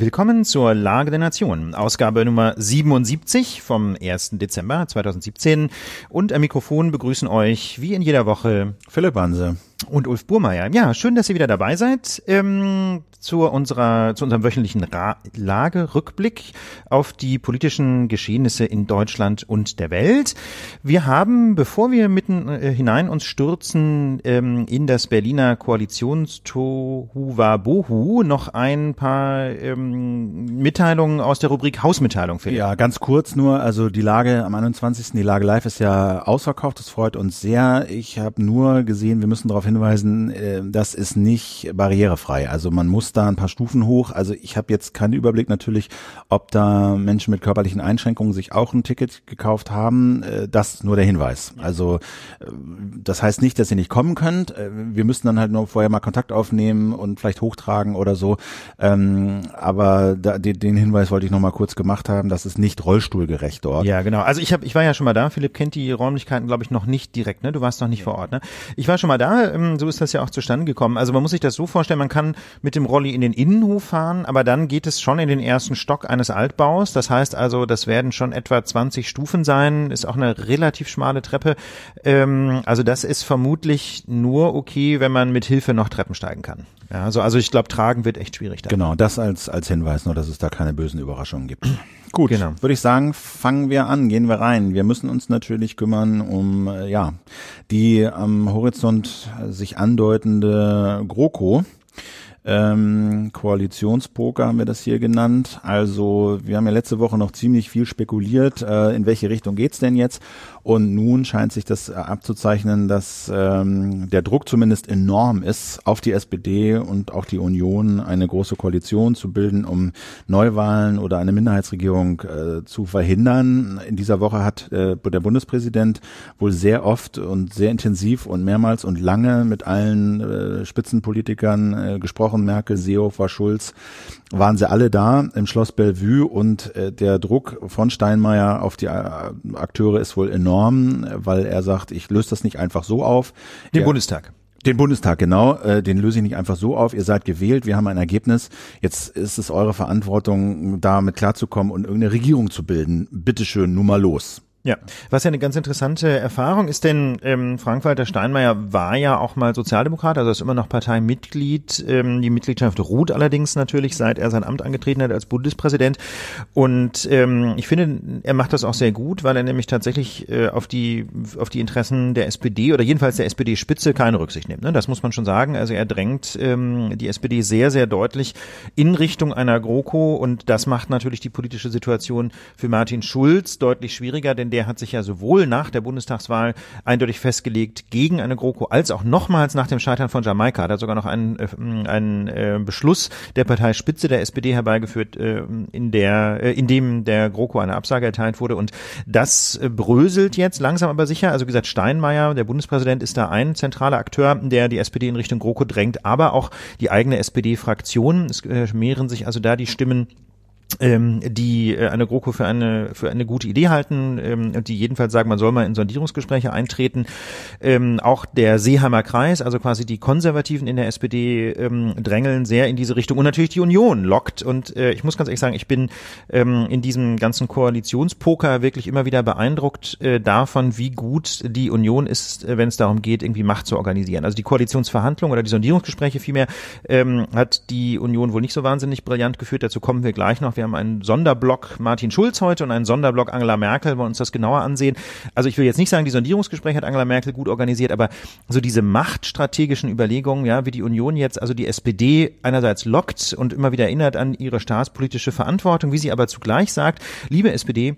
Willkommen zur Lage der Nation, Ausgabe Nummer 77 vom 1. Dezember 2017. Und am Mikrofon begrüßen euch wie in jeder Woche Philipp Hanse und Ulf Burmeier. Ja, schön, dass ihr wieder dabei seid ähm, zu unserer zu unserem wöchentlichen Ra Lagerückblick auf die politischen Geschehnisse in Deutschland und der Welt. Wir haben, bevor wir mitten äh, hinein uns stürzen ähm, in das Berliner Koalitionstohuwabohu, noch ein paar ähm, Mitteilungen aus der Rubrik Hausmitteilung. Philipp. Ja, ganz kurz nur. Also die Lage am 21. Die Lage live ist ja ausverkauft. Das freut uns sehr. Ich habe nur gesehen, wir müssen darauf hinweisen, äh, das ist nicht barrierefrei. Also man muss da ein paar Stufen hoch. Also ich habe jetzt keinen Überblick natürlich, ob da Menschen mit körperlichen Einschränkungen sich auch ein Ticket gekauft haben. Äh, das nur der Hinweis. Also äh, das heißt nicht, dass ihr nicht kommen könnt. Wir müssten dann halt nur vorher mal Kontakt aufnehmen und vielleicht hochtragen oder so. Ähm, aber den Hinweis wollte ich noch mal kurz gemacht haben. Das ist nicht rollstuhlgerecht dort. Ja, genau. Also ich habe, ich war ja schon mal da. Philipp kennt die Räumlichkeiten, glaube ich, noch nicht direkt. Ne, du warst noch nicht vor Ort. Ne? Ich war schon mal da ähm, so ist das ja auch zustande gekommen. Also man muss sich das so vorstellen, man kann mit dem Rolli in den Innenhof fahren, aber dann geht es schon in den ersten Stock eines Altbaus. Das heißt also, das werden schon etwa 20 Stufen sein, ist auch eine relativ schmale Treppe. Ähm, also das ist vermutlich nur okay, wenn man mit Hilfe noch Treppen steigen kann. Ja, also, also ich glaube, tragen wird echt schwierig. Da. Genau, das als, als Hinweis, nur dass es da keine bösen Überraschungen gibt. Gut, genau. würde ich sagen, fangen wir an, gehen wir rein. Wir müssen uns natürlich kümmern um äh, ja die am Horizont sich andeutende GroKo. Ähm, Koalitionspoker haben wir das hier genannt. Also wir haben ja letzte Woche noch ziemlich viel spekuliert, äh, in welche Richtung geht's denn jetzt? Und nun scheint sich das äh, abzuzeichnen, dass ähm, der Druck zumindest enorm ist, auf die SPD und auch die Union eine große Koalition zu bilden, um Neuwahlen oder eine Minderheitsregierung äh, zu verhindern. In dieser Woche hat äh, der Bundespräsident wohl sehr oft und sehr intensiv und mehrmals und lange mit allen äh, Spitzenpolitikern äh, gesprochen. Merkel, Seehofer, Schulz waren sie alle da im Schloss Bellevue und äh, der Druck von Steinmeier auf die äh, Akteure ist wohl enorm weil er sagt, ich löse das nicht einfach so auf. Den er, Bundestag. Den Bundestag, genau. Äh, den löse ich nicht einfach so auf. Ihr seid gewählt, wir haben ein Ergebnis. Jetzt ist es eure Verantwortung, damit klarzukommen und irgendeine Regierung zu bilden. Bitteschön, nun mal los. Ja, was ja eine ganz interessante Erfahrung ist, denn ähm, Frank-Walter Steinmeier war ja auch mal Sozialdemokrat, also ist immer noch Parteimitglied. Ähm, die Mitgliedschaft ruht allerdings natürlich, seit er sein Amt angetreten hat als Bundespräsident. Und ähm, ich finde, er macht das auch sehr gut, weil er nämlich tatsächlich äh, auf die auf die Interessen der SPD oder jedenfalls der SPD-Spitze keine Rücksicht nimmt. Ne? Das muss man schon sagen. Also er drängt ähm, die SPD sehr, sehr deutlich in Richtung einer GroKo und das macht natürlich die politische Situation für Martin Schulz deutlich schwieriger, denn der der hat sich ja sowohl nach der Bundestagswahl eindeutig festgelegt gegen eine GroKo als auch nochmals nach dem Scheitern von Jamaika. Da hat sogar noch einen, äh, einen äh, Beschluss der Parteispitze der SPD herbeigeführt, äh, in der, äh, in dem der GroKo eine Absage erteilt wurde. Und das äh, bröselt jetzt langsam aber sicher. Also wie gesagt, Steinmeier, der Bundespräsident, ist da ein zentraler Akteur, der die SPD in Richtung GroKo drängt, aber auch die eigene SPD-Fraktion. Es äh, mehren sich also da die Stimmen ähm, die äh, eine GroKo für eine für eine gute Idee halten ähm, die jedenfalls sagen, man soll mal in Sondierungsgespräche eintreten. Ähm, auch der Seeheimer Kreis, also quasi die Konservativen in der SPD ähm, drängeln sehr in diese Richtung und natürlich die Union lockt und äh, ich muss ganz ehrlich sagen, ich bin ähm, in diesem ganzen Koalitionspoker wirklich immer wieder beeindruckt äh, davon, wie gut die Union ist, äh, wenn es darum geht, irgendwie Macht zu organisieren. Also die Koalitionsverhandlungen oder die Sondierungsgespräche vielmehr ähm, hat die Union wohl nicht so wahnsinnig brillant geführt. Dazu kommen wir gleich noch. Wir haben einen Sonderblock Martin Schulz heute und einen Sonderblock Angela Merkel, wollen uns das genauer ansehen. Also ich will jetzt nicht sagen, die Sondierungsgespräche hat Angela Merkel gut organisiert, aber so diese machtstrategischen Überlegungen, ja, wie die Union jetzt also die SPD einerseits lockt und immer wieder erinnert an ihre staatspolitische Verantwortung, wie sie aber zugleich sagt, liebe SPD,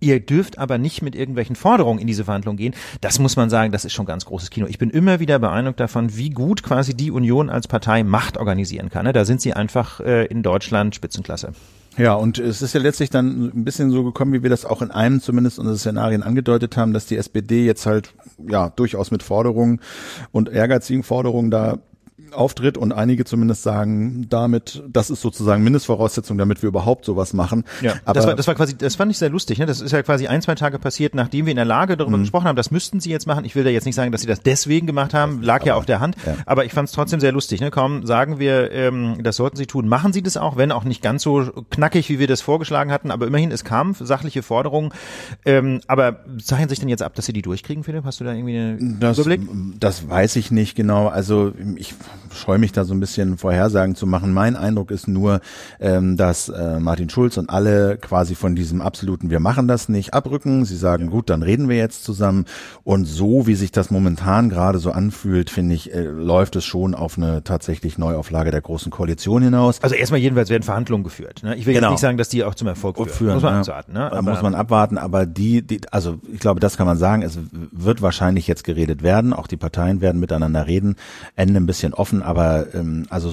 Ihr dürft aber nicht mit irgendwelchen Forderungen in diese Verhandlungen gehen. Das muss man sagen, das ist schon ganz großes Kino. Ich bin immer wieder beeindruckt davon, wie gut quasi die Union als Partei Macht organisieren kann. Ne? Da sind sie einfach äh, in Deutschland Spitzenklasse. Ja, und es ist ja letztlich dann ein bisschen so gekommen, wie wir das auch in einem zumindest unserer Szenarien angedeutet haben, dass die SPD jetzt halt ja durchaus mit Forderungen und ehrgeizigen Forderungen da auftritt und einige zumindest sagen, damit, das ist sozusagen Mindestvoraussetzung, damit wir überhaupt sowas machen. Ja, aber das war, das war quasi, das fand ich sehr lustig. Ne? Das ist ja quasi ein, zwei Tage passiert, nachdem wir in der Lage darüber mhm. gesprochen haben, das müssten sie jetzt machen. Ich will da jetzt nicht sagen, dass sie das deswegen gemacht haben, lag aber, ja auf der Hand. Ja. Aber ich fand es trotzdem sehr lustig. Ne? Kaum sagen wir, ähm, das sollten sie tun, machen sie das auch, wenn auch nicht ganz so knackig, wie wir das vorgeschlagen hatten. Aber immerhin, es kamen sachliche Forderungen. Ähm, aber zeichnen sich denn jetzt ab, dass sie die durchkriegen, Philipp? Hast du da irgendwie einen das, Überblick? Das weiß ich nicht genau. Also ich scheue mich da so ein bisschen Vorhersagen zu machen. Mein Eindruck ist nur, ähm, dass äh, Martin Schulz und alle quasi von diesem absoluten Wir machen das nicht abrücken. Sie sagen, gut, dann reden wir jetzt zusammen. Und so, wie sich das momentan gerade so anfühlt, finde ich, äh, läuft es schon auf eine tatsächlich Neuauflage der Großen Koalition hinaus. Also erstmal jedenfalls werden Verhandlungen geführt. Ne? Ich will genau. jetzt nicht sagen, dass die auch zum Erfolg führen. führen muss man ja. abwarten. Ne? Aber, muss man abwarten. Aber die, die, also ich glaube, das kann man sagen. Es wird wahrscheinlich jetzt geredet werden. Auch die Parteien werden miteinander reden. Ende ein bisschen offen, aber ähm, also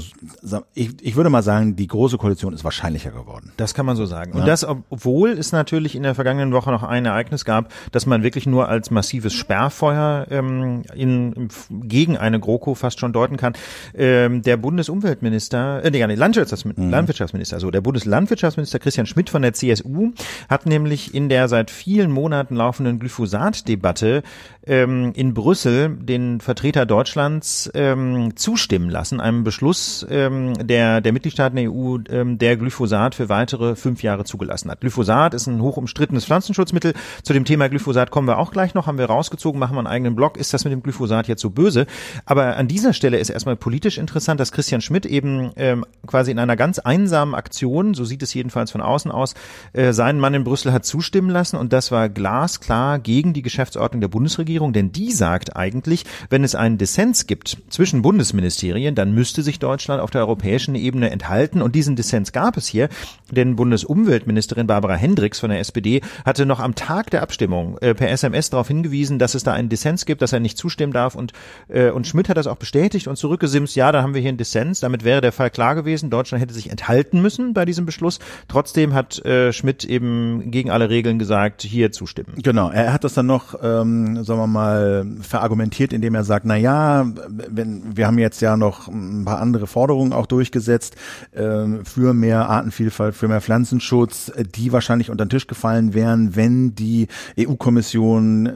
ich, ich würde mal sagen, die große Koalition ist wahrscheinlicher geworden. Das kann man so sagen. Und das, obwohl es natürlich in der vergangenen Woche noch ein Ereignis gab, dass man wirklich nur als massives Sperrfeuer ähm, in, gegen eine GroKo fast schon deuten kann. Ähm, der Bundesumweltminister, äh, nee, Landwirtschaftsminister, mhm. Landwirtschaftsminister, also der Bundeslandwirtschaftsminister Christian Schmidt von der CSU hat nämlich in der seit vielen Monaten laufenden Glyphosat-Debatte ähm, in Brüssel den Vertreter Deutschlands ähm, zustimmen lassen, einem Beschluss ähm, der, der Mitgliedstaaten der EU, ähm, der Glyphosat für weitere fünf Jahre zugelassen hat. Glyphosat ist ein hoch umstrittenes Pflanzenschutzmittel. Zu dem Thema Glyphosat kommen wir auch gleich noch, haben wir rausgezogen, machen wir einen eigenen Blog. Ist das mit dem Glyphosat jetzt so böse? Aber an dieser Stelle ist erstmal politisch interessant, dass Christian Schmidt eben ähm, quasi in einer ganz einsamen Aktion, so sieht es jedenfalls von außen aus, äh, seinen Mann in Brüssel hat zustimmen lassen und das war glasklar gegen die Geschäftsordnung der Bundesregierung, denn die sagt eigentlich, wenn es einen Dissens gibt zwischen Bundesministerien, dann müsste sich Deutschland auf der europäischen Ebene enthalten. Und diesen Dissens gab es hier, denn Bundesumweltministerin Barbara Hendricks von der SPD hatte noch am Tag der Abstimmung äh, per SMS darauf hingewiesen, dass es da einen Dissens gibt, dass er nicht zustimmen darf und äh, und Schmidt hat das auch bestätigt und zurückgesimst, ja, da haben wir hier einen Dissens, damit wäre der Fall klar gewesen, Deutschland hätte sich enthalten müssen bei diesem Beschluss. Trotzdem hat äh, Schmidt eben gegen alle Regeln gesagt, hier zustimmen. Genau, er hat das dann noch, ähm, sagen wir mal, verargumentiert, indem er sagt, na ja, wenn wir haben jetzt ja noch ein paar andere Forderungen auch durchgesetzt äh, für mehr Artenvielfalt, für mehr Pflanzenschutz, die wahrscheinlich unter den Tisch gefallen wären, wenn die EU-Kommission äh,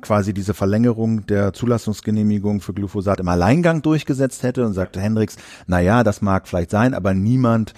quasi diese Verlängerung der Zulassungsgenehmigung für Glyphosat im Alleingang durchgesetzt hätte und sagte Hendricks, na ja, das mag vielleicht sein, aber niemand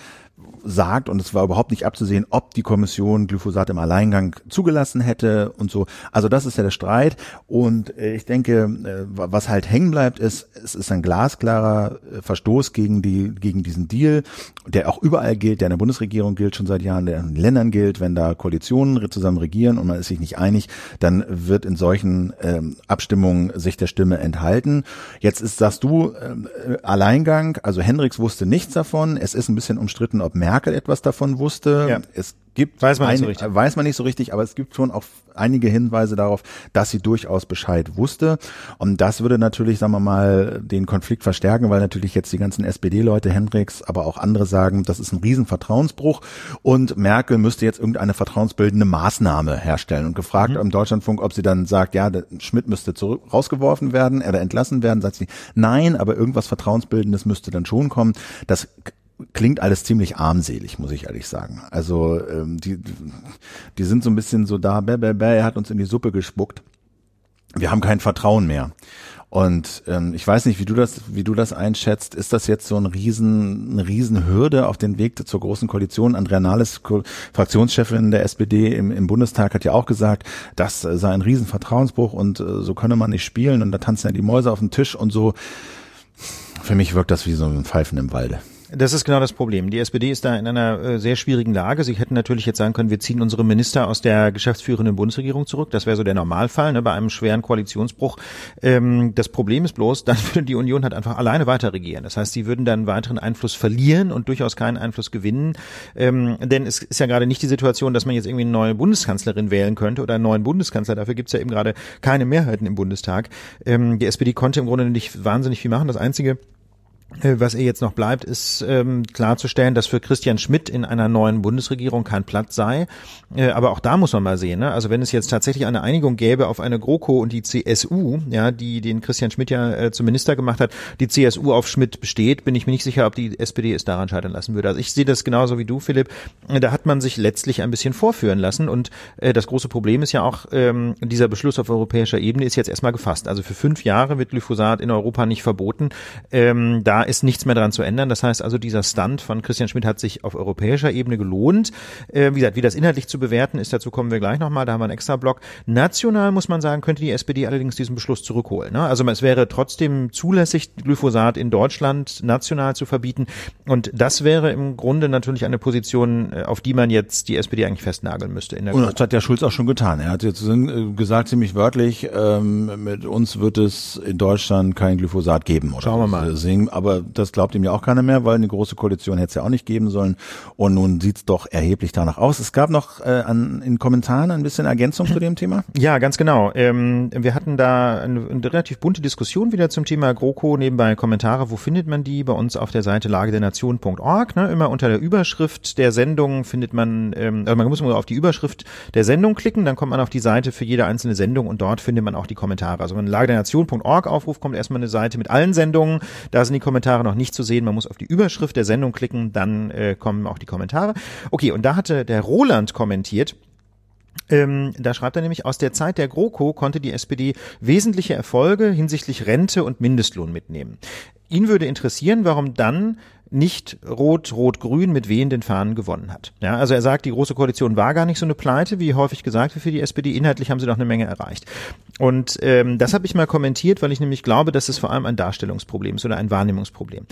sagt, und es war überhaupt nicht abzusehen, ob die Kommission Glyphosat im Alleingang zugelassen hätte und so. Also das ist ja der Streit. Und äh, ich denke, äh, was halt hängen bleibt, ist, es ist ein glasklarer äh, Verstoß gegen die, gegen diesen Deal, der auch überall gilt, der in der Bundesregierung gilt schon seit Jahren, der in den Ländern gilt. Wenn da Koalitionen zusammen regieren und man ist sich nicht einig, dann wird in solchen ähm, Abstimmungen sich der Stimme enthalten. Jetzt ist, sagst du, äh, Alleingang, also Hendricks wusste nichts davon. Es ist ein bisschen umstritten, ob Merkel etwas davon wusste. Ja. Es gibt weiß man, ein, nicht so richtig. weiß man nicht so richtig, aber es gibt schon auch einige Hinweise darauf, dass sie durchaus Bescheid wusste. Und das würde natürlich, sagen wir mal, den Konflikt verstärken, weil natürlich jetzt die ganzen SPD-Leute, Hendricks, aber auch andere sagen, das ist ein Riesenvertrauensbruch und Merkel müsste jetzt irgendeine vertrauensbildende Maßnahme herstellen. Und gefragt mhm. im Deutschlandfunk, ob sie dann sagt, ja, Schmidt müsste zurück, rausgeworfen werden oder entlassen werden, sagt sie, nein, aber irgendwas Vertrauensbildendes müsste dann schon kommen. Das klingt alles ziemlich armselig, muss ich ehrlich sagen. Also ähm, die, die sind so ein bisschen so da, bäh, bäh, bäh, er hat uns in die Suppe gespuckt. Wir haben kein Vertrauen mehr. Und ähm, ich weiß nicht, wie du das, wie du das einschätzt. Ist das jetzt so ein riesen, eine Riesenhürde auf den Weg zur großen Koalition? Andrea Nahles, Fraktionschefin der SPD im, im Bundestag, hat ja auch gesagt, das sei ein Riesenvertrauensbruch und äh, so könne man nicht spielen und da tanzen ja die Mäuse auf dem Tisch und so. Für mich wirkt das wie so ein Pfeifen im Walde. Das ist genau das Problem. Die SPD ist da in einer äh, sehr schwierigen Lage. Sie hätten natürlich jetzt sagen können, wir ziehen unsere Minister aus der geschäftsführenden Bundesregierung zurück. Das wäre so der Normalfall ne, bei einem schweren Koalitionsbruch. Ähm, das Problem ist bloß, dann würde die Union halt einfach alleine weiter regieren. Das heißt, sie würden dann weiteren Einfluss verlieren und durchaus keinen Einfluss gewinnen. Ähm, denn es ist ja gerade nicht die Situation, dass man jetzt irgendwie eine neue Bundeskanzlerin wählen könnte oder einen neuen Bundeskanzler. Dafür gibt's ja eben gerade keine Mehrheiten im Bundestag. Ähm, die SPD konnte im Grunde nicht wahnsinnig viel machen. Das Einzige, was ihr jetzt noch bleibt, ist ähm, klarzustellen, dass für Christian Schmidt in einer neuen Bundesregierung kein Platz sei. Äh, aber auch da muss man mal sehen. Ne? Also wenn es jetzt tatsächlich eine Einigung gäbe auf eine GroKo und die CSU, ja, die den Christian Schmidt ja äh, zum Minister gemacht hat, die CSU auf Schmidt besteht, bin ich mir nicht sicher, ob die SPD es daran scheitern lassen würde. Also ich sehe das genauso wie du, Philipp. Da hat man sich letztlich ein bisschen vorführen lassen. Und äh, das große Problem ist ja auch, ähm, dieser Beschluss auf europäischer Ebene ist jetzt erstmal gefasst. Also für fünf Jahre wird Glyphosat in Europa nicht verboten. Ähm, da ist nichts mehr dran zu ändern. Das heißt also, dieser Stunt von Christian Schmidt hat sich auf europäischer Ebene gelohnt. Äh, wie gesagt, wie das inhaltlich zu bewerten ist, dazu kommen wir gleich nochmal. Da haben wir einen extra Block. National muss man sagen, könnte die SPD allerdings diesen Beschluss zurückholen. Ne? Also es wäre trotzdem zulässig, Glyphosat in Deutschland national zu verbieten. Und das wäre im Grunde natürlich eine Position, äh, auf die man jetzt die SPD eigentlich festnageln müsste. In der Und das hat der Schulz auch schon getan. Er hat jetzt äh, gesagt, ziemlich wörtlich, ähm, mit uns wird es in Deutschland kein Glyphosat geben. Oder Schauen wir mal. Aber das glaubt ihm ja auch keiner mehr, weil eine große Koalition hätte es ja auch nicht geben sollen. Und nun sieht es doch erheblich danach aus. Es gab noch äh, an, in Kommentaren ein bisschen Ergänzung zu dem Thema. Ja, ganz genau. Ähm, wir hatten da eine, eine, relativ bunte Diskussion wieder zum Thema GroKo. Nebenbei Kommentare. Wo findet man die? Bei uns auf der Seite lagedernation.org. Ne? Immer unter der Überschrift der Sendung findet man, ähm, also man muss nur auf die Überschrift der Sendung klicken, dann kommt man auf die Seite für jede einzelne Sendung und dort findet man auch die Kommentare. Also wenn lagedernation.org aufruft, kommt erstmal eine Seite mit allen Sendungen. Da sind die Kommentare noch nicht zu sehen. Man muss auf die Überschrift der Sendung klicken, dann äh, kommen auch die Kommentare. Okay, und da hatte der Roland kommentiert, ähm, da schreibt er nämlich, aus der Zeit der GroKo konnte die SPD wesentliche Erfolge hinsichtlich Rente und Mindestlohn mitnehmen. Ihn würde interessieren, warum dann nicht Rot, Rot, Grün mit wehenden Fahnen gewonnen hat. Ja, also er sagt, die Große Koalition war gar nicht so eine Pleite, wie häufig gesagt wird für die SPD. Inhaltlich haben sie noch eine Menge erreicht. Und ähm, das habe ich mal kommentiert, weil ich nämlich glaube, dass es vor allem ein Darstellungsproblem ist oder ein Wahrnehmungsproblem.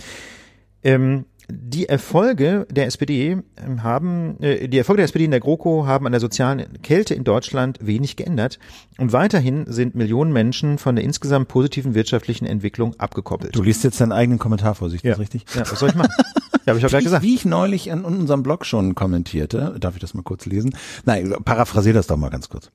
Ähm, die Erfolge der SPD ähm, haben, äh, die Erfolge der SPD in der GroKo haben an der sozialen Kälte in Deutschland wenig geändert und weiterhin sind Millionen Menschen von der insgesamt positiven wirtschaftlichen Entwicklung abgekoppelt. Du liest jetzt deinen eigenen Kommentar vor sich, ja. richtig? Ja, was soll ich machen? Ja, habe ich auch gerade gesagt. Wie ich neulich in unserem Blog schon kommentierte, darf ich das mal kurz lesen? Nein, paraphrasier das doch mal ganz kurz.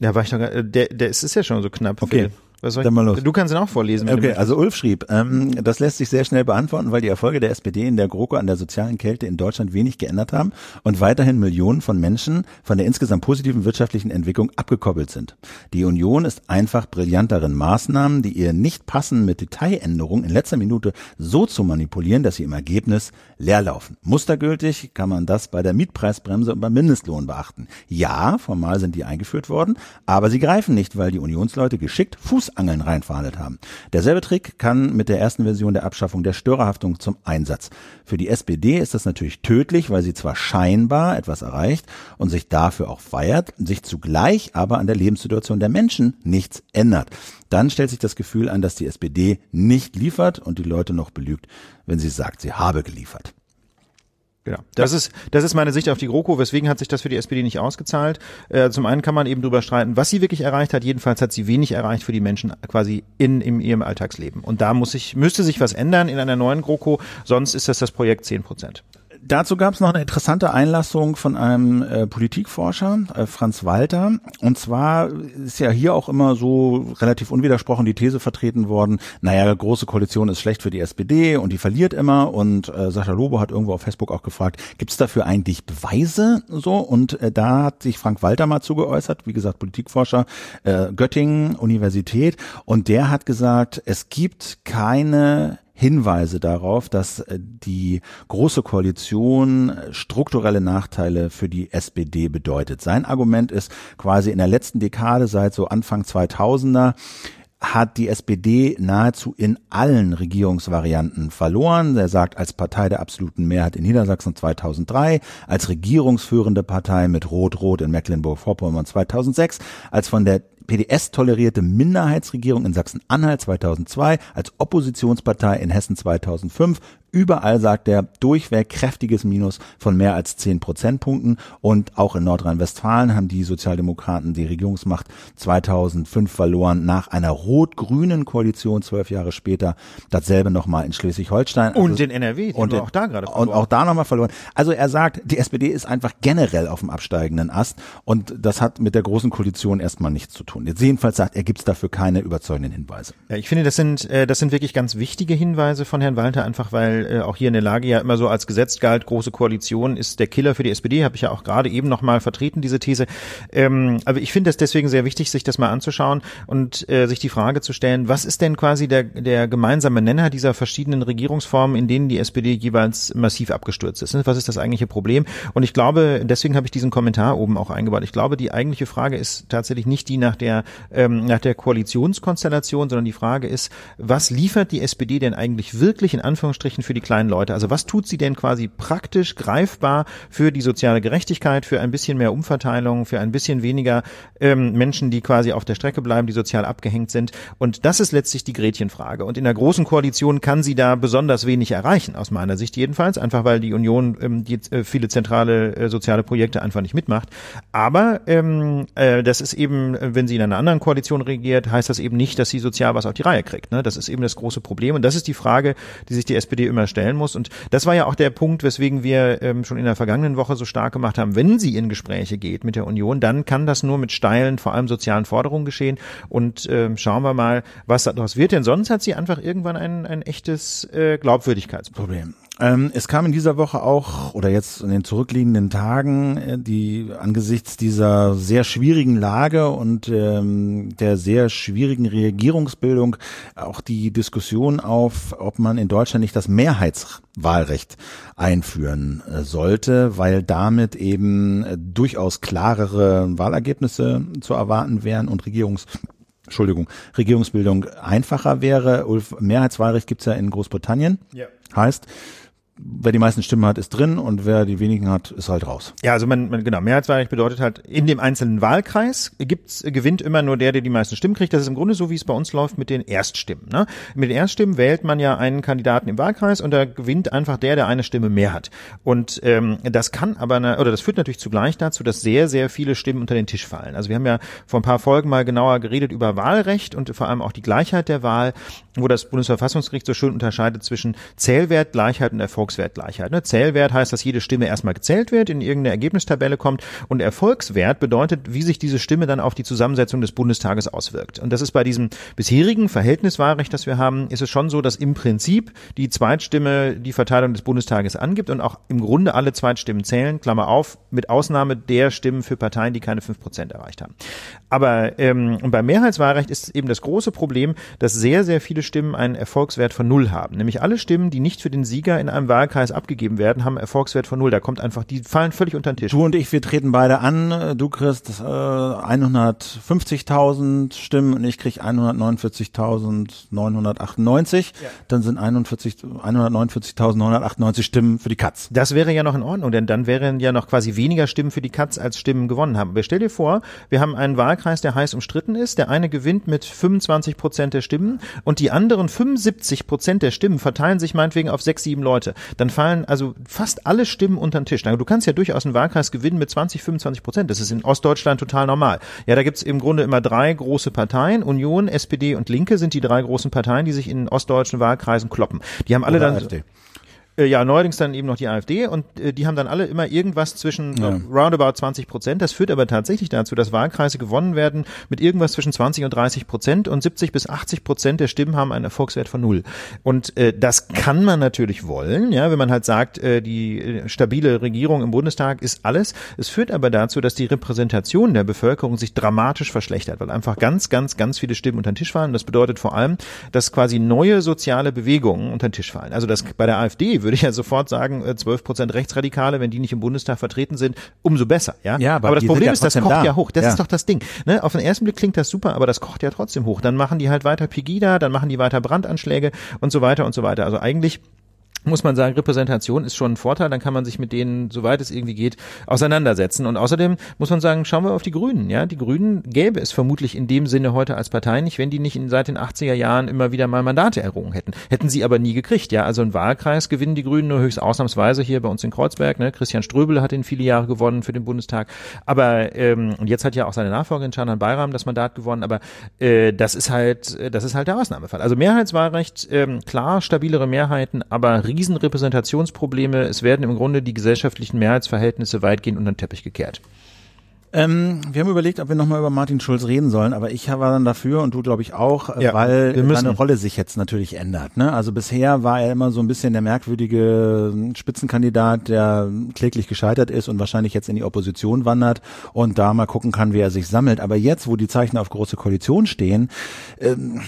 Ja, war ich doch, der, der ist, ist ja schon so knapp. Okay. Viel. Was soll ich, Dann mal los. Du kannst ihn auch vorlesen. Okay, also Ulf schrieb, ähm, das lässt sich sehr schnell beantworten, weil die Erfolge der SPD in der GroKo an der sozialen Kälte in Deutschland wenig geändert haben und weiterhin Millionen von Menschen von der insgesamt positiven wirtschaftlichen Entwicklung abgekoppelt sind. Die Union ist einfach brillant darin, Maßnahmen, die ihr nicht passen, mit Detailänderungen in letzter Minute so zu manipulieren, dass sie im Ergebnis leerlaufen. Mustergültig kann man das bei der Mietpreisbremse und beim Mindestlohn beachten. Ja, formal sind die eingeführt worden, aber sie greifen nicht, weil die Unionsleute geschickt Fuß Fußangeln reinverhandelt haben. Derselbe Trick kann mit der ersten Version der Abschaffung der Störerhaftung zum Einsatz. Für die SPD ist das natürlich tödlich, weil sie zwar scheinbar etwas erreicht und sich dafür auch feiert, sich zugleich aber an der Lebenssituation der Menschen nichts ändert. Dann stellt sich das Gefühl an, dass die SPD nicht liefert und die Leute noch belügt, wenn sie sagt, sie habe geliefert. Genau. Das ist, das ist meine Sicht auf die GroKo. Weswegen hat sich das für die SPD nicht ausgezahlt? Äh, zum einen kann man eben drüber streiten, was sie wirklich erreicht hat. Jedenfalls hat sie wenig erreicht für die Menschen quasi in, in ihrem Alltagsleben. Und da muss sich, müsste sich was ändern in einer neuen GroKo. Sonst ist das das Projekt 10 Prozent. Dazu gab es noch eine interessante Einlassung von einem äh, Politikforscher, äh, Franz Walter. Und zwar ist ja hier auch immer so relativ unwidersprochen die These vertreten worden, naja, große Koalition ist schlecht für die SPD und die verliert immer. Und äh, Sascha Lobo hat irgendwo auf Facebook auch gefragt, gibt es dafür eigentlich Beweise so? Und äh, da hat sich Frank Walter mal zugeäußert, wie gesagt, Politikforscher, äh, Göttingen, Universität. Und der hat gesagt, es gibt keine Hinweise darauf, dass äh, die große Koalition äh, strukturelle Nachteile für die SPD bedeutet. Sein Argument ist quasi in der letzten Dekade seit so Anfang 2000er hat die SPD nahezu in allen Regierungsvarianten verloren. Er sagt, als Partei der absoluten Mehrheit in Niedersachsen 2003, als regierungsführende Partei mit Rot-Rot in Mecklenburg-Vorpommern 2006, als von der PDS tolerierte Minderheitsregierung in Sachsen-Anhalt 2002, als Oppositionspartei in Hessen 2005, Überall sagt er durchweg kräftiges Minus von mehr als zehn Prozentpunkten. Und auch in Nordrhein-Westfalen haben die Sozialdemokraten die Regierungsmacht 2005 verloren nach einer rot-grünen Koalition zwölf Jahre später. Dasselbe nochmal in Schleswig-Holstein. Und also, in NRW. Und auch da gerade verloren. Und auch da nochmal verloren. Also er sagt, die SPD ist einfach generell auf dem absteigenden Ast. Und das hat mit der großen Koalition erstmal nichts zu tun. Jetzt jedenfalls sagt er, gibt es dafür keine überzeugenden Hinweise. Ja, ich finde, das sind, äh, das sind wirklich ganz wichtige Hinweise von Herrn Walter, einfach weil äh, auch hier in der Lage ja immer so als Gesetz galt, große Koalition ist der Killer für die SPD, habe ich ja auch gerade eben nochmal vertreten, diese These. Ähm, aber ich finde es deswegen sehr wichtig, sich das mal anzuschauen und äh, sich die Frage zu stellen, was ist denn quasi der, der gemeinsame Nenner dieser verschiedenen Regierungsformen, in denen die SPD jeweils massiv abgestürzt ist? Was ist das eigentliche Problem? Und ich glaube, deswegen habe ich diesen Kommentar oben auch eingebaut. Ich glaube, die eigentliche Frage ist tatsächlich nicht die nach der, ähm, nach der Koalitionskonstellation, sondern die Frage ist, was liefert die SPD denn eigentlich wirklich in Anführungsstrichen für die kleinen Leute? Also was tut sie denn quasi praktisch greifbar für die soziale Gerechtigkeit, für ein bisschen mehr Umverteilung, für ein bisschen weniger ähm, Menschen, die quasi auf der Strecke bleiben, die sozial abgehängt sind? Und das ist letztlich die Gretchenfrage. Und in der großen Koalition kann sie da besonders wenig erreichen, aus meiner Sicht jedenfalls, einfach weil die Union ähm, die, äh, viele zentrale äh, soziale Projekte einfach nicht mitmacht. Aber ähm, äh, das ist eben, wenn sie in einer anderen Koalition regiert, heißt das eben nicht, dass sie sozial was auf die Reihe kriegt. Ne? Das ist eben das große Problem. Und das ist die Frage, die sich die SPD immer stellen muss. Und das war ja auch der Punkt, weswegen wir ähm, schon in der vergangenen Woche so stark gemacht haben, wenn sie in Gespräche geht mit der Union, dann kann das nur mit steilen, vor allem sozialen Forderungen geschehen. Und ähm, schauen wir mal, was daraus wird. Denn sonst hat sie einfach irgendwann ein, ein echtes äh, Glaubwürdigkeitsproblem. Ähm, es kam in dieser Woche auch, oder jetzt in den zurückliegenden Tagen, äh, die angesichts dieser sehr schwierigen Lage und ähm, der sehr schwierigen Regierungsbildung auch die Diskussion auf, ob man in Deutschland nicht das Mehrheitswahlrecht einführen äh, sollte, weil damit eben äh, durchaus klarere Wahlergebnisse zu erwarten wären und Regierungs Entschuldigung, Regierungsbildung einfacher wäre. Ulf, Mehrheitswahlrecht gibt's ja in Großbritannien. Ja. Heißt, wer die meisten Stimmen hat, ist drin und wer die wenigen hat, ist halt raus. Ja, also man, man genau, Mehrheitswahlrecht bedeutet halt, in dem einzelnen Wahlkreis gibt's, gewinnt immer nur der, der die meisten Stimmen kriegt. Das ist im Grunde so, wie es bei uns läuft mit den Erststimmen. Ne? Mit den Erststimmen wählt man ja einen Kandidaten im Wahlkreis und da gewinnt einfach der, der eine Stimme mehr hat. Und ähm, das kann aber, oder das führt natürlich zugleich dazu, dass sehr, sehr viele Stimmen unter den Tisch fallen. Also wir haben ja vor ein paar Folgen mal genauer geredet über Wahlrecht und vor allem auch die Gleichheit der Wahl, wo das Bundesverfassungsgericht so schön unterscheidet zwischen Zählwert, Gleichheit und Erfolg Erfolgswertgleichheit. Ne? Zählwert heißt, dass jede Stimme erstmal gezählt wird, in irgendeine Ergebnistabelle kommt und Erfolgswert bedeutet, wie sich diese Stimme dann auf die Zusammensetzung des Bundestages auswirkt. Und das ist bei diesem bisherigen Verhältniswahlrecht, das wir haben, ist es schon so, dass im Prinzip die Zweitstimme die Verteilung des Bundestages angibt und auch im Grunde alle Zweitstimmen zählen, Klammer auf, mit Ausnahme der Stimmen für Parteien, die keine fünf Prozent erreicht haben. Aber ähm, beim Mehrheitswahlrecht ist eben das große Problem, dass sehr, sehr viele Stimmen einen Erfolgswert von null haben. Nämlich alle Stimmen, die nicht für den Sieger in einem Wahlkreis abgegeben werden, haben Erfolgswert von null. Da kommt einfach, die fallen völlig unter den Tisch. Du und ich, wir treten beide an. Du kriegst äh, 150.000 Stimmen und ich krieg 149.998. Ja. Dann sind 149.998 Stimmen für die Katz. Das wäre ja noch in Ordnung, denn dann wären ja noch quasi weniger Stimmen für die Katz als Stimmen gewonnen haben. Aber stell dir vor, wir haben einen Wahlkreis, der heiß umstritten ist. Der eine gewinnt mit 25 Prozent der Stimmen und die anderen 75 Prozent der Stimmen verteilen sich meinetwegen auf sechs, sieben Leute dann fallen also fast alle Stimmen unter den Tisch. Du kannst ja durchaus einen Wahlkreis gewinnen mit 20, 25 Prozent. Das ist in Ostdeutschland total normal. Ja, da gibt's im Grunde immer drei große Parteien. Union, SPD und Linke sind die drei großen Parteien, die sich in ostdeutschen Wahlkreisen kloppen. Die haben alle Oder dann. AfD. Äh, ja, neuerdings dann eben noch die AfD und äh, die haben dann alle immer irgendwas zwischen ja. roundabout 20 Prozent. Das führt aber tatsächlich dazu, dass Wahlkreise gewonnen werden mit irgendwas zwischen 20 und 30 Prozent und 70 bis 80 Prozent der Stimmen haben einen Erfolgswert von null. Und äh, das kann man natürlich wollen, ja, wenn man halt sagt, äh, die äh, stabile Regierung im Bundestag ist alles. Es führt aber dazu, dass die Repräsentation der Bevölkerung sich dramatisch verschlechtert, weil einfach ganz, ganz, ganz viele Stimmen unter den Tisch fallen. Das bedeutet vor allem, dass quasi neue soziale Bewegungen unter den Tisch fallen. Also das bei der AfD würde ich ja sofort sagen, 12 äh, Prozent Rechtsradikale, wenn die nicht im Bundestag vertreten sind, umso besser. Ja, ja aber, aber das Problem ja ist, das kocht da. ja hoch. Das ja. ist doch das Ding. Ne? Auf den ersten Blick klingt das super, aber das kocht ja trotzdem hoch. Dann machen die halt weiter Pegida, dann machen die weiter Brandanschläge und so weiter und so weiter. Also eigentlich muss man sagen, Repräsentation ist schon ein Vorteil, dann kann man sich mit denen, soweit es irgendwie geht, auseinandersetzen. Und außerdem muss man sagen, schauen wir auf die Grünen. Ja, die Grünen gäbe es vermutlich in dem Sinne heute als Partei nicht, wenn die nicht in, seit den 80er Jahren immer wieder mal Mandate errungen hätten. Hätten sie aber nie gekriegt. Ja, also ein Wahlkreis gewinnen die Grünen nur höchst ausnahmsweise hier bei uns in Kreuzberg. Ne? Christian Ströbel hat ihn viele Jahre gewonnen für den Bundestag. Aber ähm, und jetzt hat ja auch seine Nachfolgerin Canan Bayram das Mandat gewonnen. Aber äh, das ist halt, das ist halt der Ausnahmefall. Also Mehrheitswahlrecht, ähm, klar, stabilere Mehrheiten, aber Riesenrepräsentationsprobleme. Es werden im Grunde die gesellschaftlichen Mehrheitsverhältnisse weitgehend unter den Teppich gekehrt. Ähm, wir haben überlegt, ob wir nochmal über Martin Schulz reden sollen, aber ich war dann dafür und du glaube ich auch, ja, weil seine Rolle sich jetzt natürlich ändert. Ne? Also bisher war er immer so ein bisschen der merkwürdige Spitzenkandidat, der kläglich gescheitert ist und wahrscheinlich jetzt in die Opposition wandert und da mal gucken kann, wie er sich sammelt. Aber jetzt, wo die Zeichen auf große Koalition stehen, ähm,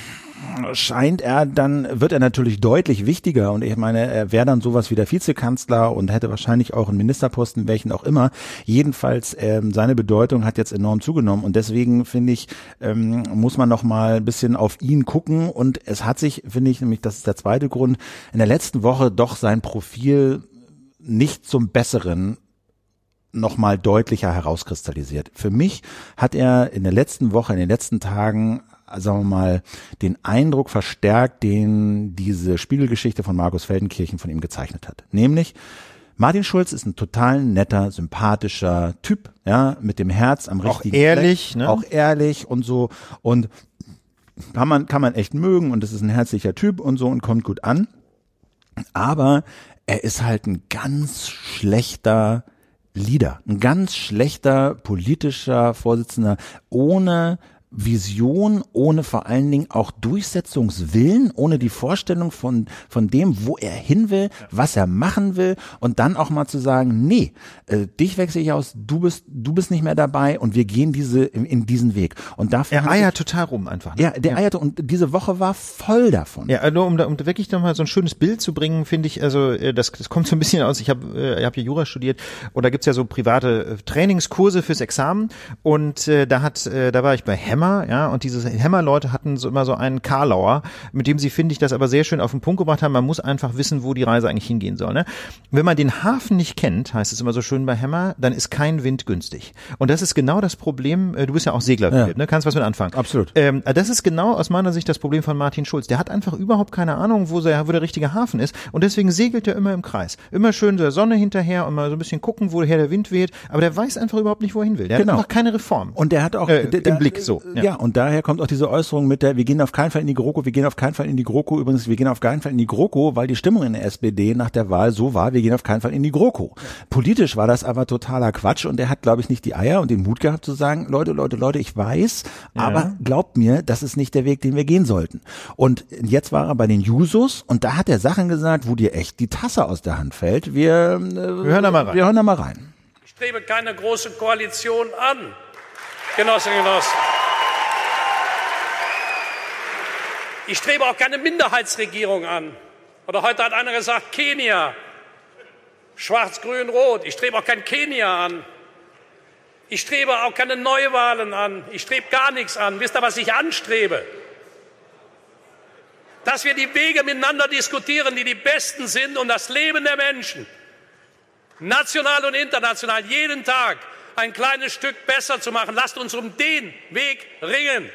scheint er dann, wird er natürlich deutlich wichtiger und ich meine, er wäre dann sowas wie der Vizekanzler und hätte wahrscheinlich auch einen Ministerposten, welchen auch immer. Jedenfalls, ähm, seine Bedeutung hat jetzt enorm zugenommen und deswegen finde ich, ähm, muss man noch mal ein bisschen auf ihn gucken und es hat sich, finde ich, nämlich, das ist der zweite Grund, in der letzten Woche doch sein Profil nicht zum Besseren nochmal deutlicher herauskristallisiert. Für mich hat er in der letzten Woche, in den letzten Tagen sagen wir mal, den Eindruck verstärkt, den diese Spiegelgeschichte von Markus Feldenkirchen von ihm gezeichnet hat. Nämlich, Martin Schulz ist ein total netter, sympathischer Typ, ja, mit dem Herz am richtigen Auch ehrlich, Fleck, ne? Auch ehrlich und so und kann man, kann man echt mögen und das ist ein herzlicher Typ und so und kommt gut an. Aber er ist halt ein ganz schlechter Leader, ein ganz schlechter politischer Vorsitzender ohne Vision, ohne vor allen Dingen auch Durchsetzungswillen, ohne die Vorstellung von, von dem, wo er hin will, was er machen will und dann auch mal zu sagen, nee, äh, dich wechsle ich aus, du bist, du bist nicht mehr dabei und wir gehen diese, in, in diesen Weg. Und dafür. Er eiert total rum einfach. Ne? Ja, der ja. eierte und diese Woche war voll davon. Ja, nur um, um wirklich nochmal so ein schönes Bild zu bringen, finde ich, also äh, das, das kommt so ein bisschen aus, ich habe äh, ich hab hier Jura studiert und da gibt's ja so private äh, Trainingskurse fürs Examen und äh, da hat, äh, da war ich bei Hammer Hämmer, ja, und diese Hämmerleute hatten so immer so einen Karlauer, mit dem sie, finde ich, das aber sehr schön auf den Punkt gebracht haben. Man muss einfach wissen, wo die Reise eigentlich hingehen soll. Ne? Wenn man den Hafen nicht kennt, heißt es immer so schön bei Hämmer, dann ist kein Wind günstig. Und das ist genau das Problem, äh, du bist ja auch Segler, ja. ne? kannst was mit anfangen. Absolut. Ähm, das ist genau aus meiner Sicht das Problem von Martin Schulz. Der hat einfach überhaupt keine Ahnung, wo, der, wo der richtige Hafen ist und deswegen segelt er immer im Kreis. Immer schön der Sonne hinterher und mal so ein bisschen gucken, woher der Wind weht, aber der weiß einfach überhaupt nicht, wohin will. Der genau. hat einfach keine Reform. Und der hat auch äh, den Blick so. Ja. ja, und daher kommt auch diese Äußerung mit der, wir gehen auf keinen Fall in die GroKo, wir gehen auf keinen Fall in die GroKo. Übrigens, wir gehen auf keinen Fall in die GroKo, weil die Stimmung in der SPD nach der Wahl so war, wir gehen auf keinen Fall in die GroKo. Politisch war das aber totaler Quatsch und er hat, glaube ich, nicht die Eier und den Mut gehabt zu sagen, Leute, Leute, Leute, ich weiß, ja. aber glaubt mir, das ist nicht der Weg, den wir gehen sollten. Und jetzt war er bei den Jusos und da hat er Sachen gesagt, wo dir echt die Tasse aus der Hand fällt. Wir, äh, wir hören da mal rein. Wir hören da mal rein. Ich strebe keine große Koalition an. Genossinnen und Genossen. Ich strebe auch keine Minderheitsregierung an. Oder heute hat einer gesagt, Kenia, schwarz, grün, rot. Ich strebe auch kein Kenia an. Ich strebe auch keine Neuwahlen an. Ich strebe gar nichts an. Wisst ihr, was ich anstrebe? Dass wir die Wege miteinander diskutieren, die die besten sind und das Leben der Menschen, national und international, jeden Tag ein kleines Stück besser zu machen. Lasst uns um den Weg ringen.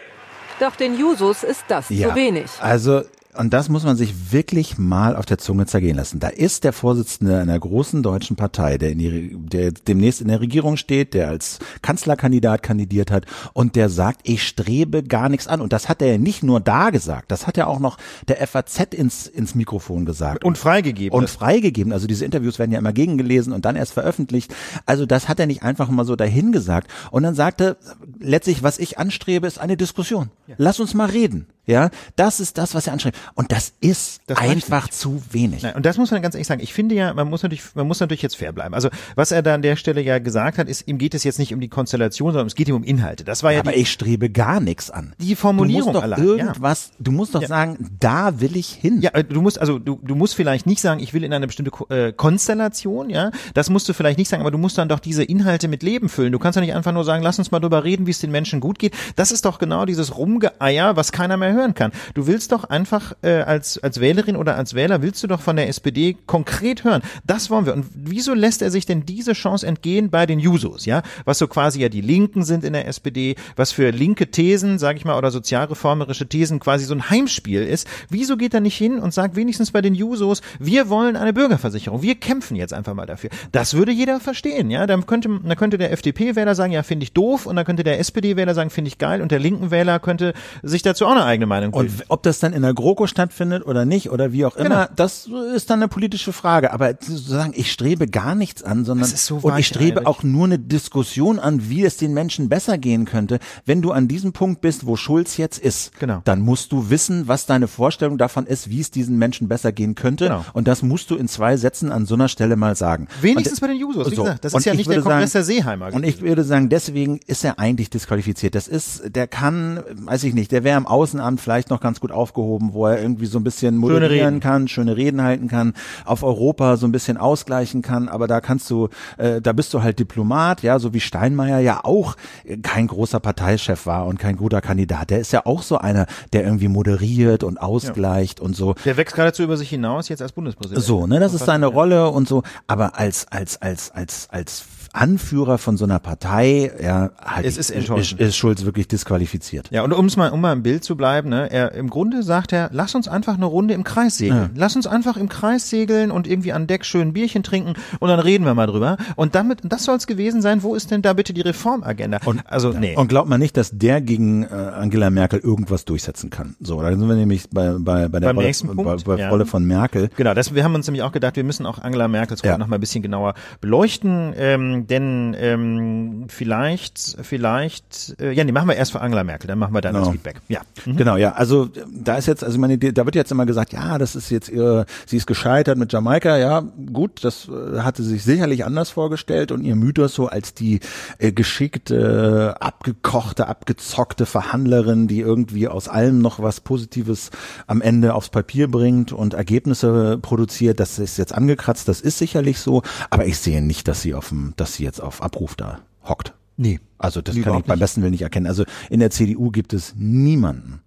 Doch den Jusos ist das ja, zu wenig. Also und das muss man sich wirklich mal auf der Zunge zergehen lassen. Da ist der Vorsitzende einer großen deutschen Partei, der, in die, der demnächst in der Regierung steht, der als Kanzlerkandidat kandidiert hat und der sagt, ich strebe gar nichts an. Und das hat er nicht nur da gesagt, das hat er auch noch der FAZ ins, ins Mikrofon gesagt. Und freigegeben. Und freigegeben. Also diese Interviews werden ja immer gegengelesen und dann erst veröffentlicht. Also das hat er nicht einfach mal so dahin gesagt. Und dann sagte letztlich, was ich anstrebe, ist eine Diskussion. Ja. Lass uns mal reden. Ja, das ist das, was er anschreibt. Und das ist das einfach zu wenig. Nein, und das muss man ganz ehrlich sagen. Ich finde ja, man muss natürlich, man muss natürlich jetzt fair bleiben. Also, was er da an der Stelle ja gesagt hat, ist, ihm geht es jetzt nicht um die Konstellation, sondern es geht ihm um Inhalte. Das war ja Aber die, ich strebe gar nichts an. Die Formulierung du musst doch allein, irgendwas, ja. du musst doch ja. sagen, da will ich hin. Ja, du musst, also, du, du musst vielleicht nicht sagen, ich will in eine bestimmte äh, Konstellation, ja. Das musst du vielleicht nicht sagen, aber du musst dann doch diese Inhalte mit Leben füllen. Du kannst ja nicht einfach nur sagen, lass uns mal drüber reden, wie es den Menschen gut geht. Das ist doch genau dieses Rumgeeier, was keiner mehr hören kann. Du willst doch einfach äh, als, als Wählerin oder als Wähler willst du doch von der SPD konkret hören. Das wollen wir. Und wieso lässt er sich denn diese Chance entgehen bei den Jusos, ja? Was so quasi ja die Linken sind in der SPD, was für linke Thesen, sage ich mal, oder sozialreformerische Thesen quasi so ein Heimspiel ist. Wieso geht er nicht hin und sagt wenigstens bei den Jusos, wir wollen eine Bürgerversicherung, wir kämpfen jetzt einfach mal dafür. Das würde jeder verstehen, ja? Dann könnte, dann könnte der FDP-Wähler sagen, ja, finde ich doof, und dann könnte der SPD-Wähler sagen, finde ich geil, und der linken Wähler könnte sich dazu auch eine eigene Meinung bilden. Und ob das dann in der GroKo stattfindet oder nicht oder wie auch immer, genau. das ist dann eine politische Frage. Aber zu sagen, ich strebe gar nichts an, sondern so und ich strebe auch nur eine Diskussion an, wie es den Menschen besser gehen könnte. Wenn du an diesem Punkt bist, wo Schulz jetzt ist, genau. dann musst du wissen, was deine Vorstellung davon ist, wie es diesen Menschen besser gehen könnte. Genau. Und das musst du in zwei Sätzen an so einer Stelle mal sagen. Wenigstens und, bei den Jusos, wie so. gesagt, das ist ja nicht der Kongress sagen, der Seeheimer. Und ich würde sagen, deswegen ist er eigentlich disqualifiziert. Das ist, der kann, weiß ich nicht, der wäre im Außenamt vielleicht noch ganz gut aufgehoben, wo er irgendwie so ein bisschen moderieren kann, schöne Reden halten kann, auf Europa so ein bisschen ausgleichen kann, aber da kannst du, äh, da bist du halt Diplomat, ja, so wie Steinmeier ja auch kein großer Parteichef war und kein guter Kandidat. Der ist ja auch so einer, der irgendwie moderiert und ausgleicht ja. und so. Der wächst geradezu über sich hinaus jetzt als Bundespräsident. So, ne, das ist seine Rolle und so, aber als als als als als Anführer von so einer Partei, ja, halt es ist, ist, ist Schulz wirklich disqualifiziert. Ja, und um's mal, um mal im Bild zu bleiben, ne, er, im Grunde sagt er, lass uns einfach eine Runde im Kreis segeln. Ja. Lass uns einfach im Kreis segeln und irgendwie an Deck schön Bierchen trinken und dann reden wir mal drüber. Und damit, das soll's gewesen sein, wo ist denn da bitte die Reformagenda? Und, also, nee. Und glaubt man nicht, dass der gegen äh, Angela Merkel irgendwas durchsetzen kann. So, da sind wir nämlich bei, bei, bei der Rolle, bei, bei ja. Rolle von Merkel. Genau, das, wir haben uns nämlich auch gedacht, wir müssen auch Angela Merkels Rolle ja. noch mal ein bisschen genauer beleuchten, ähm, denn ähm, vielleicht, vielleicht, äh, ja, nee, machen wir erst für Angela Merkel, dann machen wir dann genau. das Feedback. Ja. Mhm. Genau, ja. Also da ist jetzt, also meine, da wird jetzt immer gesagt, ja, das ist jetzt ihre, sie ist gescheitert mit Jamaika, ja, gut, das äh, hatte sie sich sicherlich anders vorgestellt und ihr Mythos so als die äh, geschickte, abgekochte, abgezockte Verhandlerin, die irgendwie aus allem noch was Positives am Ende aufs Papier bringt und Ergebnisse produziert, das ist jetzt angekratzt, das ist sicherlich so, aber ich sehe nicht, dass sie auf dem, dass sie jetzt auf Abruf da hockt. Nee. Also das kann ich beim besten Willen nicht erkennen. Also in der CDU gibt es niemanden.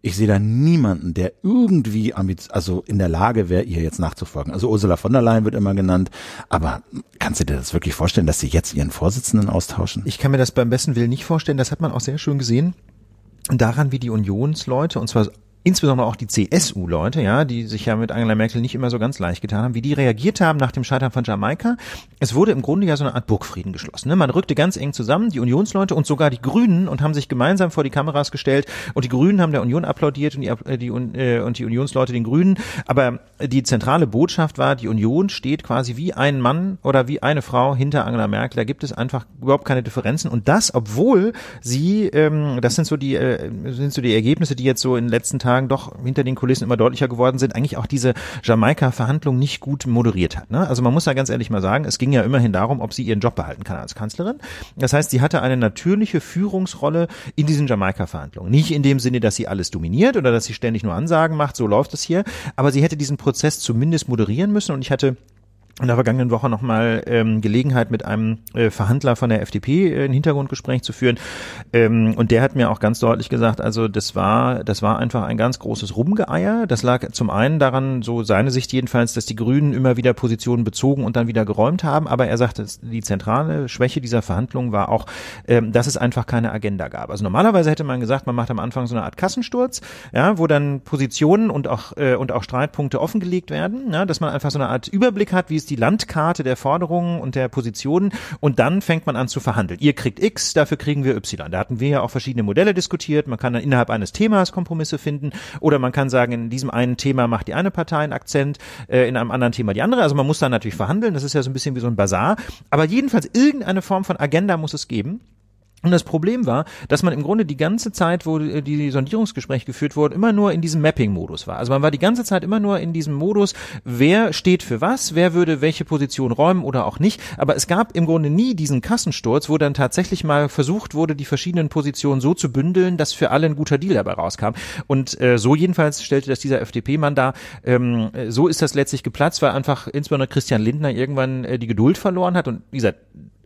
Ich sehe da niemanden, der irgendwie also in der Lage wäre, ihr jetzt nachzufolgen. Also Ursula von der Leyen wird immer genannt, aber kannst du dir das wirklich vorstellen, dass sie jetzt ihren Vorsitzenden austauschen? Ich kann mir das beim besten Willen nicht vorstellen. Das hat man auch sehr schön gesehen daran, wie die Unionsleute, und zwar insbesondere auch die CSU-Leute, ja, die sich ja mit Angela Merkel nicht immer so ganz leicht getan haben, wie die reagiert haben nach dem Scheitern von Jamaika. Es wurde im Grunde ja so eine Art Burgfrieden geschlossen. Ne? Man rückte ganz eng zusammen, die Unionsleute und sogar die Grünen und haben sich gemeinsam vor die Kameras gestellt und die Grünen haben der Union applaudiert und die, äh, die, äh, und die Unionsleute den Grünen. Aber die zentrale Botschaft war, die Union steht quasi wie ein Mann oder wie eine Frau hinter Angela Merkel. Da gibt es einfach überhaupt keine Differenzen und das, obwohl sie, ähm, das sind so die, äh, sind so die Ergebnisse, die jetzt so in den letzten Tagen Tagen doch hinter den Kulissen immer deutlicher geworden sind, eigentlich auch diese Jamaika-Verhandlung nicht gut moderiert hat. Ne? Also man muss ja ganz ehrlich mal sagen, es ging ja immerhin darum, ob sie ihren Job behalten kann als Kanzlerin. Das heißt, sie hatte eine natürliche Führungsrolle in diesen Jamaika-Verhandlungen. Nicht in dem Sinne, dass sie alles dominiert oder dass sie ständig nur Ansagen macht, so läuft es hier, aber sie hätte diesen Prozess zumindest moderieren müssen und ich hatte in der vergangenen Woche nochmal ähm, Gelegenheit mit einem äh, Verhandler von der FDP äh, ein Hintergrundgespräch zu führen. Ähm, und der hat mir auch ganz deutlich gesagt, also das war, das war einfach ein ganz großes Rumgeeier. Das lag zum einen daran, so seine Sicht jedenfalls, dass die Grünen immer wieder Positionen bezogen und dann wieder geräumt haben. Aber er sagte, die zentrale Schwäche dieser Verhandlungen war auch, ähm, dass es einfach keine Agenda gab. Also normalerweise hätte man gesagt, man macht am Anfang so eine Art Kassensturz, ja, wo dann Positionen und auch, äh, und auch Streitpunkte offengelegt werden, ja, dass man einfach so eine Art Überblick hat, wie es die Landkarte der Forderungen und der Positionen und dann fängt man an zu verhandeln. Ihr kriegt X, dafür kriegen wir Y. Da hatten wir ja auch verschiedene Modelle diskutiert. Man kann dann innerhalb eines Themas Kompromisse finden oder man kann sagen, in diesem einen Thema macht die eine Partei einen Akzent, äh, in einem anderen Thema die andere. Also man muss dann natürlich verhandeln. Das ist ja so ein bisschen wie so ein Bazar. Aber jedenfalls irgendeine Form von Agenda muss es geben. Und das Problem war, dass man im Grunde die ganze Zeit, wo die Sondierungsgespräche geführt wurden, immer nur in diesem Mapping-Modus war. Also man war die ganze Zeit immer nur in diesem Modus, wer steht für was, wer würde welche Position räumen oder auch nicht. Aber es gab im Grunde nie diesen Kassensturz, wo dann tatsächlich mal versucht wurde, die verschiedenen Positionen so zu bündeln, dass für alle ein guter Deal dabei rauskam. Und äh, so jedenfalls stellte das dieser FDP-Mann dar. Ähm, so ist das letztlich geplatzt, weil einfach insbesondere Christian Lindner irgendwann äh, die Geduld verloren hat. Und wie gesagt,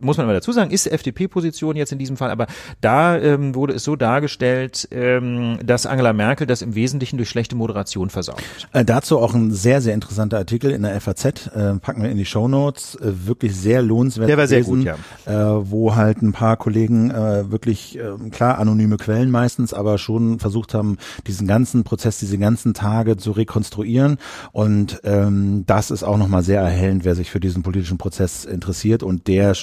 muss man aber dazu sagen, ist FDP-Position jetzt in diesem Fall, aber da ähm, wurde es so dargestellt, ähm, dass Angela Merkel das im Wesentlichen durch schlechte Moderation versaut. Äh, dazu auch ein sehr, sehr interessanter Artikel in der FAZ, äh, packen wir in die Show Notes, äh, wirklich sehr lohnenswert. Der war sehr gut, ja. Äh, wo halt ein paar Kollegen äh, wirklich, äh, klar, anonyme Quellen meistens, aber schon versucht haben, diesen ganzen Prozess, diese ganzen Tage zu rekonstruieren und ähm, das ist auch nochmal sehr erhellend, wer sich für diesen politischen Prozess interessiert und der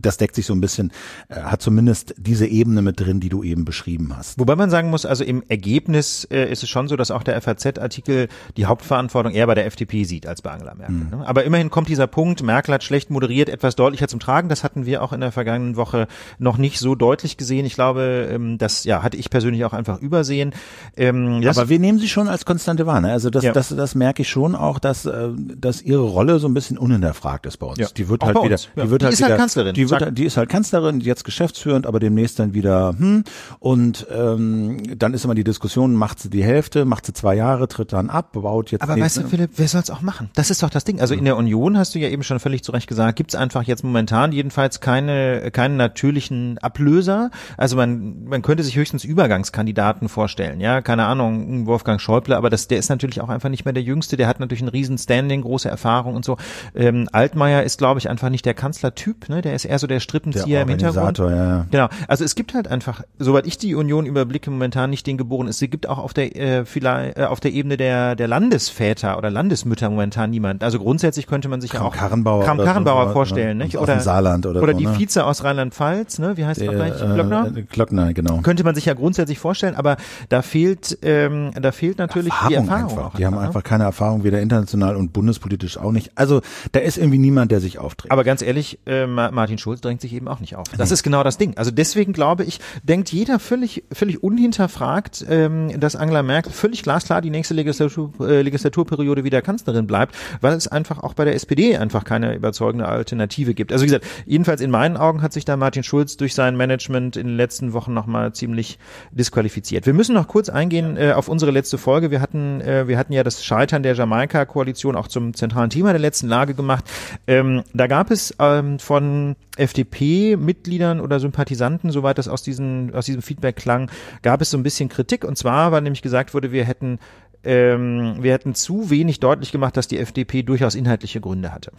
das deckt sich so ein bisschen, äh, hat zumindest diese Ebene mit drin, die du eben beschrieben hast. Wobei man sagen muss, also im Ergebnis äh, ist es schon so, dass auch der FAZ-Artikel die Hauptverantwortung eher bei der FDP sieht als bei Angela Merkel. Mhm. Ne? Aber immerhin kommt dieser Punkt, Merkel hat schlecht moderiert, etwas deutlicher zum Tragen. Das hatten wir auch in der vergangenen Woche noch nicht so deutlich gesehen. Ich glaube, ähm, das ja hatte ich persönlich auch einfach übersehen. Ähm, Aber wir nehmen sie schon als konstante wahr. Ne? Also das, ja. das, das merke ich schon auch, dass, äh, dass ihre Rolle so ein bisschen unhinterfragt ist bei uns. Ja. Die wird auch halt wieder, ja. die wird die halt ist halt wieder, halt Kanzlerin. Die, wird, die ist halt Kanzlerin, jetzt geschäftsführend, aber demnächst dann wieder hm. Und ähm, dann ist immer die Diskussion, macht sie die Hälfte, macht sie zwei Jahre, tritt dann ab, baut jetzt. Aber weißt du, Philipp, wer soll es auch machen? Das ist doch das Ding. Also in der Union hast du ja eben schon völlig zu Recht gesagt, gibt es einfach jetzt momentan jedenfalls keine, keinen natürlichen Ablöser. Also man, man könnte sich höchstens Übergangskandidaten vorstellen, ja, keine Ahnung, Wolfgang Schäuble, aber das, der ist natürlich auch einfach nicht mehr der Jüngste, der hat natürlich einen riesen Standing, große Erfahrung und so. Ähm, Altmaier ist, glaube ich, einfach nicht der Kanzlertyp, ne? Der ist eher so der Strippenzieher im Hintergrund. Ja, ja. Genau. Also es gibt halt einfach, soweit ich die Union überblicke, momentan nicht den Geboren. Es gibt auch auf der äh, vielleicht äh, auf der Ebene der der Landesväter oder Landesmütter momentan niemand. Also grundsätzlich könnte man sich Kram ja auch Karrenbauer, Kram Karrenbauer so, vorstellen, nicht? Oder Saarland oder oder so, die ne? Vize aus Rheinland-Pfalz, ne? Wie heißt der, gleich? Glockner? Äh, Glockner, genau. Könnte man sich ja grundsätzlich vorstellen, aber da fehlt ähm, da fehlt natürlich Erfahrung die Erfahrung. Einfach. Die haben ne? einfach keine Erfahrung, weder international und bundespolitisch auch nicht. Also da ist irgendwie niemand, der sich auftritt. Aber ganz ehrlich, äh, Martin Schulz drängt sich eben auch nicht auf. Das ist genau das Ding. Also deswegen glaube ich, denkt jeder völlig, völlig unhinterfragt, ähm, dass Angela Merkel völlig glasklar die nächste Legislatur, äh, Legislaturperiode wieder Kanzlerin bleibt, weil es einfach auch bei der SPD einfach keine überzeugende Alternative gibt. Also wie gesagt, jedenfalls in meinen Augen hat sich da Martin Schulz durch sein Management in den letzten Wochen nochmal ziemlich disqualifiziert. Wir müssen noch kurz eingehen äh, auf unsere letzte Folge. Wir hatten, äh, wir hatten ja das Scheitern der Jamaika-Koalition auch zum zentralen Thema der letzten Lage gemacht. Ähm, da gab es ähm, von FDP-Mitgliedern oder Sympathisanten, soweit das aus, diesen, aus diesem Feedback klang, gab es so ein bisschen Kritik. Und zwar, weil nämlich gesagt wurde, wir hätten, ähm, wir hätten zu wenig deutlich gemacht, dass die FDP durchaus inhaltliche Gründe hatte.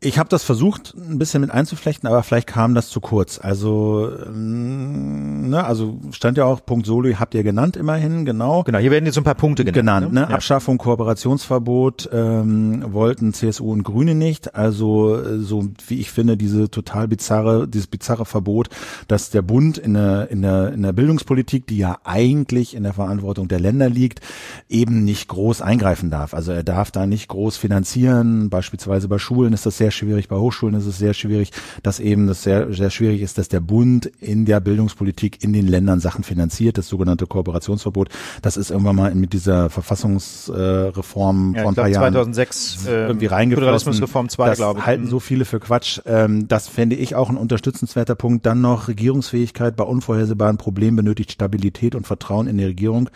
Ich habe das versucht, ein bisschen mit einzuflechten, aber vielleicht kam das zu kurz. Also, ähm, ne, also stand ja auch Punkt Soli, habt ihr genannt immerhin, genau. Genau, hier werden jetzt ein paar Punkte genannt. Genannt, ne? ne? Ja. Abschaffung, Kooperationsverbot ähm, wollten CSU und Grüne nicht. Also so wie ich finde, diese total bizarre, dieses bizarre Verbot, dass der Bund in der, in der, in der Bildungspolitik, die ja eigentlich in der Verantwortung der Länder liegt, eben nicht groß eingreifen darf. Also er darf da nicht groß finanzieren, beispielsweise bei Schulen ist das sehr sehr schwierig, bei Hochschulen ist es sehr schwierig, dass eben das sehr, sehr schwierig ist, dass der Bund in der Bildungspolitik in den Ländern Sachen finanziert, das sogenannte Kooperationsverbot. Das ist irgendwann mal mit dieser Verfassungsreform ja, vor ein paar Jahren 2006 äh, irgendwie reingeflossen. Reform 2, das glaube ich. halten so viele für Quatsch. Ähm, das fände ich auch ein unterstützenswerter Punkt. Dann noch Regierungsfähigkeit bei unvorhersehbaren Problemen benötigt Stabilität und Vertrauen in die Regierung.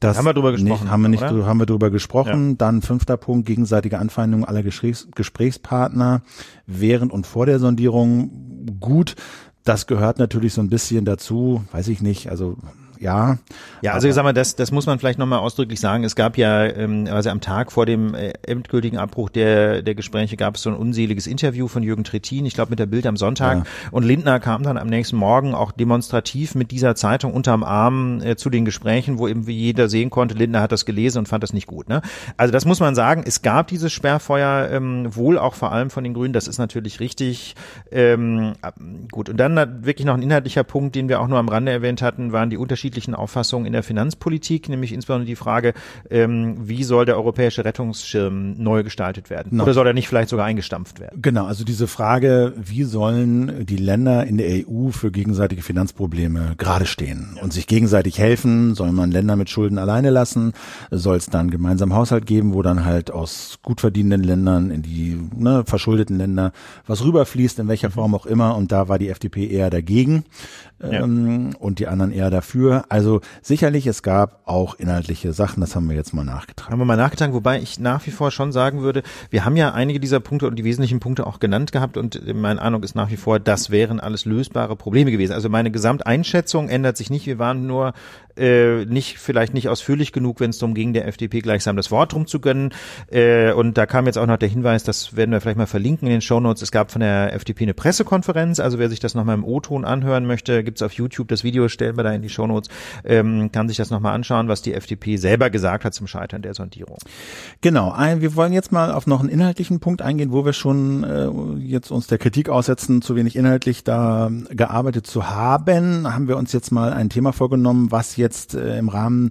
Das haben wir drüber gesprochen. Nicht, haben wir nicht, oder? haben wir drüber gesprochen. Ja. Dann fünfter Punkt, gegenseitige Anfeindung aller Gesprächs, Gesprächspartner während und vor der Sondierung. Gut, das gehört natürlich so ein bisschen dazu, weiß ich nicht, also ja. Ja, also ich sag mal, das, das muss man vielleicht nochmal ausdrücklich sagen. Es gab ja, ähm, also am Tag vor dem äh, endgültigen Abbruch der, der Gespräche gab es so ein unseliges Interview von Jürgen Trittin, ich glaube mit der Bild am Sonntag. Ja. Und Lindner kam dann am nächsten Morgen auch demonstrativ mit dieser Zeitung unterm Arm äh, zu den Gesprächen, wo eben wie jeder sehen konnte, Lindner hat das gelesen und fand das nicht gut. Ne? Also das muss man sagen, es gab dieses Sperrfeuer ähm, wohl auch vor allem von den Grünen, das ist natürlich richtig. Ähm, gut, und dann wirklich noch ein inhaltlicher Punkt, den wir auch nur am Rande erwähnt hatten, waren die Unterschiede unterschiedlichen Auffassungen in der Finanzpolitik, nämlich insbesondere die Frage, ähm, wie soll der europäische Rettungsschirm neu gestaltet werden? Genau. Oder soll er nicht vielleicht sogar eingestampft werden? Genau, also diese Frage, wie sollen die Länder in der EU für gegenseitige Finanzprobleme gerade stehen und sich gegenseitig helfen? Soll man Länder mit Schulden alleine lassen? Soll es dann gemeinsam Haushalt geben, wo dann halt aus gut verdienenden Ländern in die ne, verschuldeten Länder was rüberfließt, in welcher Form auch immer? Und da war die FDP eher dagegen ja. ähm, und die anderen eher dafür Also sicherlich, es gab auch inhaltliche Sachen, das haben wir jetzt mal nachgetragen. Haben wir mal nachgetragen, wobei ich nach wie vor schon sagen würde, wir haben ja einige dieser Punkte und die wesentlichen Punkte auch genannt gehabt und meine Ahnung ist nach wie vor, das wären alles lösbare Probleme gewesen. Also meine Gesamteinschätzung ändert sich nicht. Wir waren nur äh, nicht vielleicht nicht ausführlich genug, wenn es darum ging, der FDP gleichsam das Wort drum zu gönnen. Äh, und da kam jetzt auch noch der Hinweis, das werden wir vielleicht mal verlinken in den Shownotes. Es gab von der FDP eine Pressekonferenz, also wer sich das nochmal im O-Ton anhören möchte, gibt's auf YouTube das Video, stellen wir da in die Shownotes, ähm, kann sich das nochmal anschauen, was die FDP selber gesagt hat zum Scheitern der Sondierung. Genau, wir wollen jetzt mal auf noch einen inhaltlichen Punkt eingehen, wo wir schon äh, jetzt uns der Kritik aussetzen, zu wenig inhaltlich da gearbeitet zu haben, haben wir uns jetzt mal ein Thema vorgenommen, was jetzt äh, im Rahmen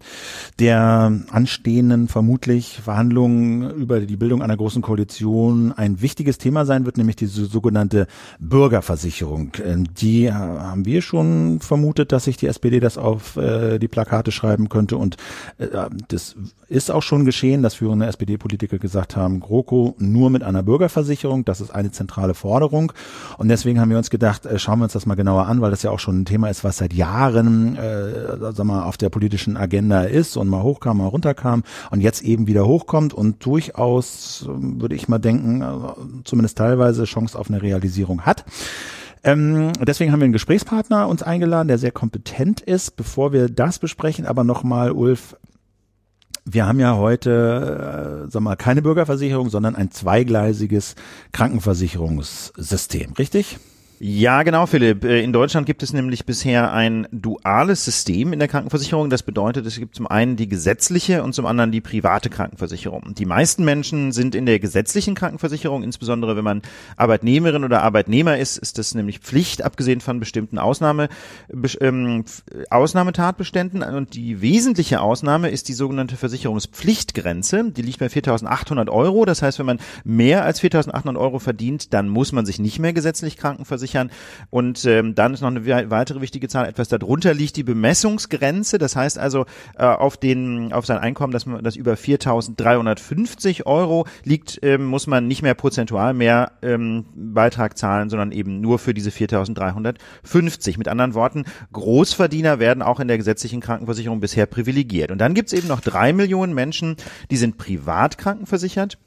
der anstehenden vermutlich Verhandlungen über die Bildung einer großen Koalition ein wichtiges Thema sein wird, nämlich diese sogenannte Bürgerversicherung. Äh, die haben wir schon vermutet, dass sich die SPD das auf äh, die Plakate schreiben könnte und äh, das ist auch schon geschehen, dass führende SPD-Politiker gesagt haben, GroKo nur mit einer Bürgerversicherung, das ist eine zentrale Forderung und deswegen haben wir uns gedacht, äh, schauen wir uns das mal genauer an, weil das ja auch schon ein Thema ist, was seit Jahren äh, sag mal, auf der politischen Agenda ist und mal hochkam, mal runterkam und jetzt eben wieder hochkommt und durchaus, würde ich mal denken, äh, zumindest teilweise Chance auf eine Realisierung hat. Ähm, deswegen haben wir einen Gesprächspartner uns eingeladen, der sehr kompetent ist. Bevor wir das besprechen, aber nochmal, Ulf, wir haben ja heute, äh, sag mal, keine Bürgerversicherung, sondern ein zweigleisiges Krankenversicherungssystem, richtig? Ja, genau, Philipp. Äh, in Deutschland gibt es nämlich bisher ein duales System in der Krankenversicherung. Das bedeutet, es gibt zum einen die gesetzliche und zum anderen die private Krankenversicherung. Die meisten Menschen sind in der gesetzlichen Krankenversicherung, insbesondere wenn man Arbeitnehmerin oder Arbeitnehmer ist, ist das nämlich Pflicht, abgesehen von bestimmten Ausnahme, ähm, Ausnahmetatbeständen. Und die wesentliche Ausnahme ist die sogenannte Versicherungspflichtgrenze. Die liegt bei 4.800 Euro. Das heißt, wenn man mehr als 4.800 Euro verdient, dann muss man sich nicht mehr gesetzlich krankenversichern versichern. Und ähm, dann ist noch eine weitere wichtige Zahl, etwas darunter liegt die Bemessungsgrenze. Das heißt also äh, auf den auf sein Einkommen, das, das über 4.350 Euro liegt, ähm, muss man nicht mehr prozentual mehr ähm, Beitrag zahlen, sondern eben nur für diese 4.350. Mit anderen Worten, Großverdiener werden auch in der gesetzlichen Krankenversicherung bisher privilegiert. Und dann gibt's eben noch drei Millionen Menschen, die sind privat krankenversichert.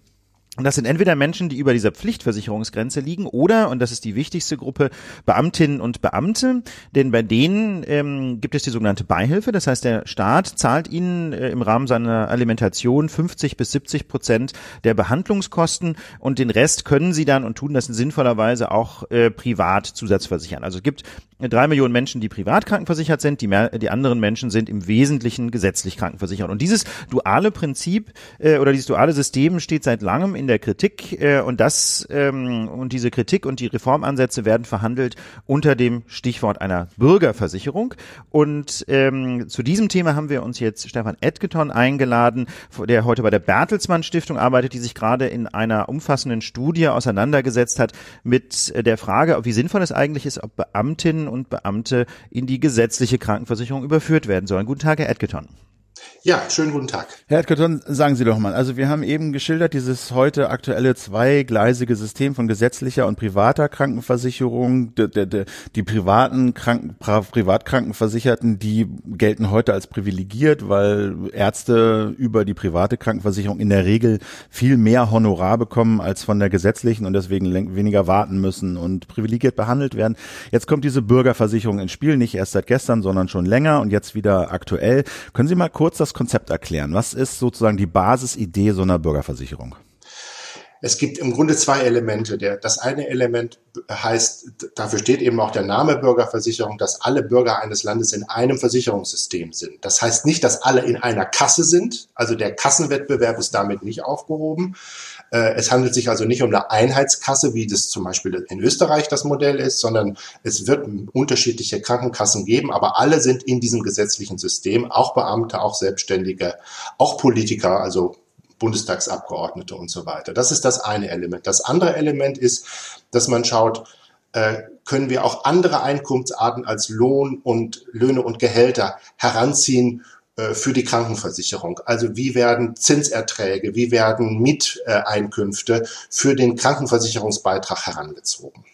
Und das sind entweder Menschen, die über dieser Pflichtversicherungsgrenze liegen oder, und das ist die wichtigste Gruppe, Beamtinnen und Beamte, denn bei denen ähm, gibt es die sogenannte Beihilfe. Das heißt, der Staat zahlt ihnen äh, im Rahmen seiner Alimentation 50 bis 70 Prozent der Behandlungskosten und den Rest können sie dann und tun das in sinnvoller Weise auch äh, privat zusatzversichern. Also es gibt drei Millionen Menschen, die privat krankenversichert sind, die, mehr, die anderen Menschen sind im Wesentlichen gesetzlich krankenversichert. Und dieses duale Prinzip äh, oder dieses duale System steht seit langem in der Kritik äh, und das ähm, und diese Kritik und die Reformansätze werden verhandelt unter dem Stichwort einer Bürgerversicherung. Und ähm, zu diesem Thema haben wir uns jetzt Stefan Edgeton eingeladen, der heute bei der Bertelsmann Stiftung arbeitet, die sich gerade in einer umfassenden Studie auseinandergesetzt hat mit der Frage, wie sinnvoll es eigentlich ist, ob Beamtinnen und Beamte in die gesetzliche Krankenversicherung überführt werden sollen. Guten Tag, Herr Edgeton. Ja, schönen guten Tag. Herr Edgerton, sagen Sie doch mal, also wir haben eben geschildert, dieses heute aktuelle zweigleisige System von gesetzlicher und privater Krankenversicherung. Die, die, die privaten Kranken, Privatkrankenversicherten, die gelten heute als privilegiert, weil Ärzte über die private Krankenversicherung in der Regel viel mehr Honorar bekommen als von der gesetzlichen und deswegen weniger warten müssen und privilegiert behandelt werden. Jetzt kommt diese Bürgerversicherung ins Spiel, nicht erst seit gestern, sondern schon länger und jetzt wieder aktuell. Können Sie mal kurz das Konzept erklären? Was ist sozusagen die Basisidee so einer Bürgerversicherung? Es gibt im Grunde zwei Elemente. das eine Element heißt, dafür steht eben auch der Name Bürgerversicherung, dass alle Bürger eines Landes in einem Versicherungssystem sind. Das heißt nicht, dass alle in einer Kasse sind. Also der Kassenwettbewerb ist damit nicht aufgehoben. Äh, es handelt sich also nicht um eine Einheitskasse, wie das zum Beispiel in Österreich das Modell ist, sondern es wird unterschiedliche Krankenkassen geben, aber alle sind in diesem gesetzlichen System, auch Beamte, auch Selbstständige, auch Politiker, also Bundestagsabgeordnete und so weiter. Das ist das eine Element. Das andere Element ist, dass man schaut, äh, können wir auch andere Einkunftsarten als Lohn und Löhne und Gehälter heranziehen für die Krankenversicherung. Also wie werden Zinserträge, wie werden Mieteinkünfte für den Krankenversicherungsbeitrag herangezogen?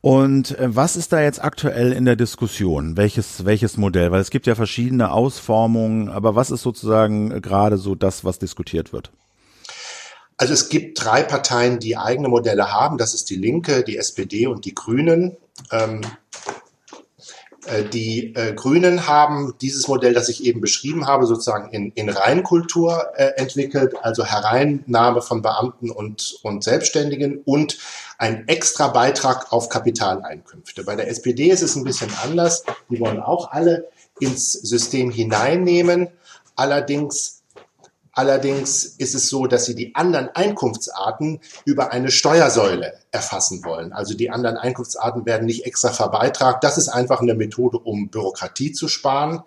Und äh, was ist da jetzt aktuell in der Diskussion? Welches, welches Modell? Weil es gibt ja verschiedene Ausformungen, aber was ist sozusagen gerade so das, was diskutiert wird? Also es gibt drei Parteien, die eigene Modelle haben. Das ist die Linke, die SPD und die Grünen. Ähm, äh, die äh, Grünen haben dieses Modell, das ich eben beschrieben habe, sozusagen in, in Reinkultur äh, entwickelt, also Hereinnahme von Beamten und, und Selbstständigen und ein extra Beitrag auf Kapitaleinkünfte. Bei der SPD ist es ein bisschen anders. Die wollen auch alle ins System hineinnehmen. Allerdings Allerdings ist es so, dass sie die anderen Einkunftsarten über eine Steuersäule erfassen wollen. Also die anderen Einkunftsarten werden nicht extra verbeitragt. Das ist einfach eine Methode, um Bürokratie zu sparen.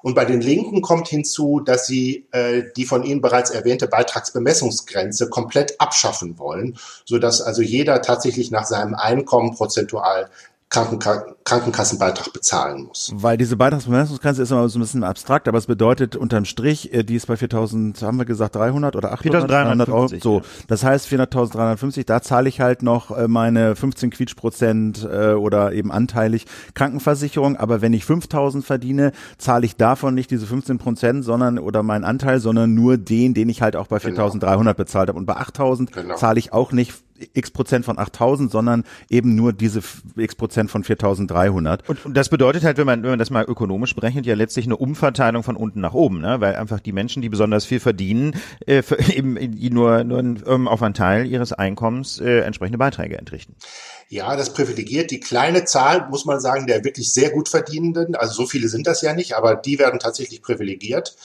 Und bei den Linken kommt hinzu, dass sie äh, die von Ihnen bereits erwähnte Beitragsbemessungsgrenze komplett abschaffen wollen, sodass also jeder tatsächlich nach seinem Einkommen prozentual Krankenka Krankenkassenbeitrag bezahlen muss. Weil diese Beitragsbemessungsgrenze ist immer so ein bisschen abstrakt, aber es bedeutet unterm Strich, äh, die ist bei 4.000, haben wir gesagt, 300 oder 800? 4.300 Euro. So, das heißt 400.350, da zahle ich halt noch äh, meine 15 Quietschprozent äh, oder eben anteilig Krankenversicherung, aber wenn ich 5.000 verdiene, zahle ich davon nicht diese 15 Prozent, sondern oder meinen Anteil, sondern nur den, den ich halt auch bei 4.300 genau. bezahlt habe. Und bei 8.000 genau. zahle ich auch nicht x Prozent von 8000, sondern eben nur diese x Prozent von 4300. Und, und das bedeutet halt, wenn man, wenn man das mal ökonomisch berechnet, ja letztlich eine Umverteilung von unten nach oben, ne? weil einfach die Menschen, die besonders viel verdienen, äh, für, eben die nur, nur ähm, auf einen Teil ihres Einkommens äh, entsprechende Beiträge entrichten. Ja, das privilegiert die kleine Zahl, muss man sagen, der wirklich sehr gut verdienenden. Also so viele sind das ja nicht, aber die werden tatsächlich privilegiert.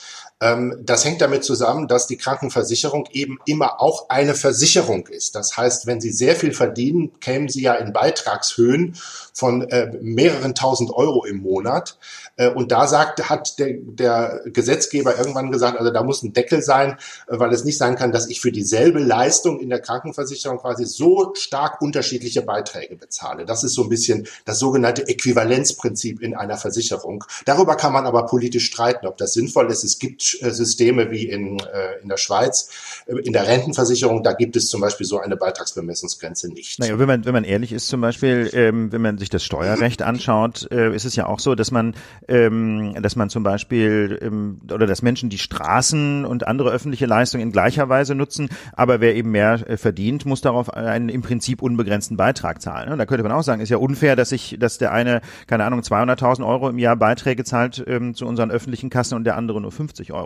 Ähm, das hängt damit zusammen, dass die Krankenversicherung eben immer auch eine Versicherung ist. Das heißt, wenn Sie sehr viel verdienen, kämen Sie ja in Beitragshöhen von äh, mehreren tausend Euro im Monat. Äh, und da sagt, hat der, der Gesetzgeber irgendwann gesagt, also da muss ein Deckel sein, weil es nicht sein kann, dass ich für dieselbe Leistung in der Krankenversicherung quasi so stark unterschiedliche Beiträge bezahle. Das ist so ein bisschen das sogenannte Äquivalenzprinzip in einer Versicherung. Darüber kann man aber politisch streiten, ob das sinnvoll ist. Es gibt äh, Systeme wie in, äh, in der Schweiz, in der Rentenversicherung, da gibt es zum Beispiel so eine Beitragsbemessungsgrenze nicht. Naja, wenn man, wenn man ehrlich ist zum Beispiel, ähm, wenn man sich das Steuerrecht anschaut, äh, ist es ja auch so, dass man ähm, dass man zum Beispiel ähm, oder dass Menschen die Straßen und andere öffentliche Leistungen in gleicher Weise nutzen, aber wer eben mehr äh, verdient, muss darauf einen im Prinzip unbegrenzten Beitrag zahlen. Und da könnte man auch sagen, ist ja unfair, dass ich, dass der eine, keine Ahnung, 200.000 Euro im Jahr Beiträge zahlt ähm, zu unseren öffentlichen Kassen und der andere nur 50 Euro.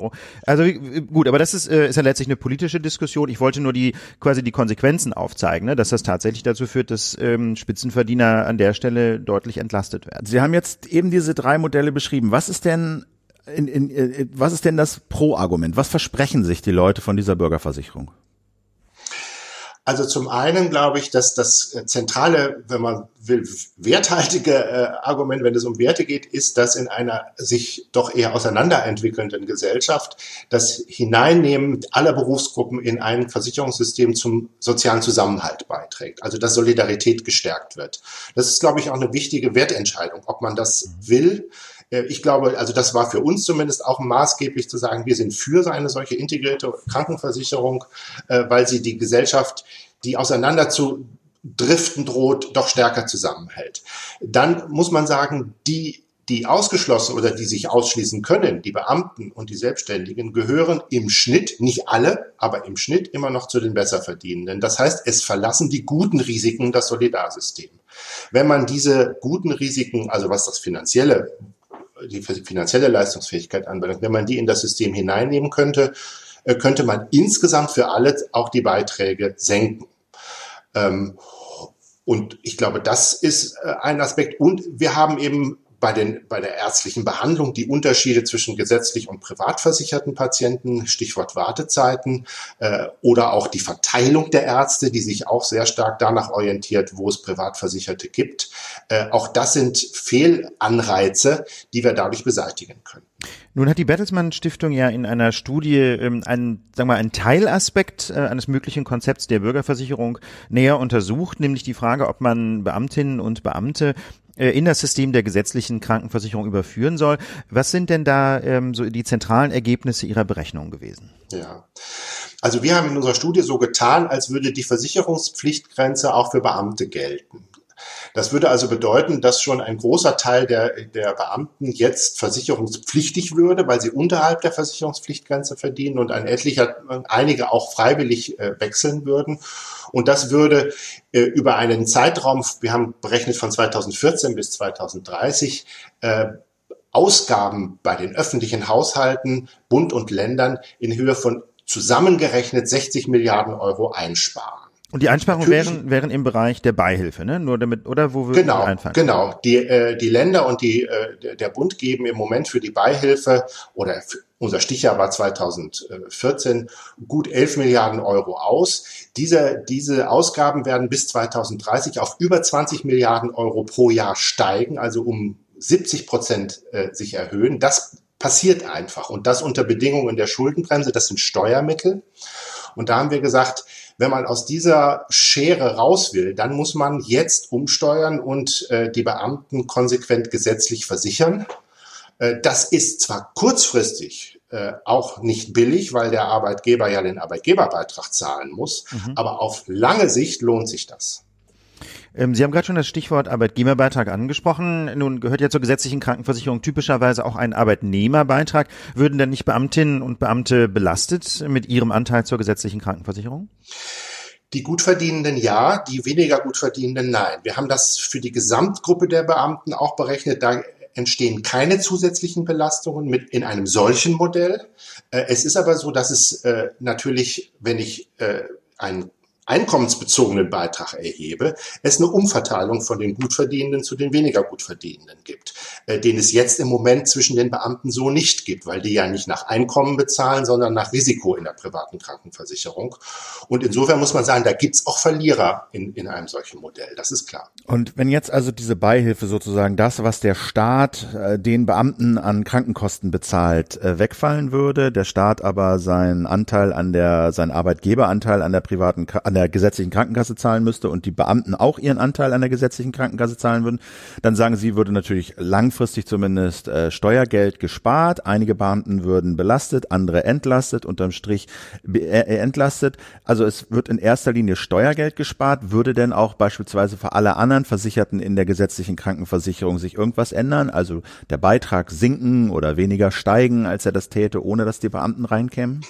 Also gut, aber das ist, äh, ist ja letztlich eine politische Diskussion. Ich wollte nur die quasi die Konsequenzen aufzeigen, ne, dass das tatsächlich dazu führt, dass ähm, Spitzenverdiener an der Stelle deutlich entlastet werden. Sie haben jetzt eben diese drei Modelle beschrieben. Was ist denn in, in, in, äh, was ist denn das Pro-Argument? Was versprechen sich die Leute von dieser Bürgerversicherung? Also zum einen glaube ich, dass das äh, zentrale, wenn man will, werthaltige äh, Argument, wenn es um Werte geht, ist, dass in einer sich doch eher auseinanderentwickelnden Gesellschaft das Hineinnehmen aller Berufsgruppen in ein Versicherungssystem zum sozialen Zusammenhalt beiträgt. Also dass Solidarität gestärkt wird. Das ist, glaube ich, auch eine wichtige Wertentscheidung, ob man das will äh, ich glaube, also das war für uns zumindest auch maßgeblich zu sagen, wir sind für eine solche integrierte Krankenversicherung, äh, weil sie die Gesellschaft, die auseinander zu driften droht, doch stärker zusammenhält. Dann muss man sagen, die die ausgeschlossen oder die sich ausschließen können, die Beamten und die Selbstständigen, gehören im Schnitt, nicht alle, aber im Schnitt immer noch zu den Besserverdienenden. Das heißt, es verlassen die guten Risiken das Solidarsystem. Wenn man diese guten Risiken, also was das finanzielle die finanzielle Leistungsfähigkeit anbelangt, wenn man die in das System hineinnehmen könnte, äh, könnte man insgesamt für alle auch die Beiträge senken. Ähm, und ich glaube, das ist äh, ein Aspekt. Und wir haben eben bei, den, bei der ärztlichen Behandlung die Unterschiede zwischen gesetzlich und privat Patienten, Stichwort Wartezeiten, äh, oder auch die Verteilung der Ärzte, die sich auch sehr stark danach orientiert, wo es Privatversicherte gibt. Äh, auch das sind Fehlanreize, die wir dadurch beseitigen können. Nun hat die Bertelsmann Stiftung ja in einer Studie ähm, einen, sagen wir, einen Teilaspekt äh, eines möglichen Konzepts der Bürgerversicherung näher untersucht, nämlich die Frage, ob man Beamtinnen und Beamte in das System der gesetzlichen Krankenversicherung überführen soll. Was sind denn da ähm, so die zentralen Ergebnisse Ihrer Berechnung gewesen? Ja. Also wir haben in unserer Studie so getan, als würde die Versicherungspflichtgrenze auch für Beamte gelten. Das würde also bedeuten, dass schon ein großer Teil der, der Beamten jetzt versicherungspflichtig würde, weil sie unterhalb der Versicherungspflichtgrenze verdienen und ein etlicher, einige auch freiwillig äh, wechseln würden. Und das würde äh, über einen Zeitraum, wir haben berechnet von 2014 bis 2030, äh, Ausgaben bei den öffentlichen Haushalten, Bund und Ländern in Höhe von zusammengerechnet 60 Milliarden Euro einsparen. Und die Einsparungen wären, wären im Bereich der Beihilfe, ne? Nur damit, oder wo wir genau, einfallen? Genau, die, äh, die Länder und die, äh, der Bund geben im Moment für die Beihilfe oder für, unser Stichjahr war 2014 gut 11 Milliarden Euro aus. Diese, diese Ausgaben werden bis 2030 auf über 20 Milliarden Euro pro Jahr steigen, also um 70 Prozent äh, sich erhöhen. Das passiert einfach und das unter Bedingungen der Schuldenbremse. Das sind Steuermittel. Und da haben wir gesagt, wenn man aus dieser Schere raus will, dann muss man jetzt umsteuern und äh, die Beamten konsequent gesetzlich versichern. Äh, das ist zwar kurzfristig äh, auch nicht billig, weil der Arbeitgeber ja den Arbeitgeberbeitrag zahlen muss, mhm. aber auf lange Sicht lohnt sich das. Ähm, Sie haben gerade schon das Stichwort Arbeitgeberbeitrag angesprochen. Nun gehört ja zur gesetzlichen Krankenversicherung typischerweise auch ein Arbeitnehmerbeitrag. Würden denn nicht Beamtinnen und Beamte belastet mit ihrem Anteil zur gesetzlichen Krankenversicherung? Die Gutverdienenden ja, die weniger Gutverdienenden nein. Wir haben das für die Gesamtgruppe der Beamten auch berechnet. Da entstehen keine zusätzlichen Belastungen mit in einem solchen Modell. Äh, es ist aber so, dass es äh, natürlich, wenn ich äh, ein einkommensbezogenen Beitrag erhebe, es eine Umverteilung von den Gutverdienenden zu den weniger Gutverdienenden gibt, äh, den es jetzt im Moment zwischen den Beamten so nicht gibt, weil die ja nicht nach Einkommen bezahlen, sondern nach Risiko in der privaten Krankenversicherung. Und insofern muss man sagen, da gibt's auch Verlierer in, in einem solchen Modell, das ist klar. Und wenn jetzt also diese Beihilfe sozusagen das, was der Staat äh, den Beamten an Krankenkosten bezahlt, äh, wegfallen würde, der Staat aber seinen Anteil an der, seinen Arbeitgeberanteil an der privaten, an an der gesetzlichen Krankenkasse zahlen müsste und die Beamten auch ihren Anteil an der gesetzlichen Krankenkasse zahlen würden, dann sagen sie, würde natürlich langfristig zumindest äh, Steuergeld gespart. Einige Beamten würden belastet, andere entlastet, unterm Strich äh, äh, entlastet. Also es wird in erster Linie Steuergeld gespart. Würde denn auch beispielsweise für alle anderen Versicherten in der gesetzlichen Krankenversicherung sich irgendwas ändern? Also der Beitrag sinken oder weniger steigen, als er das täte, ohne dass die Beamten reinkämen?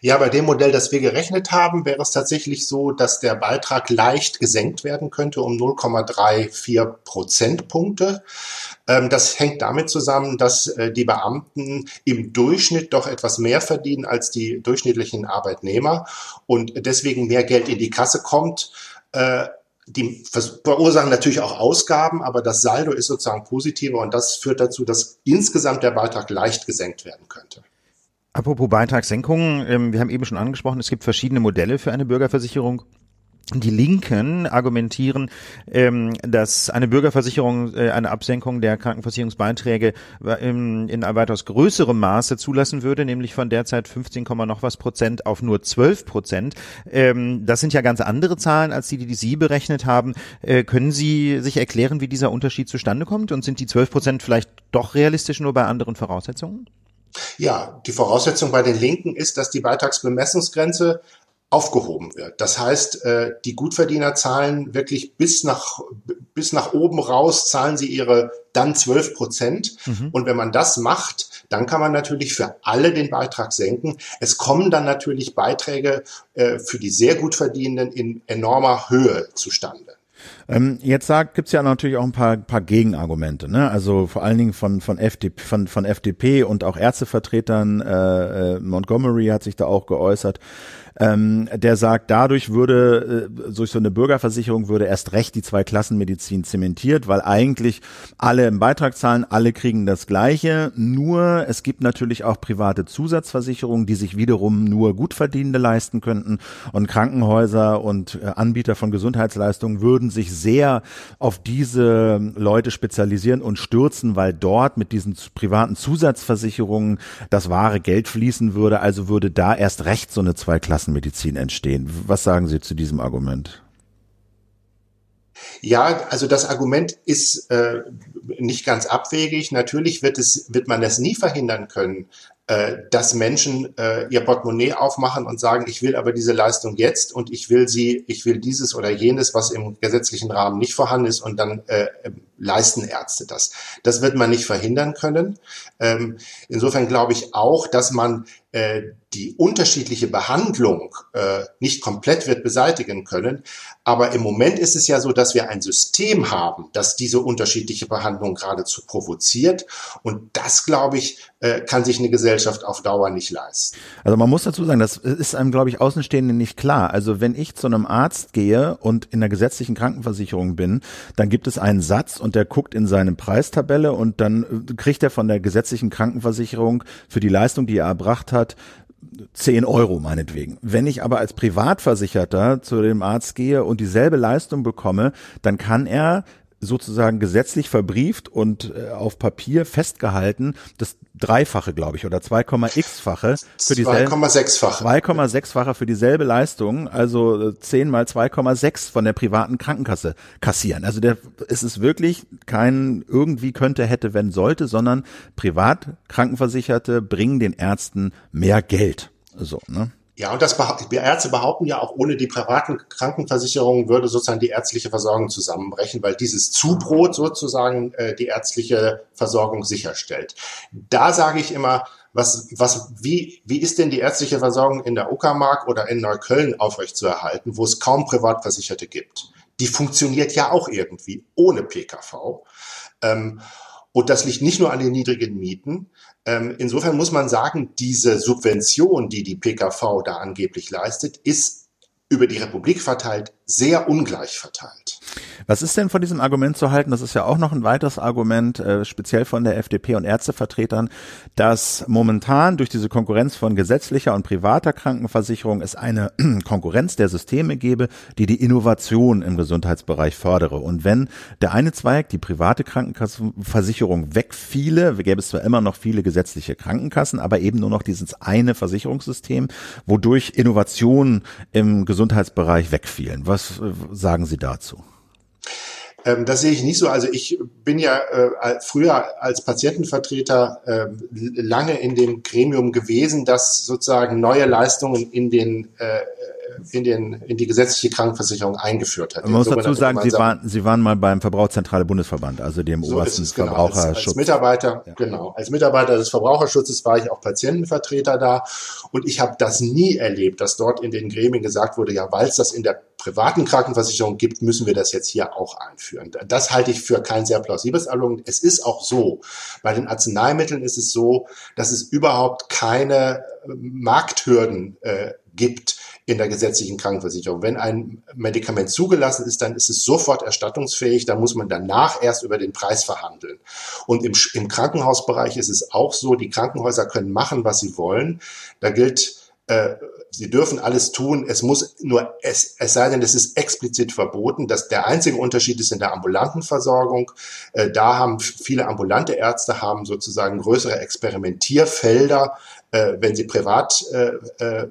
Ja, bei dem Modell, das wir gerechnet haben, wäre es tatsächlich so, dass der Beitrag leicht gesenkt werden könnte um 0,34 Prozentpunkte. Ähm, das hängt damit zusammen, dass äh, die Beamten im Durchschnitt doch etwas mehr verdienen als die durchschnittlichen Arbeitnehmer und deswegen mehr Geld in die Kasse kommt äh, die verursachen natürlich auch Ausgaben, aber das Saldo ist sozusagen positiver und das führt dazu, dass insgesamt der Beitrag leicht gesenkt werden könnte. Apropos Beitragssenkungen, ähm, wir haben eben schon angesprochen, es gibt verschiedene Modelle für eine Bürgerversicherung. Die Linken argumentieren, ähm, dass eine Bürgerversicherung äh, eine Absenkung der Krankenversicherungsbeiträge in, in weitaus größerem Maße zulassen würde, nämlich von derzeit 15, noch was Prozent auf nur 12 Prozent. Ähm, das sind ja ganz andere Zahlen als die, die Sie berechnet haben. Äh, können Sie sich erklären, wie dieser Unterschied zustande kommt? Und sind die 12 Prozent vielleicht doch realistisch nur bei anderen Voraussetzungen? Ja, die Voraussetzung bei den Linken ist, dass die Beitragsbemessungsgrenze aufgehoben wird. Das heißt, äh, die Gutverdiener zahlen wirklich bis nach, bis nach oben raus, zahlen sie ihre dann 12 Prozent. Mhm. Und wenn man das macht, dann kann man natürlich für alle den Beitrag senken. Es kommen dann natürlich Beiträge äh, für die sehr gut verdienenden in enormer Höhe zustande. Ähm, jetzt sagt, gibt's ja natürlich auch ein paar, paar Gegenargumente, ne? Also vor allen Dingen von von FDP, von, von FDP und auch Ärztevertretern. Äh, äh, Montgomery hat sich da auch geäußert ähm, der sagt, dadurch würde, äh, durch so eine Bürgerversicherung würde erst recht die Zweiklassenmedizin zementiert, weil eigentlich alle im Beitrag zahlen, alle kriegen das Gleiche. Nur es gibt natürlich auch private Zusatzversicherungen, die sich wiederum nur Gutverdienende leisten könnten und Krankenhäuser und äh, Anbieter von Gesundheitsleistungen würden sich sehr auf diese Leute spezialisieren und stürzen, weil dort mit diesen privaten Zusatzversicherungen das wahre Geld fließen würde. Also würde da erst recht so eine Zweiklassen Klassenmedizin entstehen. Was sagen Sie zu diesem Argument? Ja, also das Argument ist äh, nicht ganz abwegig. Natürlich wird es, wird man es nie verhindern können, dass Menschen äh, ihr Portemonnaie aufmachen und sagen, ich will aber diese Leistung jetzt und ich will sie, ich will dieses oder jenes, was im gesetzlichen Rahmen nicht vorhanden ist und dann äh, leisten Ärzte das. Das wird man nicht verhindern können. Ähm, insofern glaube ich auch, dass man äh, die unterschiedliche Behandlung äh, nicht komplett wird beseitigen können. Aber im Moment ist es ja so, dass wir ein System haben, das diese unterschiedliche Behandlung geradezu provoziert. Und das, glaube ich, äh, kann sich eine Gesellschaft auf Dauer nicht leisten. Also man muss dazu sagen, das ist einem, glaube ich, Außenstehenden nicht klar. Also wenn ich zu einem Arzt gehe und in der gesetzlichen Krankenversicherung bin, dann gibt es einen Satz und der guckt in seine Preistabelle und dann äh, kriegt er von der gesetzlichen Krankenversicherung für die Leistung, die er erbracht hat, 10 Euro meinetwegen. Wenn ich aber als Privatversicherter zu dem Arzt gehe und dieselbe Leistung bekomme, dann kann er sozusagen gesetzlich verbrieft und äh, auf Papier festgehalten, das Dreifache, glaube ich, oder 2,x-fache für dieselbe 2,6-fache 2,6-fache für dieselbe Leistung, also 10 äh, mal 2,6 von der privaten Krankenkasse kassieren. Also der, es ist wirklich kein irgendwie könnte, hätte, wenn, sollte, sondern Privatkrankenversicherte bringen den Ärzten mehr Geld. So, ne? Ja, und das die Ärzte behaupten ja auch, ohne die privaten Krankenversicherungen würde sozusagen die ärztliche Versorgung zusammenbrechen, weil dieses Zubrot sozusagen äh, die ärztliche Versorgung sicherstellt. Da sage ich immer, was, was, wie, wie ist denn die ärztliche Versorgung in der Uckermark oder in Neukölln aufrechtzuerhalten, wo es kaum Privatversicherte gibt? Die funktioniert ja auch irgendwie ohne PKV. Ähm, und das liegt nicht nur an den niedrigen Mieten, insofern muss man sagen, diese Subvention, die die PKV da angeblich leistet, ist über die Republik verteilt sehr ungleich verteilt. Was ist denn von diesem Argument zu halten? Das ist ja auch noch ein weiteres Argument, äh, speziell von der FDP und Ärztevertretern, dass momentan durch diese Konkurrenz von gesetzlicher und privater Krankenversicherung es eine Konkurrenz der Systeme gebe, die die Innovation im Gesundheitsbereich fördere. Und wenn der eine Zweig, die private Krankenversicherung wegfiele, gäbe es zwar immer noch viele gesetzliche Krankenkassen, aber eben nur noch dieses eine Versicherungssystem, wodurch Innovation im Gesundheitsbereich wegfielen. Was äh, sagen Sie dazu? Ähm, das sehe ich nicht so. Also ich bin ja äh, früher als Patientenvertreter äh, lange in dem Gremium gewesen, das sozusagen neue Leistungen in den äh, in, den, in die gesetzliche Krankenversicherung eingeführt hat. Man muss dazu sagen, Sie waren, Sie waren mal beim Verbrauchszentrale Bundesverband, also dem so obersten es, genau. Verbraucherschutz. Als, als Mitarbeiter, ja. genau, als Mitarbeiter des Verbraucherschutzes war ich auch Patientenvertreter da und ich habe das nie erlebt, dass dort in den Gremien gesagt wurde, ja, weil es das in der privaten Krankenversicherung gibt, müssen wir das jetzt hier auch einführen. Das halte ich für kein sehr plausibles Argument. Es ist auch so, bei den Arzneimitteln ist es so, dass es überhaupt keine äh, Markthürden äh, gibt in der gesetzlichen Krankenversicherung. Wenn ein Medikament zugelassen ist, dann ist es sofort erstattungsfähig. Dann muss man danach erst über den Preis verhandeln. Und im, im Krankenhausbereich ist es auch so, die Krankenhäuser können machen, was sie wollen. Da gilt, äh, sie dürfen alles tun. Es muss nur, es, es sei denn, es ist explizit verboten. dass der einzige Unterschied ist in der ambulanten Versorgung. Äh, da haben viele ambulante Ärzte haben sozusagen größere Experimentierfelder, äh, wenn sie privat äh, äh,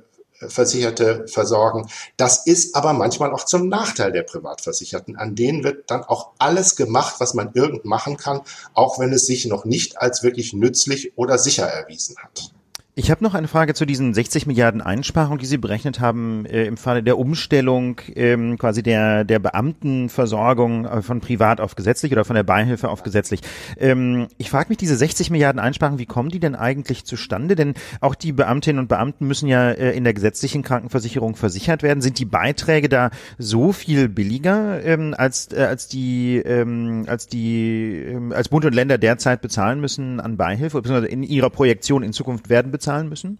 Versicherte versorgen. Das ist aber manchmal auch zum Nachteil der Privatversicherten. An denen wird dann auch alles gemacht, was man irgend machen kann, auch wenn es sich noch nicht als wirklich nützlich oder sicher erwiesen hat. Ich habe noch eine Frage zu diesen 60 Milliarden Einsparungen, die Sie berechnet haben äh, im Falle der Umstellung ähm, quasi der der Beamtenversorgung äh, von privat auf gesetzlich oder von der Beihilfe auf gesetzlich. Ähm, ich frage mich, diese 60 Milliarden Einsparungen, wie kommen die denn eigentlich zustande? Denn auch die Beamtinnen und Beamten müssen ja äh, in der gesetzlichen Krankenversicherung versichert werden. Sind die Beiträge da so viel billiger ähm, als äh, als die ähm, als die ähm, als Bund und Länder derzeit bezahlen müssen an Beihilfe, beziehungsweise in ihrer Projektion in Zukunft werden bezahlen? zahlen müssen?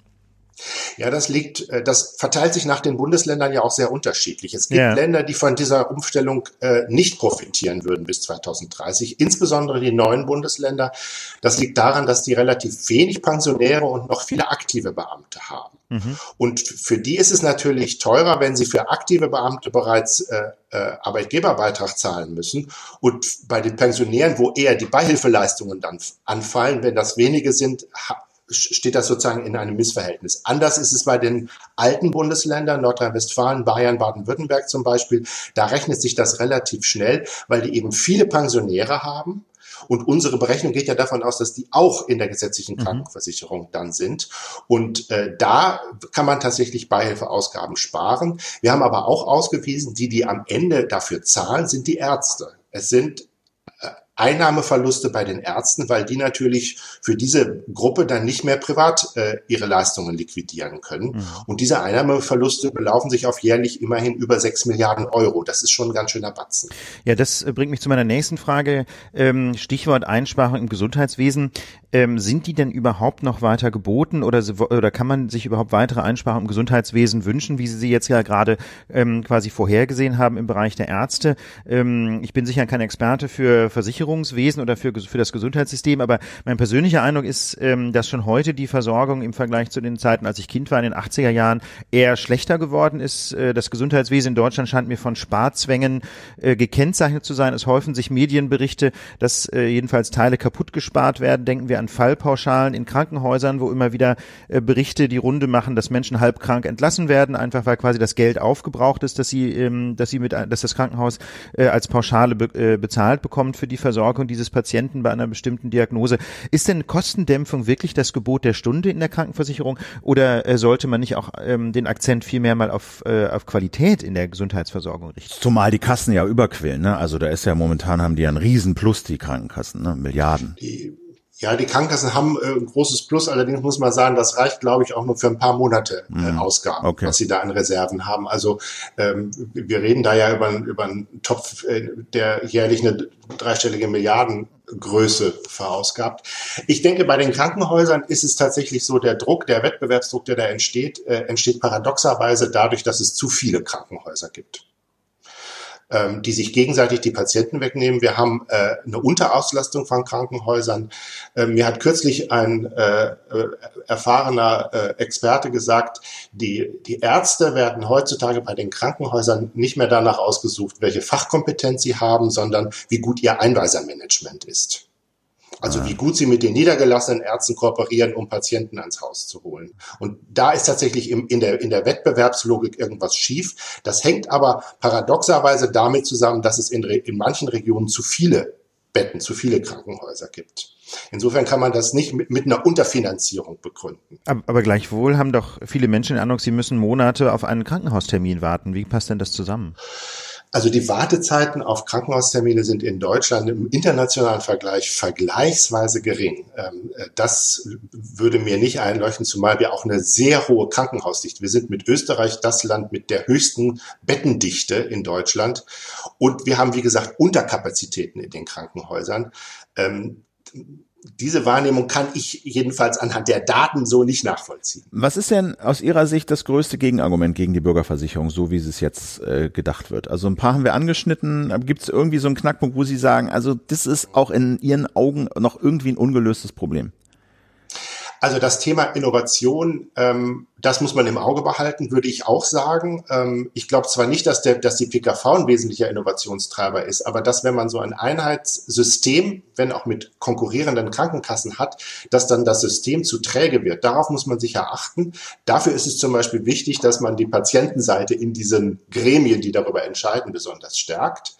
Ja, das liegt, äh, das verteilt sich nach den Bundesländern ja auch sehr unterschiedlich. Es gibt ja. Länder, die von dieser Umstellung äh, nicht profitieren würden bis 2030, insbesondere die neuen Bundesländer. Das liegt daran, dass die relativ wenig Pensionäre und noch viele aktive Beamte haben. Mhm. Und für die ist es natürlich teurer, wenn sie für aktive Beamte bereits äh, äh, Arbeitgeberbeitrag zahlen müssen. Und bei den Pensionären, wo eher die Beihilfeleistungen dann anfallen, wenn das wenige sind, steht das sozusagen in einem Missverhältnis. Anders ist es bei den alten Bundesländern, Nordrhein-Westfalen, Bayern, Baden-Württemberg zum Beispiel. Da rechnet sich das relativ schnell, weil die eben viele Pensionäre haben und unsere Berechnung geht ja davon aus, dass die auch in der gesetzlichen mhm. Krankenversicherung dann sind. Und äh, da kann man tatsächlich Beihilfeausgaben sparen. Wir haben aber auch ausgewiesen, die, die am Ende dafür zahlen, sind die Ärzte. Es sind Einnahmeverluste bei den Ärzten, weil die natürlich für diese Gruppe dann nicht mehr privat äh, ihre Leistungen liquidieren können. Mhm. Und diese Einnahmeverluste belaufen sich auf jährlich immerhin über sechs Milliarden Euro. Das ist schon ein ganz schöner Batzen. Ja, das äh, bringt mich zu meiner nächsten Frage. Ähm, Stichwort Einsparung im Gesundheitswesen. Ähm, sind die denn überhaupt noch weiter geboten oder, oder kann man sich überhaupt weitere Einsparungen im Gesundheitswesen wünschen, wie Sie sie jetzt ja gerade ähm, quasi vorhergesehen haben im Bereich der Ärzte? Ähm, ich bin sicher kein Experte für Versicherungswesen oder für, für das Gesundheitssystem, aber mein persönlicher Eindruck ist, ähm, dass schon heute die Versorgung im Vergleich zu den Zeiten, als ich Kind war in den 80er Jahren, eher schlechter geworden ist. Äh, das Gesundheitswesen in Deutschland scheint mir von Sparzwängen äh, gekennzeichnet zu sein. Es häufen sich Medienberichte, dass äh, jedenfalls Teile kaputt gespart werden. Denken wir an Fallpauschalen in Krankenhäusern, wo immer wieder äh, Berichte die Runde machen, dass Menschen halbkrank entlassen werden, einfach weil quasi das Geld aufgebraucht ist, dass sie, ähm, dass sie mit, dass das Krankenhaus äh, als Pauschale be, äh, bezahlt bekommt für die Versorgung dieses Patienten bei einer bestimmten Diagnose. Ist denn Kostendämpfung wirklich das Gebot der Stunde in der Krankenversicherung oder äh, sollte man nicht auch ähm, den Akzent viel mehr mal auf, äh, auf Qualität in der Gesundheitsversorgung richten? Zumal die Kassen ja überquillen, ne? Also da ist ja momentan haben die ja einen Riesenplus, die Krankenkassen, ne? Milliarden. Die ja, die Krankenkassen haben äh, ein großes Plus, allerdings muss man sagen, das reicht, glaube ich, auch nur für ein paar Monate äh, mhm. Ausgaben, okay. was sie da an Reserven haben. Also ähm, wir reden da ja über, über einen Topf, äh, der jährlich eine dreistellige Milliardengröße verausgabt. Ich denke, bei den Krankenhäusern ist es tatsächlich so, der Druck, der Wettbewerbsdruck, der da entsteht, äh, entsteht paradoxerweise dadurch, dass es zu viele Krankenhäuser gibt ähm, die sich gegenseitig die Patienten wegnehmen. Wir haben äh, eine Unterauslastung von Krankenhäusern. Äh, mir hat kürzlich ein äh, äh, erfahrener äh, Experte gesagt, die, die Ärzte werden heutzutage bei den Krankenhäusern nicht mehr danach ausgesucht, welche Fachkompetenz sie haben, sondern wie gut ihr Einweisermanagement ist. Also wie gut sie mit den niedergelassenen Ärzten kooperieren, um Patienten ans Haus zu holen. Und da ist tatsächlich im, in, der, in der Wettbewerbslogik irgendwas schief. Das hängt aber paradoxerweise damit zusammen, dass es in, in manchen Regionen zu viele Betten, zu viele Krankenhäuser gibt. Insofern kann man das nicht mit, mit einer Unterfinanzierung begründen. Aber, aber, gleichwohl haben doch viele Menschen den Eindruck, sie müssen Monate auf einen Krankenhaustermin warten. Wie passt denn das zusammen? Also die Wartezeiten auf Krankenhaustermine sind in Deutschland im internationalen Vergleich vergleichsweise gering. Ähm, äh, das würde mir nicht einleuchten, zumal wir auch eine sehr hohe Krankenhausdichte. Wir sind mit Österreich das Land mit der höchsten Bettendichte in Deutschland. Und wir haben, wie gesagt, Unterkapazitäten in den Krankenhäusern. Diese Wahrnehmung kann ich jedenfalls anhand der Daten so nicht nachvollziehen. Was ist denn aus Ihrer Sicht das größte Gegenargument gegen die Bürgerversicherung, so wie es jetzt äh, gedacht wird? Also ein paar haben wir angeschnitten. Gibt es irgendwie so einen Knackpunkt, wo Sie sagen, also das ist auch in Ihren Augen noch irgendwie ein ungelöstes Problem? Also das Thema Innovation, ähm, das muss man im Auge behalten, würde ich auch sagen. Ähm, ich glaube zwar nicht, dass, der, dass die PKV ein wesentlicher Innovationstreiber ist, aber dass wenn man so ein Einheitssystem, wenn auch mit konkurrierenden Krankenkassen hat, dass dann das System zu träge wird. Darauf muss man sicher achten. Dafür ist es zum Beispiel wichtig, dass man die Patientenseite in diesen Gremien, die darüber entscheiden, besonders stärkt.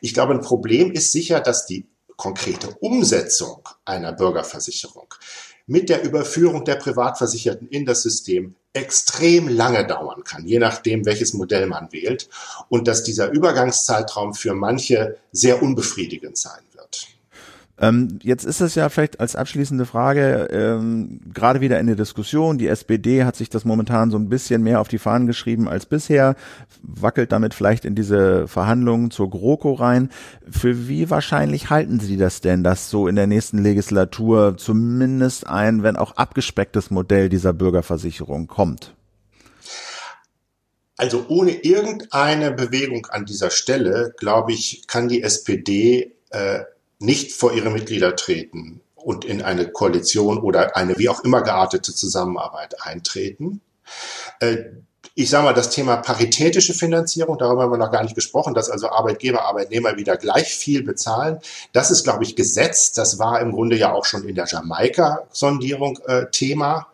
Ich glaube, ein Problem ist sicher, dass die konkrete Umsetzung einer Bürgerversicherung mit der Überführung der Privatversicherten in das System extrem lange dauern kann, je nachdem, welches Modell man wählt, und dass dieser Übergangszeitraum für manche sehr unbefriedigend sein ähm, jetzt ist es ja vielleicht als abschließende Frage ähm, gerade wieder in der Diskussion. Die SPD hat sich das momentan so ein bisschen mehr auf die Fahnen geschrieben als bisher, wackelt damit vielleicht in diese Verhandlungen zur GroKo rein. Für wie wahrscheinlich halten Sie das denn, dass so in der nächsten Legislatur zumindest ein, wenn auch abgespecktes Modell dieser Bürgerversicherung kommt? Also ohne irgendeine Bewegung an dieser Stelle, glaube ich, kann die SPD äh, nicht vor ihre Mitglieder treten und in eine Koalition oder eine wie auch immer geartete Zusammenarbeit eintreten. Äh, Ich sage mal, das Thema paritätische Finanzierung, darüber haben wir noch gar nicht gesprochen, dass also Arbeitgeber, Arbeitnehmer wieder gleich viel bezahlen. Das ist, glaube ich, Gesetz. Das war im Grunde ja auch schon in der Jamaika-Sondierung äh, Thema.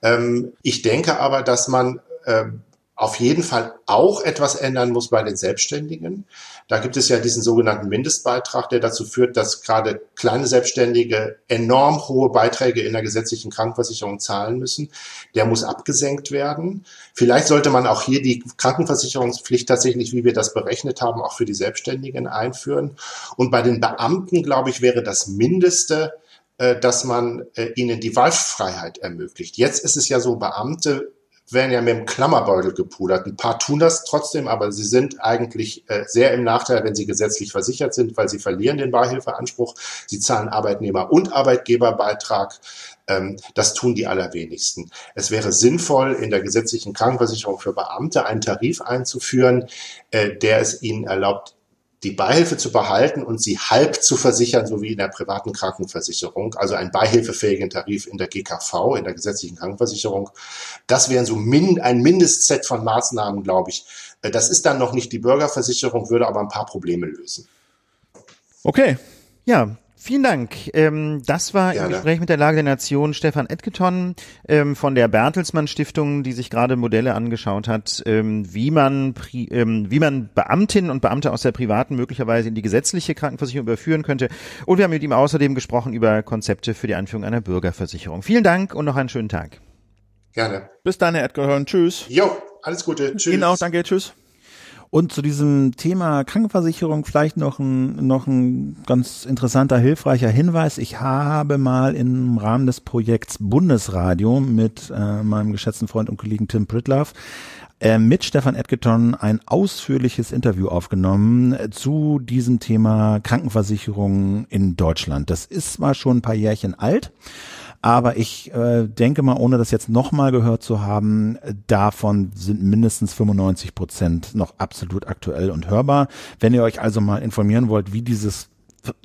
Ähm, ich denke aber, dass man äh, auf jeden Fall auch etwas ändern muss bei den Selbstständigen. Da gibt es ja diesen sogenannten Mindestbeitrag, der dazu führt, dass gerade kleine Selbstständige enorm hohe Beiträge in der gesetzlichen Krankenversicherung zahlen müssen. Der muss abgesenkt werden. Vielleicht sollte man auch hier die Krankenversicherungspflicht tatsächlich, wie wir das berechnet haben, auch für die Selbstständigen einführen. Und bei den Beamten, glaube ich, wäre das Mindeste, äh, dass man äh, ihnen die Wahlfreiheit ermöglicht. Jetzt ist es ja so, Beamte werden ja mit dem Klammerbeutel gepudert. Ein paar tun das trotzdem, aber sie sind eigentlich äh, sehr im Nachteil, wenn sie gesetzlich versichert sind, weil sie verlieren den Beihilfeanspruch. Sie zahlen Arbeitnehmer- und Arbeitgeberbeitrag. Ähm, das tun die allerwenigsten. Es wäre sinnvoll, in der gesetzlichen Krankenversicherung für Beamte einen Tarif einzuführen, äh, der es ihnen erlaubt, die Beihilfe zu behalten und sie halb zu versichern, so wie in der privaten Krankenversicherung, also einen beihilfefähigen Tarif in der GKV, in der gesetzlichen Krankenversicherung. Das wären so min, ein Mindestset von Maßnahmen, glaube ich. Äh, das ist dann noch nicht die Bürgerversicherung, würde aber ein paar Probleme lösen. Okay. Ja, Vielen Dank. Ähm, das war Gerne. im Gespräch mit der Lage der Nation Stefan Edgeton ähm, von der Bertelsmann Stiftung, die sich gerade Modelle angeschaut hat, ähm, wie man ähm, wie man Beamtinnen und Beamte aus der privaten möglicherweise in die gesetzliche Krankenversicherung überführen könnte. Und wir haben mit ihm außerdem gesprochen über Konzepte für die Einführung einer Bürgerversicherung. Vielen Dank und noch einen schönen Tag. Gerne. Bis dann, Herr Edgehorn. Tschüss. Jo, alles Gute. Tschüss. Ihnen auch, danke. Tschüss. Und zu diesem Thema Krankenversicherung vielleicht noch ein, noch ein ganz interessanter, hilfreicher Hinweis. Ich habe mal im Rahmen des Projekts Bundesradio mit äh, meinem geschätzten Freund und Kollegen Tim Pritloff äh, mit Stefan Edgerton ein ausführliches Interview aufgenommen äh, zu diesem Thema Krankenversicherung in Deutschland. Das ist zwar schon ein paar Jährchen alt, aber ich äh, denke mal, ohne das jetzt nochmal gehört zu haben, davon sind mindestens 95 Prozent noch absolut aktuell und hörbar. Wenn ihr euch also mal informieren wollt, wie dieses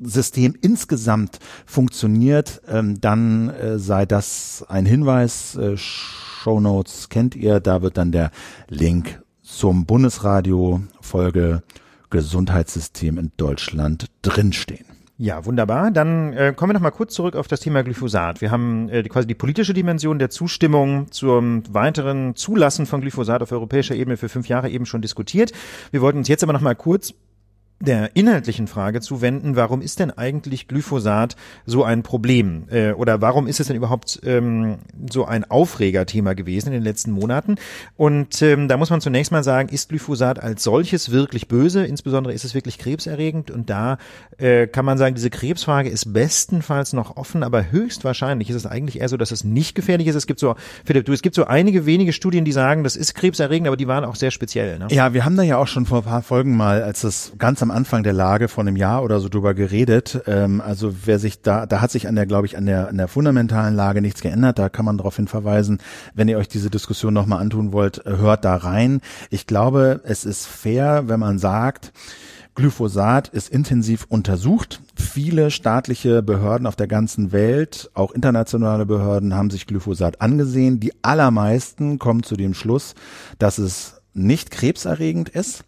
System insgesamt funktioniert, ähm, dann äh, sei das ein Hinweis. Äh, Show Notes kennt ihr, da wird dann der Link zum Bundesradio Folge Gesundheitssystem in Deutschland drinstehen. Ja, wunderbar. Dann äh, kommen wir noch mal kurz zurück auf das Thema Glyphosat. Wir haben äh, quasi die politische Dimension der Zustimmung zum weiteren Zulassen von Glyphosat auf europäischer Ebene für fünf Jahre eben schon diskutiert. Wir wollten uns jetzt aber noch mal kurz der inhaltlichen Frage zuwenden, warum ist denn eigentlich Glyphosat so ein Problem? Äh, oder warum ist es denn überhaupt ähm, so ein Aufregerthema gewesen in den letzten Monaten? Und ähm, da muss man zunächst mal sagen, ist Glyphosat als solches wirklich böse? Insbesondere ist es wirklich krebserregend? Und da äh, kann man sagen, diese Krebsfrage ist bestenfalls noch offen, aber höchstwahrscheinlich ist es eigentlich eher so, dass es nicht gefährlich ist. Es gibt so, Philipp, du, es gibt so einige wenige Studien, die sagen, das ist krebserregend, aber die waren auch sehr speziell. Ne? Ja, wir haben da ja auch schon vor ein paar Folgen mal, als das ganz am Anfang der Lage vor einem Jahr oder so drüber geredet. Ähm, also wer sich da, da hat sich an der, glaube ich, an der, an der fundamentalen Lage nichts geändert. Da kann man darauf hin verweisen. Wenn ihr euch diese Diskussion nochmal antun wollt, hört da rein. Ich glaube, es ist fair, wenn man sagt, Glyphosat ist intensiv untersucht. Viele staatliche Behörden auf der ganzen Welt, auch internationale Behörden, haben sich Glyphosat angesehen. Die allermeisten kommen zu dem Schluss, dass es nicht krebserregend ist.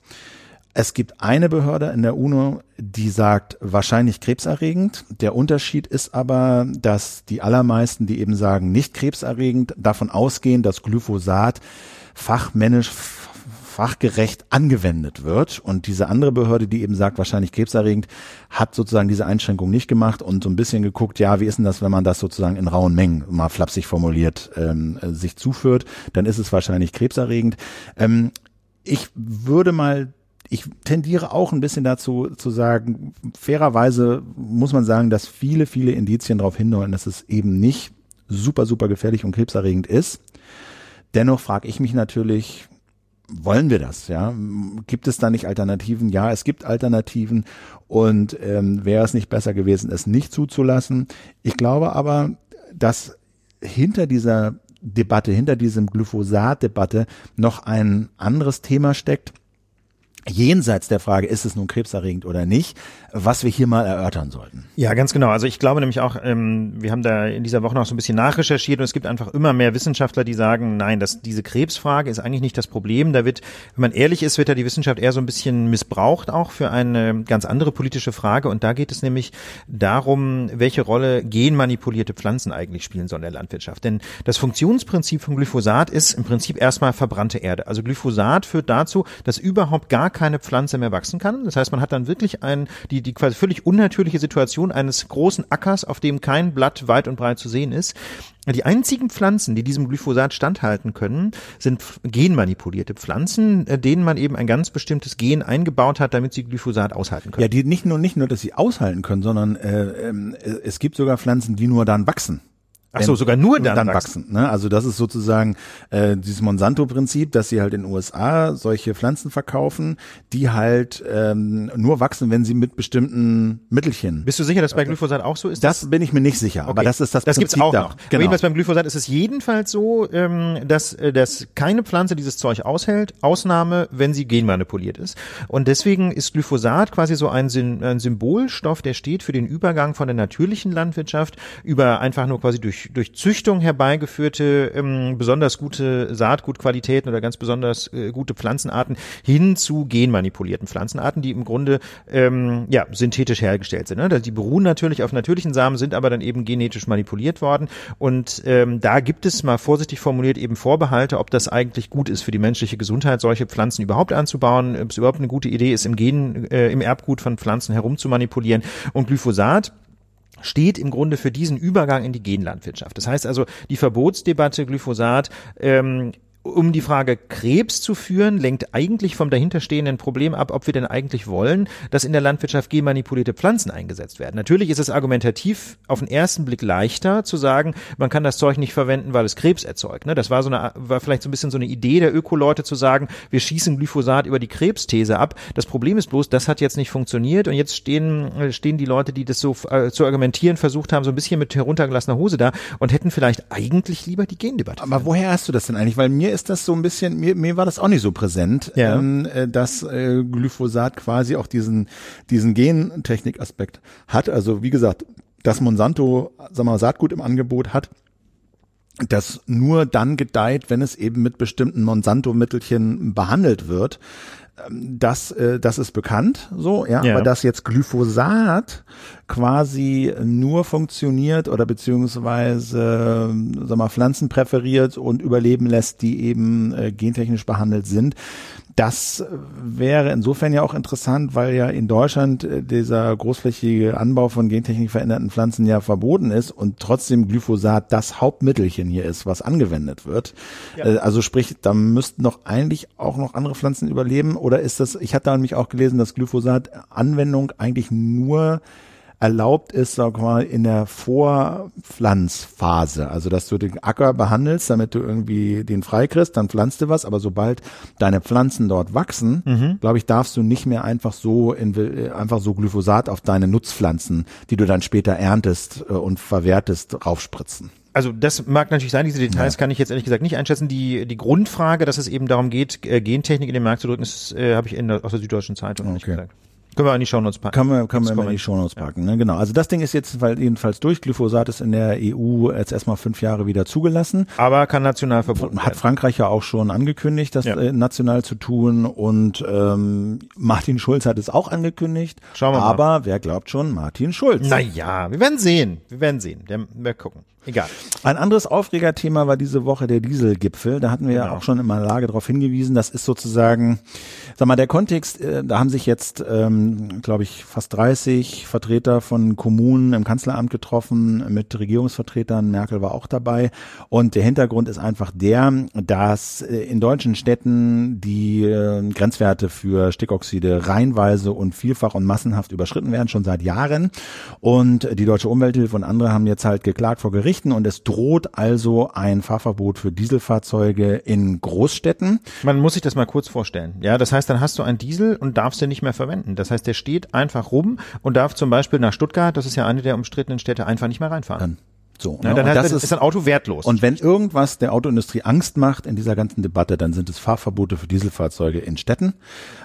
Es gibt eine Behörde in der UNO, die sagt wahrscheinlich krebserregend. Der Unterschied ist aber, dass die allermeisten, die eben sagen nicht krebserregend, davon ausgehen, dass Glyphosat fachmännisch fachgerecht angewendet wird. Und diese andere Behörde, die eben sagt, wahrscheinlich krebserregend, hat sozusagen diese Einschränkung nicht gemacht und so ein bisschen geguckt, ja, wie ist denn das, wenn man das sozusagen in rauen Mengen, mal flapsig formuliert, ähm, sich zuführt, dann ist es wahrscheinlich krebserregend. Ähm, ich würde mal ich tendiere auch ein bisschen dazu zu sagen, fairerweise muss man sagen, dass viele, viele Indizien darauf hindeuten, dass es eben nicht super, super gefährlich und krebserregend ist. Dennoch frage ich mich natürlich, wollen wir das? Ja, gibt es da nicht Alternativen? Ja, es gibt Alternativen und ähm, wäre es nicht besser gewesen, es nicht zuzulassen? Ich glaube aber, dass hinter dieser Debatte, hinter diesem Glyphosat-Debatte noch ein anderes Thema steckt, jenseits der Frage, ist es nun krebserregend oder nicht, was wir hier mal erörtern sollten. Ja, ganz genau. Also ich glaube nämlich auch, ähm, wir haben da in dieser Woche noch so ein bisschen nachrecherchiert und es gibt einfach immer mehr Wissenschaftler, die sagen, nein, dass diese Krebsfrage ist eigentlich nicht das Problem. Da wird, wenn man ehrlich ist, wird da die Wissenschaft eher so ein bisschen missbraucht auch für eine ganz andere politische Frage. Und da geht es nämlich darum, welche Rolle genmanipulierte Pflanzen eigentlich spielen sollen in der Landwirtschaft. Denn das Funktionsprinzip von Glyphosat ist im Prinzip erstmal verbrannte Erde. Also Glyphosat führt dazu, dass überhaupt gar keine Pflanze mehr wachsen kann. Das heißt, man hat dann wirklich ein, die, die quasi völlig unnatürliche Situation eines großen Ackers, auf dem kein Blatt weit und breit zu sehen ist. Die einzigen Pflanzen, die diesem Glyphosat standhalten können, sind genmanipulierte Pflanzen, äh, denen man eben ein ganz bestimmtes Gen eingebaut hat, damit sie Glyphosat aushalten können. Ja, die nicht nur nicht nur, dass sie aushalten können, sondern äh, äh, es gibt sogar Pflanzen, die nur dann wachsen. Ach so, sogar nur dann, dann wachsen. wachsen ne? Also das ist sozusagen äh, dieses Monsanto-Prinzip, dass sie halt in den USA solche Pflanzen verkaufen, die halt ähm, nur wachsen, wenn sie mit bestimmten Mittelchen. Bist du sicher, dass bei Glyphosat auch so ist? Das bin ich mir nicht sicher, okay. aber das ist das Das Prinzip gibt's auch da. noch. Genau. Aber jedenfalls beim Glyphosat ist es jedenfalls so, ähm, dass, äh, dass keine Pflanze dieses Zeug aushält, Ausnahme, wenn sie genmanipuliert ist. Und deswegen ist Glyphosat quasi so ein, ein Symbolstoff, der steht für den Übergang von der natürlichen Landwirtschaft über einfach nur quasi durch durch, Züchtung herbeigeführte ähm, besonders gute Saatgutqualitäten oder ganz besonders äh, gute Pflanzenarten hin zu genmanipulierten Pflanzenarten, die im Grunde ähm, ja synthetisch hergestellt sind. Ne? Die beruhen natürlich auf natürlichen Samen, sind aber dann eben genetisch manipuliert worden. Und ähm, da gibt es mal vorsichtig formuliert eben Vorbehalte, ob das eigentlich gut ist für die menschliche Gesundheit, solche Pflanzen überhaupt anzubauen, ob es überhaupt eine gute Idee ist, im Gen, äh, im Erbgut von Pflanzen herumzumanipulieren. Und Glyphosat steht im Grunde für diesen Übergang in die Genlandwirtschaft. Das heißt also, die Verbotsdebatte Glyphosat ähm, um die Frage Krebs zu führen, lenkt eigentlich vom dahinterstehenden Problem ab, ob wir denn eigentlich wollen, dass in der Landwirtschaft genmanipulierte Pflanzen eingesetzt werden. Natürlich ist es argumentativ auf den ersten Blick leichter zu sagen, man kann das Zeug nicht verwenden, weil es Krebs erzeugt. Ne? Das war so eine, war vielleicht so ein bisschen so eine Idee der Ökoleute zu sagen, wir schießen Glyphosat über die Krebsthese ab. Das Problem ist bloß, das hat jetzt nicht funktioniert und jetzt stehen, stehen die Leute, die das so äh, zu argumentieren versucht haben, so ein bisschen mit heruntergelassener Hose da und hätten vielleicht eigentlich lieber die Gendebatte. Aber woher hast du das denn eigentlich? Weil mir ist das so ein bisschen, mir, mir war das auch nicht so präsent, ja. ähm, äh, dass äh, Glyphosat quasi auch diesen, diesen Gentechnik-Aspekt hat. Also wie gesagt, dass Monsanto, sag mal, Saatgut im Angebot hat, das nur dann gedeiht, wenn es eben mit bestimmten Monsanto-Mittelchen behandelt wird. Ähm, das, äh, das ist bekannt, so, ja, ja, aber dass jetzt Glyphosat quasi nur funktioniert oder beziehungsweise, sag mal, Pflanzen präferiert und überleben lässt, die eben äh, gentechnisch behandelt sind, das wäre insofern ja auch interessant, weil ja in Deutschland äh, dieser großflächige Anbau von gentechnisch veränderten Pflanzen ja verboten ist und trotzdem Glyphosat das Hauptmittelchen hier ist, was angewendet wird. Ja. Äh, also sprich, da müssten doch eigentlich auch noch andere Pflanzen überleben oder ist das, ich hatte nämlich auch gelesen, dass Glyphosat Anwendung eigentlich nur erlaubt ist, sag mal, in der Vorpflanzphase. Also, dass du den Acker behandelst, damit du irgendwie den freikriegst, dann pflanzt du was, aber sobald deine Pflanzen dort wachsen, mhm. glaube ich, darfst du nicht mehr einfach so in, einfach so Glyphosat auf deine Nutzpflanzen, die du dann später erntest äh, und verwertest, raufspritzen also das mag natürlich sein, diese Details ja. kann ich jetzt ehrlich gesagt nicht einschätzen. Die, die Grundfrage, dass es eben darum geht, Gentechnik in den Markt zu drücken, ist, äh, habe ich in der, aus der Süddeutschen Zeitung okay. nicht gesagt. Können wir in die Shownotes packen. Können wir, können wir in die Shownotes packen, ne? genau. Also das Ding ist jetzt jedenfalls durch. Glyphosat ist in der EU jetzt erstmal fünf Jahre wieder zugelassen. Aber kann national verboten Hat Frankreich ja auch schon angekündigt, das ja. Äh, national zu tun und ähm, Martin Schulz hat es auch angekündigt. Schauen wir mal. Aber wer glaubt schon Martin Schulz? Naja, wir werden sehen. Wir werden sehen. Wir gucken. Egal. Ein anderes Aufregerthema war diese Woche der Dieselgipfel. Da hatten wir genau. ja auch schon in meiner Lage darauf hingewiesen. Das ist sozusagen, sag mal, der Kontext, äh, da haben sich jetzt, ähm, glaube ich, fast 30 Vertreter von Kommunen im Kanzleramt getroffen mit Regierungsvertretern. Merkel war auch dabei. Und der Hintergrund ist einfach der, dass äh, in deutschen Städten die äh, Grenzwerte für Stickoxide reihenweise und vielfach und massenhaft überschritten werden, schon seit Jahren. Und die Deutsche Umwelthilfe und andere haben jetzt halt geklagt vor Gericht verpflichten und es droht also ein Fahrverbot für Dieselfahrzeuge in Großstädten. Man muss sich das mal kurz vorstellen. Ja, das heißt, dann hast du einen Diesel und darfst den nicht mehr verwenden. Das heißt, der steht einfach rum und darf zum Beispiel nach Stuttgart, das ist ja eine der umstrittenen Städte, einfach nicht mehr reinfahren. Dann so, Na, ne? dann heißt, das dann ist ein Auto wertlos. Und wenn irgendwas der Autoindustrie Angst macht in dieser ganzen Debatte, dann sind es Fahrverbote für Dieselfahrzeuge in Städten,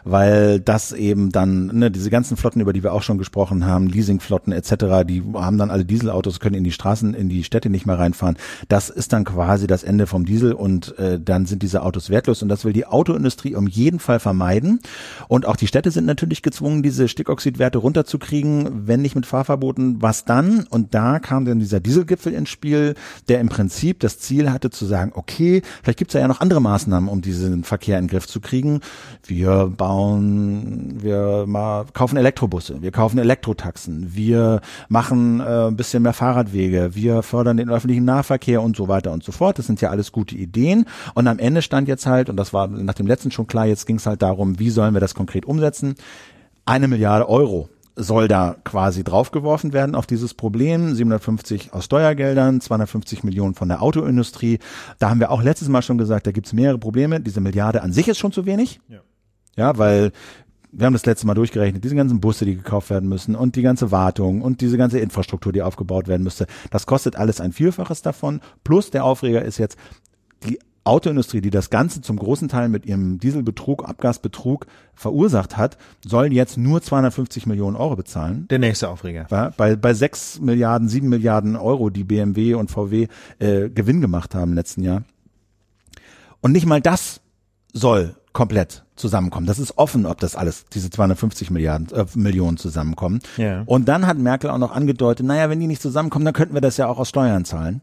weil das eben dann, ne, diese ganzen Flotten, über die wir auch schon gesprochen haben, Leasingflotten etc., die haben dann alle Dieselautos, können in die Straßen, in die Städte nicht mehr reinfahren. Das ist dann quasi das Ende vom Diesel und äh, dann sind diese Autos wertlos und das will die Autoindustrie um jeden Fall vermeiden. Und auch die Städte sind natürlich gezwungen, diese Stickoxidwerte runterzukriegen, wenn nicht mit Fahrverboten. Was dann? Und da kam dann dieser Dieselgipfel G7-Gipfel ins Spiel, der im Prinzip das Ziel hatte zu sagen, okay, vielleicht gibt es ja, ja noch andere Maßnahmen, um diesen Verkehr in den Griff zu kriegen. Wir bauen, wir mal kaufen Elektrobusse, wir kaufen Elektrotaxen, wir machen äh, ein bisschen mehr Fahrradwege, wir fördern den öffentlichen Nahverkehr und so weiter und so fort. Das sind ja alles gute Ideen. Und am Ende stand jetzt halt, und das war nach dem letzten schon klar, jetzt ging es halt darum, wie sollen wir das konkret umsetzen? Eine Milliarde Euro soll da quasi draufgeworfen werden auf dieses Problem. 750 aus Steuergeldern, 250 Millionen von der Autoindustrie. Da haben wir auch letztes Mal schon gesagt, da gibt es mehrere Probleme. Diese Milliarde an sich ist schon zu wenig. Ja, ja weil wir haben das letzte Mal durchgerechnet, diese ganzen Busse, die gekauft werden müssen und die ganze Wartung und diese ganze Infrastruktur, die aufgebaut werden müsste, das kostet alles ein Vielfaches davon. Plus der Aufreger ist jetzt, die Autoindustrie, die das Ganze zum großen Teil mit ihrem Dieselbetrug, Abgasbetrug verursacht hat, soll jetzt nur 250 Millionen Euro bezahlen. Der nächste Aufreger. Ja, bei, bei 6 Milliarden, 7 Milliarden Euro, die BMW und VW äh, Gewinn gemacht haben im letzten Jahr. Und nicht mal das soll komplett zusammenkommen. Das ist offen, ob das alles, diese 250 Milliarden, äh, Millionen zusammenkommen. Ja. Und dann hat Merkel auch noch angedeutet, naja, wenn die nicht zusammenkommen, dann könnten wir das ja auch aus Steuern zahlen.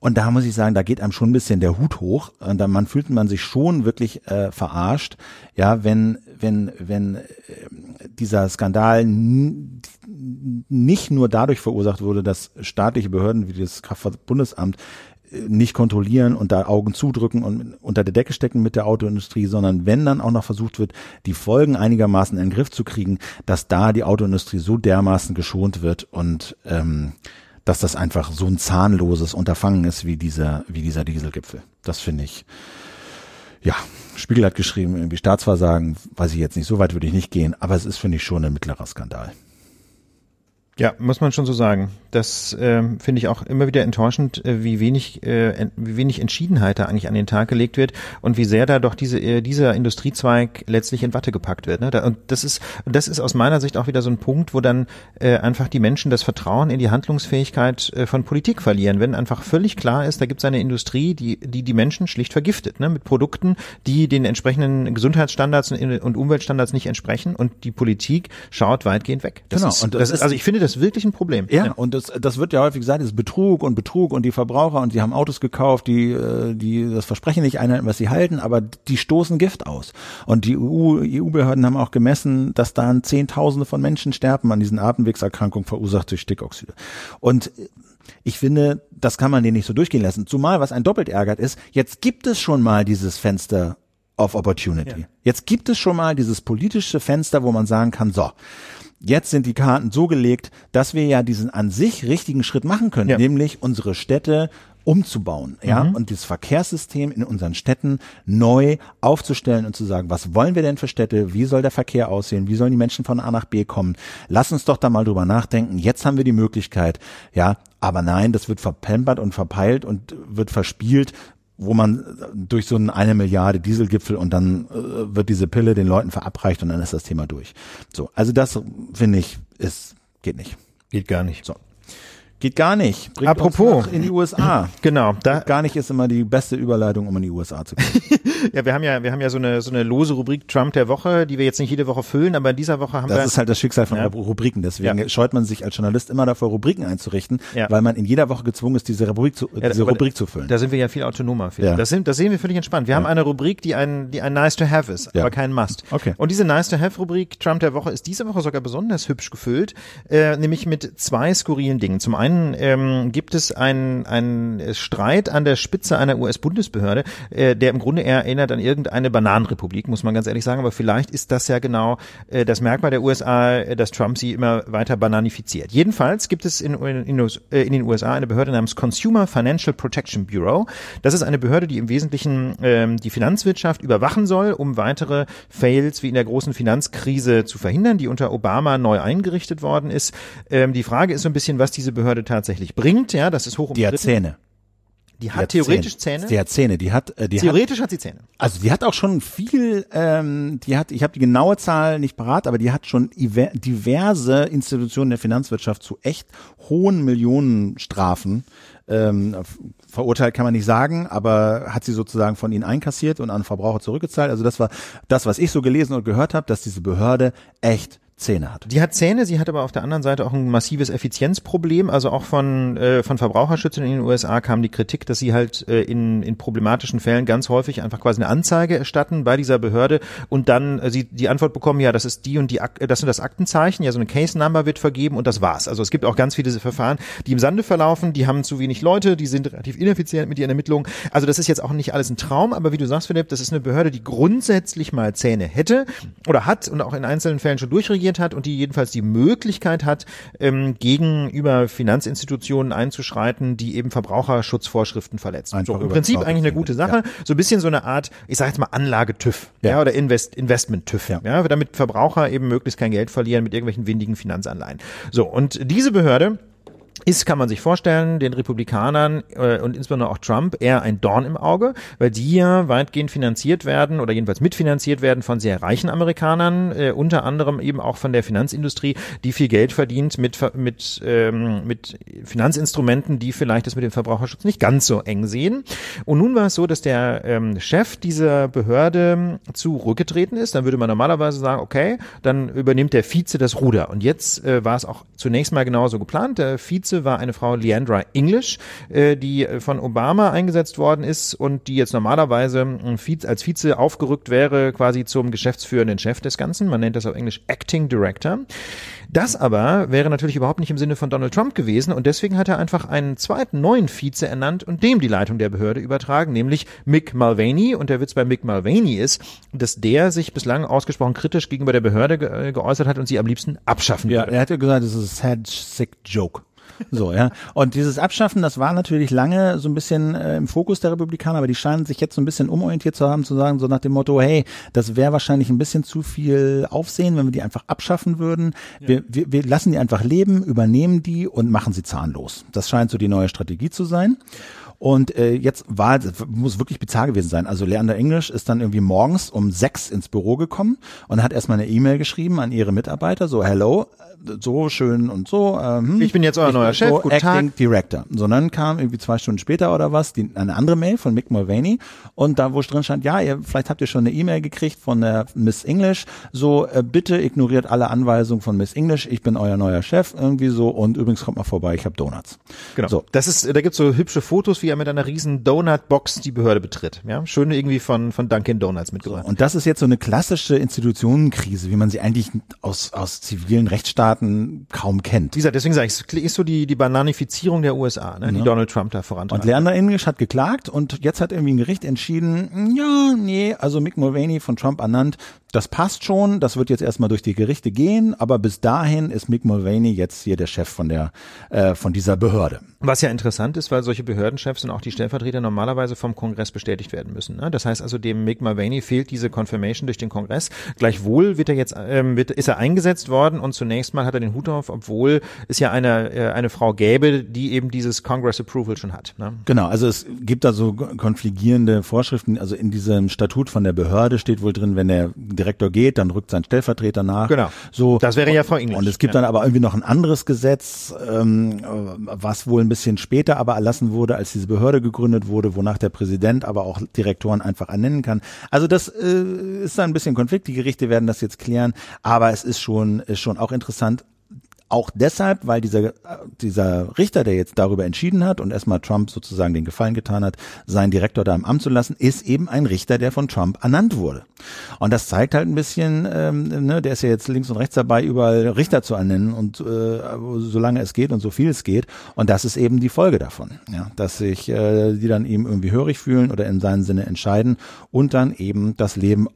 Und da muss ich sagen, da geht einem schon ein bisschen der Hut hoch. Und da man fühlt man sich schon wirklich äh, verarscht, ja, wenn wenn wenn äh, dieser Skandal nicht nur dadurch verursacht wurde, dass staatliche Behörden wie das Kraftfahrtbundesamt äh, nicht kontrollieren und da Augen zudrücken und unter der Decke stecken mit der Autoindustrie, sondern wenn dann auch noch versucht wird, die Folgen einigermaßen in den Griff zu kriegen, dass da die Autoindustrie so dermaßen geschont wird und ähm, dass das einfach so ein zahnloses Unterfangen ist wie dieser, wie dieser Dieselgipfel. Das finde ich, ja, Spiegel hat geschrieben, irgendwie Staatsversagen, weiß ich jetzt nicht, so weit würde ich nicht gehen, aber es ist, finde ich, schon ein mittlerer Skandal. Ja, muss man schon so sagen. Das ähm, finde ich auch immer wieder enttäuschend, äh, wie wenig, äh, wie wenig Entschiedenheit da eigentlich an den Tag gelegt wird und wie sehr da doch diese äh, dieser Industriezweig letztlich in Watte gepackt wird. Ne? Da, und das ist das ist aus meiner Sicht auch wieder so ein Punkt, wo dann äh, einfach die Menschen das Vertrauen in die Handlungsfähigkeit äh, von Politik verlieren, wenn einfach völlig klar ist, da gibt es eine Industrie, die die die Menschen schlicht vergiftet, ne? mit Produkten, die den entsprechenden Gesundheitsstandards und, und Umweltstandards nicht entsprechen und die Politik schaut weitgehend weg. Das genau. Ist, und das, das ist, also ich finde das wirklich ein Problem. Ja, ja. und das, das wird ja häufig gesagt, es ist Betrug und Betrug und die Verbraucher und die haben Autos gekauft, die, äh, die das Versprechen nicht einhalten, was sie halten, aber die stoßen Gift aus. Und die EU, EU-Behörden haben auch gemessen, dass dann Zehntausende von Menschen sterben an diesen Atemwegserkrankungen verursacht durch Stickoxide. Und ich finde, das kann man denen nicht so durchgehen lassen. Zumal, was ein doppelt ärgert ist, jetzt gibt es schon mal dieses Fenster of Opportunity. Ja. Jetzt gibt es schon mal dieses politische Fenster, wo man sagen kann, so, jetzt sind die Karten so gelegt, dass wir ja diesen an sich richtigen Schritt machen können, ja. nämlich unsere Städte umzubauen, ja, mhm. und das Verkehrssystem in unseren Städten neu aufzustellen und zu sagen, was wollen wir denn für Städte? Wie soll der Verkehr aussehen? Wie sollen die Menschen von A nach B kommen? Lass uns doch da mal drüber nachdenken. Jetzt haben wir die Möglichkeit, ja, aber nein, das wird verpempert und verpeilt und wird verspielt, wo man durch so einen eine Milliarde Dieselgipfel und dann äh, wird diese Pille den Leuten verabreicht und dann ist das Thema durch. So, also das finde ich ist geht nicht. Geht gar nicht. So. Geht gar nicht. Bringt Apropos in die USA. Genau, da gar nicht ist immer die beste Überleitung, um in die USA zu kommen. ja, wir haben ja, wir haben ja so eine so eine lose Rubrik Trump der Woche, die wir jetzt nicht jede Woche füllen, aber in dieser Woche haben das wir. Das ist halt das Schicksal von ja. Rubriken. Deswegen ja. scheut man sich als Journalist immer davor, Rubriken einzurichten, ja. weil man in jeder Woche gezwungen ist, diese Rubrik zu, diese Rubrik zu füllen. Da sind wir ja viel autonomer. Viel. Ja. Das, sind, das sehen wir völlig entspannt. Wir haben eine Rubrik, die ein, die ein Nice to Have ist, aber kein Must. Okay. Und diese Nice to Have Rubrik Trump der Woche ist diese Woche sogar besonders hübsch gefüllt, äh, nämlich mit zwei skurrilen Dingen. Zum einen ähm, gibt es einen, einen Streit an der Spitze einer US-Bundesbehörde, äh, der im Grunde eher erinnert an irgendeine Bananenrepublik, muss man ganz ehrlich sagen. Aber vielleicht ist das ja genau äh, das Merkmal der USA, äh, dass Trump sie immer weiter bananifiziert. Jedenfalls gibt es in, in, äh, in den USA eine Behörde namens Consumer Financial Protection Bureau. Das ist eine Behörde, die im Wesentlichen ähm, die Finanzwirtschaft überwachen soll, um weitere Fails wie in der großen Finanzkrise zu verhindern, die unter Obama neu eingerichtet worden ist. Ähm, die Frage ist so ein bisschen, was diese Behörde Behörde tatsächlich bringt. Ja, das ist hoch umstritten. Die hat Zähne. Die hat, die hat theoretisch Zähne. Zähne. Die hat Zähne. Die hat, äh, die theoretisch hat, hat, sie Zähne. Also die hat auch schon viel. Ähm, die hat, ich habe die genaue Zahl nicht parat, aber die hat schon diverse Institutionen der Finanzwirtschaft zu echt hohen Millionenstrafen ähm, verurteilt kann man nicht sagen, aber hat sie sozusagen von ihnen einkassiert und an Verbraucher zurückgezahlt. Also das war das, was ich so gelesen und gehört habe, dass diese Behörde echt Zähne hat. Die hat Zähne, sie hat aber auf der anderen Seite auch ein massives Effizienzproblem. Also auch von, äh, von Verbraucherschützern in den USA kam die Kritik, dass sie halt äh, in, in problematischen Fällen ganz häufig einfach quasi eine Anzeige erstatten bei dieser Behörde und dann äh, sie die Antwort bekommen, ja, das ist die und die, das sind das Aktenzeichen, ja, so eine Case Number wird vergeben und das war's. Also es gibt auch ganz viele Verfahren, die im Sande verlaufen, die haben zu wenig Leute, die sind relativ ineffizient mit ihren Ermittlungen. Also das ist jetzt auch nicht alles ein Traum, aber wie du sagst, Philipp, das ist eine Behörde, die grundsätzlich mal Zähne hätte oder hat und auch in einzelnen Fällen schon durchregiert reagiert hat und die jedenfalls die Möglichkeit hat, ähm, gegenüber Finanzinstitutionen einzuschreiten, die eben Verbraucherschutzvorschriften verletzen. so, Im Prinzip eigentlich eine gute Sache. Ja. So ein bisschen so eine Art, ich sage jetzt mal Anlage-TÜV ja. ja. oder Invest Investment-TÜV, ja. ja, damit Verbraucher eben möglichst kein Geld verlieren mit irgendwelchen windigen Finanzanleihen. So, und diese Behörde ist, kann man sich vorstellen, den Republikanern äh, und insbesondere auch Trump eher ein Dorn im Auge, weil die ja weitgehend finanziert werden oder jedenfalls mitfinanziert werden von sehr reichen Amerikanern, äh, unter anderem eben auch von der Finanzindustrie, die viel Geld verdient mit, mit, ähm, mit Finanzinstrumenten, die vielleicht das mit dem Verbraucherschutz nicht ganz so eng sehen. Und nun war es so, dass der ähm, Chef dieser Behörde zurückgetreten ist. Dann würde man normalerweise sagen, okay, dann übernimmt der Vize das Ruder. Und jetzt äh, war es auch zunächst mal genauso geplant. Der Vize war eine Frau Leandra English, äh, die von Obama eingesetzt worden ist und die jetzt normalerweise als Vize aufgerückt wäre, quasi zum geschäftsführenden Chef des Ganzen. Man nennt das auf Englisch Acting Director. Das aber wäre natürlich überhaupt nicht im Sinne von Donald Trump gewesen und deswegen hat er einfach einen zweiten neuen Vize ernannt und dem die Leitung der Behörde übertragen, nämlich Mick Mulvaney. Und der Witz bei Mick Mulvaney ist, dass der sich bislang ausgesprochen kritisch gegenüber der Behörde ge geäußert hat und sie am liebsten abschaffen ja, würde. Er hat ja gesagt, das ist a sad, sick joke. So, ja. Und dieses Abschaffen, das war natürlich lange so ein bisschen äh, im Fokus der Republikaner, aber die scheinen sich jetzt so ein bisschen umorientiert zu haben, zu sagen, so nach dem Motto, hey, das wäre wahrscheinlich ein bisschen zu viel Aufsehen, wenn wir die einfach abschaffen würden. Ja. Wir, wir, wir lassen die einfach leben, übernehmen die und machen sie zahnlos. Das scheint so die neue Strategie zu sein. Und äh, jetzt war, muss wirklich bizarr gewesen sein. Also Leander English ist dann irgendwie morgens um sechs ins Büro gekommen und hat erstmal eine E-Mail geschrieben an ihre Mitarbeiter, so hello, so schön und so. Ähm, ich bin jetzt euer neuer Chef, so, guten Acting Tag. Director. So, dann kam irgendwie zwei Stunden später oder was die, eine andere Mail von Mick Mulvaney und da wo drin stand, ja, ihr, vielleicht habt ihr schon eine E-Mail gekriegt von der Miss English, so äh, bitte ignoriert alle Anweisungen von Miss English, ich bin euer neuer Chef, irgendwie so und übrigens kommt mal vorbei, ich habe Donuts. Genau. So. Das ist, da gibt's so hübsche Fotos, wie er mit einer riesen Donut-Box die Behörde betritt. Ja, schön irgendwie von, von Dunkin' Donuts mitgebracht. So, und das ist jetzt so eine klassische Institutionenkrise, wie man sie eigentlich aus, aus zivilen Rechtsstaaten kaum kennt. Wie gesagt, deswegen sage ich, es ist so die, die Bananifizierung der USA, ne, die ja. Donald Trump da vorantreibt. Und Leander English hat geklagt und jetzt hat irgendwie ein Gericht entschieden, ja, nee, also Mick Mulvaney von Trump ernannt, das passt schon, das wird jetzt erstmal durch die Gerichte gehen, aber bis dahin ist Mick Mulvaney jetzt hier der Chef von der äh, von dieser Behörde. Was ja interessant ist, weil solche Behördenchefs und auch die Stellvertreter normalerweise vom Kongress bestätigt werden müssen. Ne? Das heißt also, dem Mick Mulvaney fehlt diese Confirmation durch den Kongress. Gleichwohl wird er jetzt ähm, wird, ist er eingesetzt worden und zunächst mal hat er den Hut auf, obwohl es ja eine äh, eine Frau gäbe, die eben dieses Congress Approval schon hat. Ne? Genau, also es gibt da so konfligierende Vorschriften. Also in diesem Statut von der Behörde steht wohl drin, wenn der Direktor geht, dann rückt sein Stellvertreter nach. Genau. So. Das wäre ja Frau English. Und es gibt ja. dann aber irgendwie noch ein anderes Gesetz, ähm, was wohl ein bisschen später aber erlassen wurde, als diese Behörde gegründet wurde, wonach der Präsident aber auch Direktoren einfach ernennen kann. Also das äh, ist da ein bisschen Konflikt. Die Gerichte werden das jetzt klären, aber es ist schon, ist schon auch interessant, auch deshalb, weil dieser, dieser Richter, der jetzt darüber entschieden hat und erstmal Trump sozusagen den Gefallen getan hat, seinen Direktor da im Amt zu lassen, ist eben ein Richter, der von Trump ernannt wurde. Und das zeigt halt ein bisschen, ähm, ne, der ist ja jetzt links und rechts dabei, überall Richter zu ernennen und äh, solange es geht und so viel es geht. Und das ist eben die Folge davon, ja, dass sich äh, die dann eben irgendwie hörig fühlen oder in seinem Sinne entscheiden und dann eben das Leben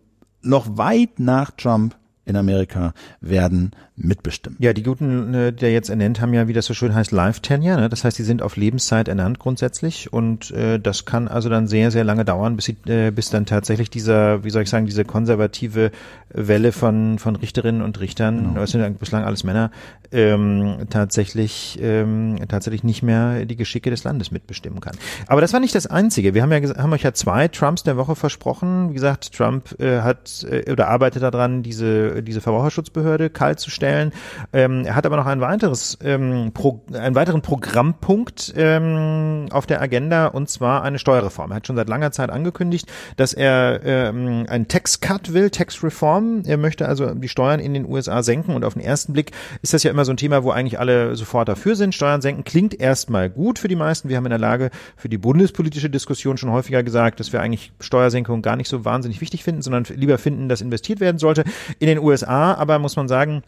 noch weit nach Trump in Amerika werden mitbestimmen. Ja, die Guten, äh, die er jetzt ernennt, haben ja, wie das so schön heißt, Life-Tenure. Ne? Das heißt, die sind auf Lebenszeit ernannt grundsätzlich und äh, das kann also dann sehr, sehr lange dauern, bis, sie, äh, bis dann tatsächlich dieser, wie soll ich sagen, diese konservative Welle von, von Richterinnen und Richtern, genau. das sind ja bislang alles Männer, ähm, tatsächlich, ähm, tatsächlich nicht mehr die Geschicke des Landes mitbestimmen kann. Aber das war nicht das Einzige. Wir haben ja haben euch ja zwei Trumps der Woche versprochen. Wie gesagt, Trump äh, hat äh, oder arbeitet daran, diese, diese Verbraucherschutzbehörde kalt zu stellen. Ähm, er hat aber noch ein weiteres, ähm, Pro, einen weiteren Programmpunkt ähm, auf der Agenda und zwar eine Steuerreform. Er hat schon seit langer Zeit angekündigt, dass er ähm, einen Tax Cut will, Tax Reform. Er möchte also die Steuern in den USA senken und auf den ersten Blick ist das ja immer so ein Thema, wo eigentlich alle sofort dafür sind. Steuern senken klingt erstmal gut für die meisten. Wir haben in der Lage für die bundespolitische Diskussion schon häufiger gesagt, dass wir eigentlich Steuersenkungen gar nicht so wahnsinnig wichtig finden, sondern lieber finden, dass investiert werden sollte. In den USA aber muss man sagen,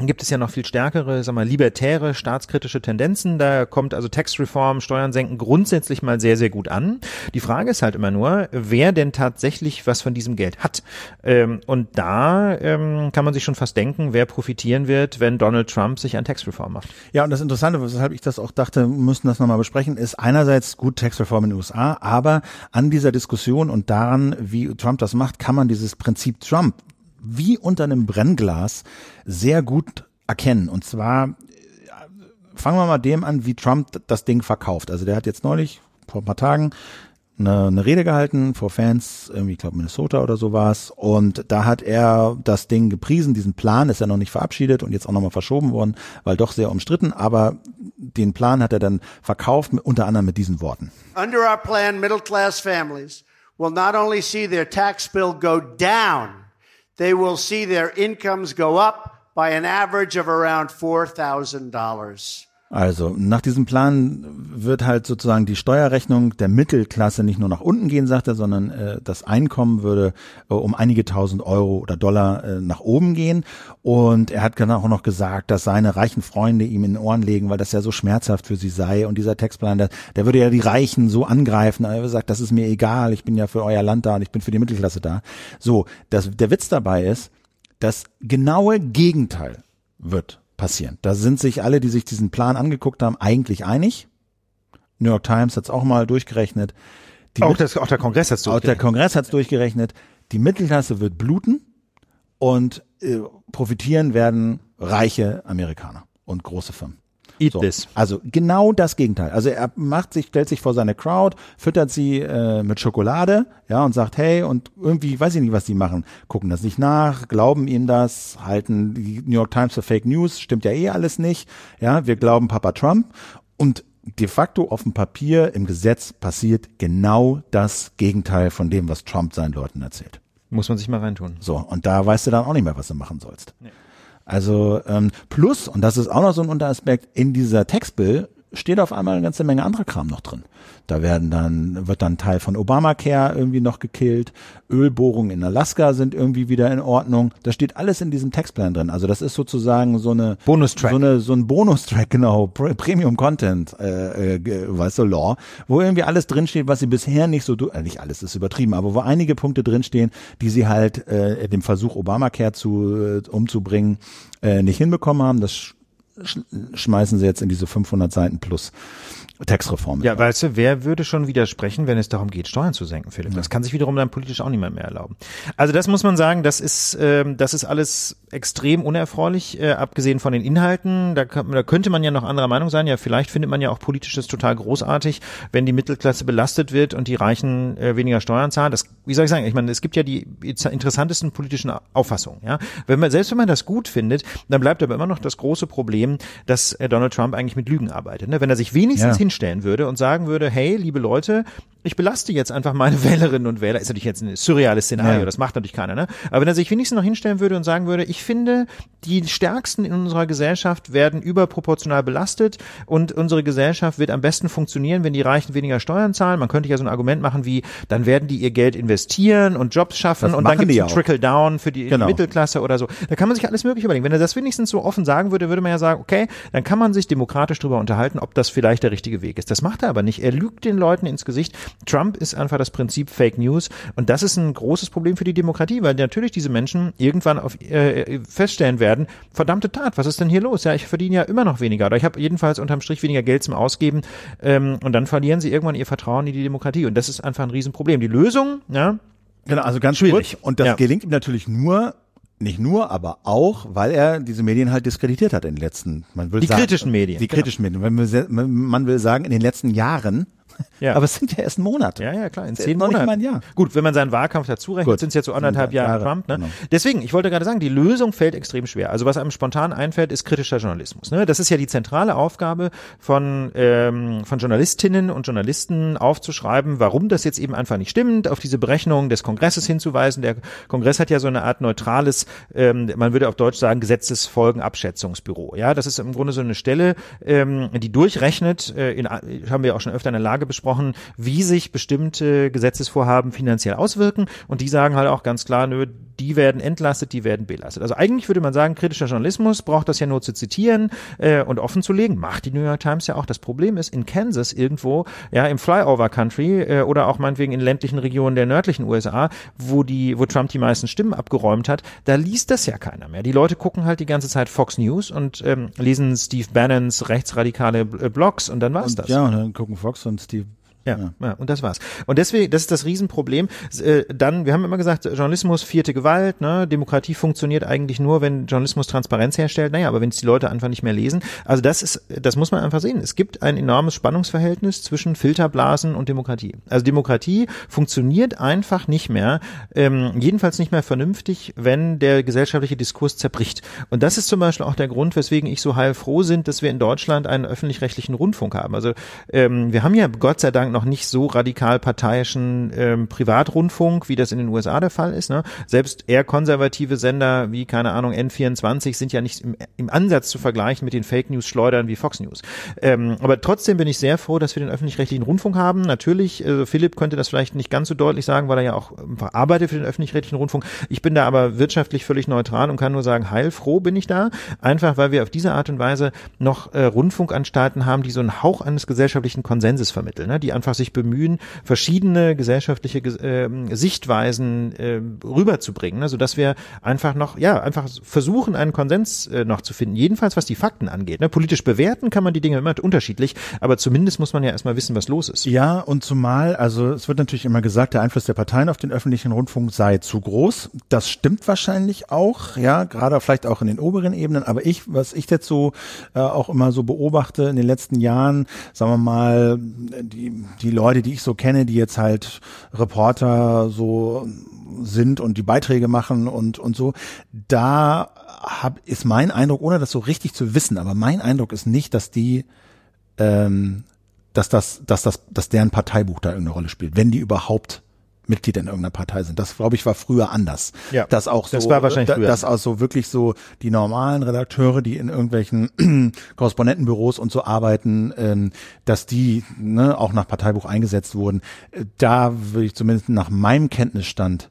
gibt es ja noch viel stärkere, sag mal, libertäre, staatskritische Tendenzen. Da kommt also Textreform, Steuern senken grundsätzlich mal sehr, sehr gut an. Die Frage ist halt immer nur, wer denn tatsächlich was von diesem Geld hat. Ähm, und da ähm, kann man sich schon fast denken, wer profitieren wird, wenn Donald Trump sich an Textreform macht. Ja, und das Interessante, weshalb ich das auch dachte, müssen das nochmal besprechen, ist einerseits gut Textreform in den USA, aber an dieser Diskussion und daran, wie Trump das macht, kann man dieses Prinzip Trump wie unter einem Brennglas sehr gut erkennen. Und zwar äh, fangen wir mal dem an, wie Trump das Ding verkauft. Also der hat jetzt neulich, vor ein paar Tagen, eine, eine Rede gehalten vor Fans, irgendwie, ich glaube Minnesota oder so war's. Und da hat er das Ding gepriesen, diesen Plan ist ja noch nicht verabschiedet und jetzt auch nochmal verschoben worden, weil doch sehr umstritten. Aber den Plan hat er dann verkauft, unter anderem mit diesen Worten. Under our plan, middle class families will not only see their tax bill go down, they will see their incomes go up by an average of around $4,000. Also nach diesem Plan wird halt sozusagen die Steuerrechnung der Mittelklasse nicht nur nach unten gehen, sagt er, sondern äh, das Einkommen würde äh, um einige tausend Euro oder Dollar äh, nach oben gehen. Und er hat dann auch noch gesagt, dass seine reichen Freunde ihm in den Ohren legen, weil das ja so schmerzhaft für sie sei. Und dieser Textplan, der, der würde ja die Reichen so angreifen. Er sagt, das ist mir egal, ich bin ja für euer Land da und ich bin für die Mittelklasse da. So, das, der Witz dabei ist, das genaue Gegenteil wird passieren. Da sind sich alle, die sich diesen Plan angeguckt haben, eigentlich einig. New York Times hat es auch mal durchgerechnet. auch, das, auch der Kongress hat es durchgerechnet. Auch der Kongress hat es durchgerechnet. Die Mittelklasse wird bluten und äh, profitieren werden reiche Amerikaner und große Firmen. Eat so. this. Also genau das Gegenteil. Also er macht sich, stellt sich vor seine Crowd, füttert sie äh, mit Schokolade, ja, und sagt, hey, und irgendwie, weiß ich nicht, was die machen, gucken das nicht nach, glauben ihnen das, halten die New York Times für Fake News, stimmt ja eh alles nicht, ja, wir glauben Papa Trump und de facto auf dem Papier im Gesetz passiert genau das Gegenteil von dem, was Trump seinen Leuten erzählt. Muss man sich mal reintun. So, und da weißt du dann auch nicht mehr, was du machen sollst. Nee. Also ähm, plus, und das ist auch noch so ein Unteraspekt, in dieser Textbill steht auf einmal eine ganze Menge anderer Kram noch drin. Da werden dann, wird dann Teil von Obamacare irgendwie noch gekillt. Ölbohrungen in Alaska sind irgendwie wieder in Ordnung. Das steht alles in diesem Textplan drin. Also das ist sozusagen so eine Bonustrack. So eine, so ein Bonustrack, genau. Premium Content, äh, äh, weißt du, Law, wo irgendwie alles drinsteht, was sie bisher nicht so, äh, nicht alles ist übertrieben, aber wo einige Punkte drinstehen, die sie halt, äh, dem Versuch Obamacare zu, äh, umzubringen, äh, nicht hinbekommen haben. Das schmeißen sie jetzt in diese 500 Seiten plus Textreform. Ja, weißt du, wer würde schon widersprechen, wenn es darum geht, Steuern zu senken, Philipp? Ja. Das kann sich wiederum dann politisch auch niemand mehr erlauben. Also das muss man sagen, das ist, ähm, das ist alles extrem unerfreulich, äh, abgesehen von den Inhalten. Da, da könnte man ja noch anderer Meinung sein. Ja, vielleicht findet man ja auch politisches total großartig, wenn die Mittelklasse belastet wird und die Reichen äh, weniger Steuern zahlen. Das, wie soll ich sagen? Ich meine, es gibt ja die interessantesten politischen Auffassungen. Ja, wenn man selbst wenn man das gut findet, dann bleibt aber immer noch das große Problem, dass äh, Donald Trump eigentlich mit Lügen arbeitet. Ne? Wenn er sich wenigstens ja hinstellen würde und sagen würde, hey, liebe Leute, ich belaste jetzt einfach meine Wählerinnen und Wähler, ist natürlich jetzt ein surreales Szenario, ja. das macht natürlich keiner, ne? Aber wenn er sich wenigstens noch hinstellen würde und sagen würde, ich finde, die Stärksten in unserer Gesellschaft werden überproportional belastet und unsere Gesellschaft wird am besten funktionieren, wenn die Reichen weniger Steuern zahlen. Man könnte ja so ein Argument machen wie, dann werden die ihr Geld investieren und Jobs schaffen das und dann gibt es Trickle-Down für die, genau. Mittelklasse oder so. Da kann man sich alles mögliche überlegen. Wenn er das wenigstens so offen sagen würde, würde man ja sagen, okay, dann kann man sich demokratisch darüber unterhalten, ob das vielleicht der richtige Weg ist. Das macht er aber nicht. Er lügt den Leuten ins Gesicht. Trump ist einfach das Prinzip Fake News und das ist ein großes Problem für die Demokratie, weil natürlich diese Menschen irgendwann auf, äh, feststellen werden, verdammte Tat, was ist denn hier los? Ja, ich verdiene ja immer noch weniger oder ich habe jedenfalls unterm Strich weniger Geld zum Ausgeben ähm, und dann verlieren sie irgendwann ihr Vertrauen in die Demokratie und das ist einfach ein Riesenproblem. Die Lösung, ja, Genau, also ganz schwierig. Und das ja. gelingt ihm natürlich nur, nicht nur, aber auch, weil er diese Medien halt diskreditiert hat in den letzten, man will die sagen, kritischen Medien. Die kritischen genau. Medien. Man will sagen, in den letzten Jahren ja. Aber es sind ja erst Monate. Ja, ja, klar. In zehn Monaten. Ein Jahr. Gut, wenn man seinen Wahlkampf dazu rechnet, sind es jetzt so anderthalb Jahre, Jahre Trump. Ne? Genau. Deswegen, ich wollte gerade sagen, die Lösung fällt extrem schwer. Also was einem spontan einfällt, ist kritischer Journalismus. Ne? Das ist ja die zentrale Aufgabe von, ähm, von Journalistinnen und Journalisten aufzuschreiben, warum das jetzt eben einfach nicht stimmt, auf diese Berechnung des Kongresses hinzuweisen. Der Kongress hat ja so eine Art neutrales, ähm, man würde auf Deutsch sagen, Gesetzesfolgenabschätzungsbüro. Ja, das ist im Grunde so eine Stelle, ähm, die durchrechnet, äh, in, haben wir auch schon öfter in der Lage besprochen, wie sich bestimmte Gesetzesvorhaben finanziell auswirken. Und die sagen halt auch ganz klar, nö, die werden entlastet, die werden belastet. Also eigentlich würde man sagen, kritischer Journalismus braucht das ja nur zu zitieren äh, und offen zu legen. Macht die New York Times ja auch. Das Problem ist, in Kansas irgendwo, ja, im Flyover Country äh, oder auch meinetwegen in ländlichen Regionen der nördlichen USA, wo die, wo Trump die meisten Stimmen abgeräumt hat, da liest das ja keiner mehr. Die Leute gucken halt die ganze Zeit Fox News und ähm, lesen Steve Bannons rechtsradikale äh, Blogs und dann war's das. Ja, und dann gucken Fox und Steve ja, ja, ja, und das war's. Und deswegen, das ist das Riesenproblem. Äh, dann, wir haben immer gesagt, Journalismus, vierte Gewalt, ne? Demokratie funktioniert eigentlich nur, wenn Journalismus Transparenz herstellt. Naja, aber wenn es die Leute einfach nicht mehr lesen. Also das ist, das muss man einfach sehen. Es gibt ein enormes Spannungsverhältnis zwischen Filterblasen und Demokratie. Also Demokratie funktioniert einfach nicht mehr, ähm, jedenfalls nicht mehr vernünftig, wenn der gesellschaftliche Diskurs zerbricht. Und das ist zum Beispiel auch der Grund, weswegen ich so heilfroh sind, dass wir in Deutschland einen öffentlich-rechtlichen Rundfunk haben. Also ähm, wir haben ja Gott sei Dank noch nicht so radikal parteiischen ähm, Privatrundfunk, wie das in den USA der Fall ist. Ne? Selbst eher konservative Sender wie, keine Ahnung, N24 sind ja nicht im, im Ansatz zu vergleichen mit den Fake News-Schleudern wie Fox News. Ähm, aber trotzdem bin ich sehr froh, dass wir den öffentlich-rechtlichen Rundfunk haben. Natürlich, also Philipp könnte das vielleicht nicht ganz so deutlich sagen, weil er ja auch arbeitet für den öffentlich-rechtlichen Rundfunk. Ich bin da aber wirtschaftlich völlig neutral und kann nur sagen, heilfroh bin ich da. Einfach, weil wir auf diese Art und Weise noch äh, Rundfunkanstalten haben, die so einen Hauch eines gesellschaftlichen Konsenses vermitteln, ne? die einfach einfach sich bemühen, verschiedene gesellschaftliche äh, Sichtweisen äh, rüberzubringen, ne, sodass wir einfach noch, ja, einfach versuchen, einen Konsens äh, noch zu finden. Jedenfalls, was die Fakten angeht. Ne? Politisch bewerten kann man die Dinge immer unterschiedlich, aber zumindest muss man ja erstmal wissen, was los ist. Ja, und zumal, also es wird natürlich immer gesagt, der Einfluss der Parteien auf den öffentlichen Rundfunk sei zu groß. Das stimmt wahrscheinlich auch, ja, gerade vielleicht auch in den oberen Ebenen. Aber ich, was ich so äh, auch immer so beobachte in den letzten Jahren, sagen wir mal, die die Leute, die ich so kenne, die jetzt halt Reporter so sind und die Beiträge machen und und so, da hab, ist mein Eindruck, ohne das so richtig zu wissen, aber mein Eindruck ist nicht, dass die ähm, dass das, dass das, dass deren Parteibuch da irgendeine Rolle spielt, wenn die überhaupt Mitglied in irgendeiner Partei sind. Das glaube ich war früher anders. Ja, das auch so, das war wahrscheinlich früher. Das auch so wirklich so die normalen Redakteure, die in irgendwelchen Korrespondentenbüros und so arbeiten, ähm, dass die ne, auch nach Parteibuch eingesetzt wurden. Da würde ich zumindest nach meinem Kenntnisstand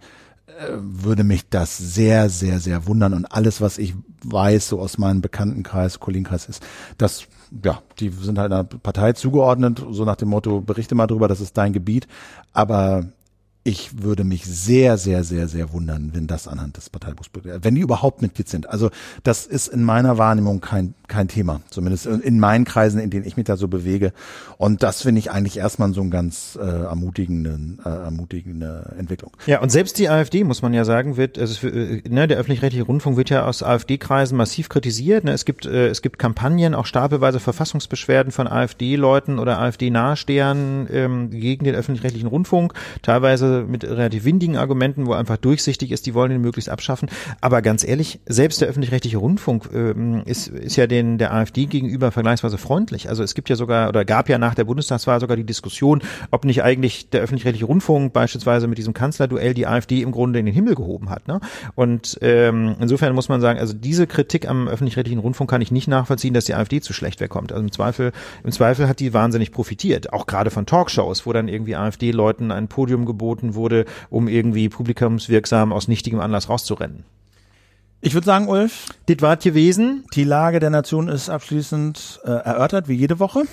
äh, würde mich das sehr, sehr, sehr wundern. Und alles, was ich weiß, so aus meinem Bekanntenkreis, Kollegenkreis ist, dass ja, die sind halt einer Partei zugeordnet, so nach dem Motto, berichte mal drüber, das ist dein Gebiet. Aber ich würde mich sehr, sehr, sehr, sehr wundern, wenn das anhand des Parteibuchs, wenn die überhaupt Mitglied sind. Also das ist in meiner Wahrnehmung kein, kein Thema, zumindest in meinen Kreisen, in denen ich mich da so bewege. Und das finde ich eigentlich erstmal so ein ganz äh, ermutigenden, äh, ermutigende Entwicklung. Ja, und selbst die AfD, muss man ja sagen, wird, also für, äh, ne, der öffentlich-rechtliche Rundfunk wird ja aus AfD-Kreisen massiv kritisiert. Ne? Es gibt, äh, es gibt Kampagnen, auch stapelweise Verfassungsbeschwerden von AfD-Leuten oder AfD-Nahestehern ähm, gegen den öffentlich-rechtlichen Rundfunk, teilweise mit relativ windigen Argumenten, wo einfach durchsichtig ist, die wollen ihn möglichst abschaffen. Aber ganz ehrlich, selbst der öffentlich-rechtliche Rundfunk ähm, ist, ist ja den der AfD gegenüber vergleichsweise freundlich. Also es gibt ja sogar oder gab ja nach der Bundestagswahl sogar die Diskussion, ob nicht eigentlich der öffentlich-rechtliche Rundfunk beispielsweise mit diesem Kanzlerduell die AfD im Grunde in den Himmel gehoben hat. Ne? Und ähm, insofern muss man sagen, also diese Kritik am öffentlich-rechtlichen Rundfunk kann ich nicht nachvollziehen, dass die AfD zu schlecht wegkommt. Also im Zweifel, im Zweifel hat die wahnsinnig profitiert, auch gerade von Talkshows, wo dann irgendwie AfD-Leuten ein Podium geboten angeboten wurde, um irgendwie publikumswirksam aus nichtigem Anlass rauszurennen. Ich würde sagen, Ulf, das war gewesen. Die Lage der Nation ist abschließend äh, erörtert, wie jede Woche.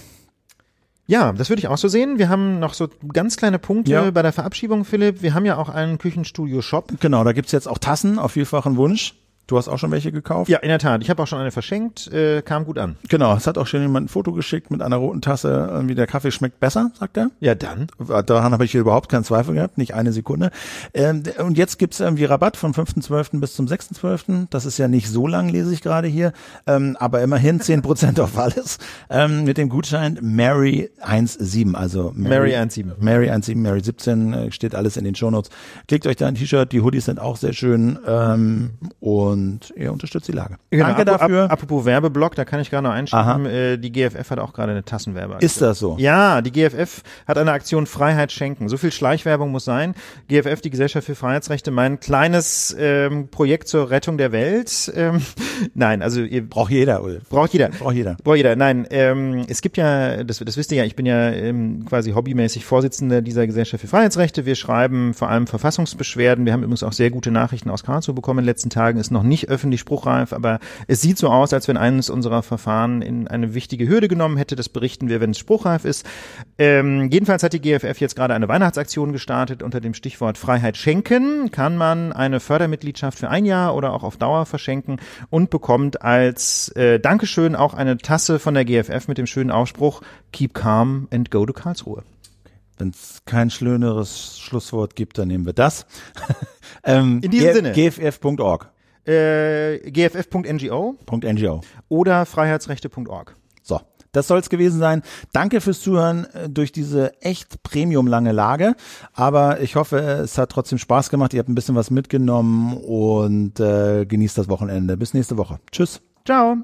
Ja, das würde ich auch so sehen. Wir haben noch so ganz kleine Punkte ja. bei der Verabschiedung, Philipp. Wir haben ja auch einen Küchenstudio-Shop. Genau, da gibt's jetzt auch Tassen auf vielfachen Wunsch. Du hast auch schon welche gekauft? Ja, in der Tat. Ich habe auch schon eine verschenkt, äh, kam gut an. Genau, es hat auch schon jemand ein Foto geschickt mit einer roten Tasse, irgendwie der Kaffee schmeckt besser, sagt er. Ja, dann. Daran habe ich überhaupt keinen Zweifel gehabt, nicht eine Sekunde. Ähm, und jetzt gibt's irgendwie Rabatt vom 5.12. bis zum 6.12. Das ist ja nicht so lang, lese ich gerade hier, ähm, aber immerhin 10% auf alles ähm, mit dem Gutschein Mary 17, also Mary, Mary 17. Mary 17, Mary 17, äh, steht alles in den Shownotes. Klickt euch da ein T-Shirt, die Hoodies sind auch sehr schön ähm, und und ihr unterstützt die Lage. Genau, Danke dafür. Ap apropos Werbeblock, da kann ich gerade noch einschieben. Äh, die GFF hat auch gerade eine Tassenwerbeaktion. Ist das so? Ja, die GFF hat eine Aktion Freiheit schenken. So viel Schleichwerbung muss sein. GFF, die Gesellschaft für Freiheitsrechte, mein kleines ähm, Projekt zur Rettung der Welt. Ähm, nein, also ihr braucht jeder, Ulf. Braucht jeder. Braucht jeder. Braucht jeder. Nein, ähm, es gibt ja, das, das wisst ihr ja, ich bin ja ähm, quasi hobbymäßig Vorsitzender dieser Gesellschaft für Freiheitsrechte. Wir schreiben vor allem Verfassungsbeschwerden. Wir haben übrigens auch sehr gute Nachrichten aus Karlsruhe bekommen in den letzten Tagen. Ist noch nicht öffentlich spruchreif aber es sieht so aus, als wenn eines unserer Verfahren in eine wichtige Hürde genommen hätte. Das berichten wir, wenn es spruchreif ist. Ähm, jedenfalls hat die GFF jetzt gerade eine Weihnachtsaktion gestartet unter dem Stichwort Freiheit schenken. Kann man eine Fördermitgliedschaft für ein Jahr oder auch auf Dauer verschenken und bekommt als äh, Dankeschön auch eine Tasse von der GFF mit dem schönen Ausspruch Keep calm and go to Karlsruhe. Wenn es kein schöneres Schlusswort gibt, dann nehmen wir das. ähm, In diesem Sinne. gff.org äh, gff.ngo .ngo. oder freiheitsrechte.org. So, das soll es gewesen sein. Danke fürs Zuhören äh, durch diese echt premium lange Lage. Aber ich hoffe, es hat trotzdem Spaß gemacht. Ihr habt ein bisschen was mitgenommen und äh, genießt das Wochenende. Bis nächste Woche. Tschüss. Ciao.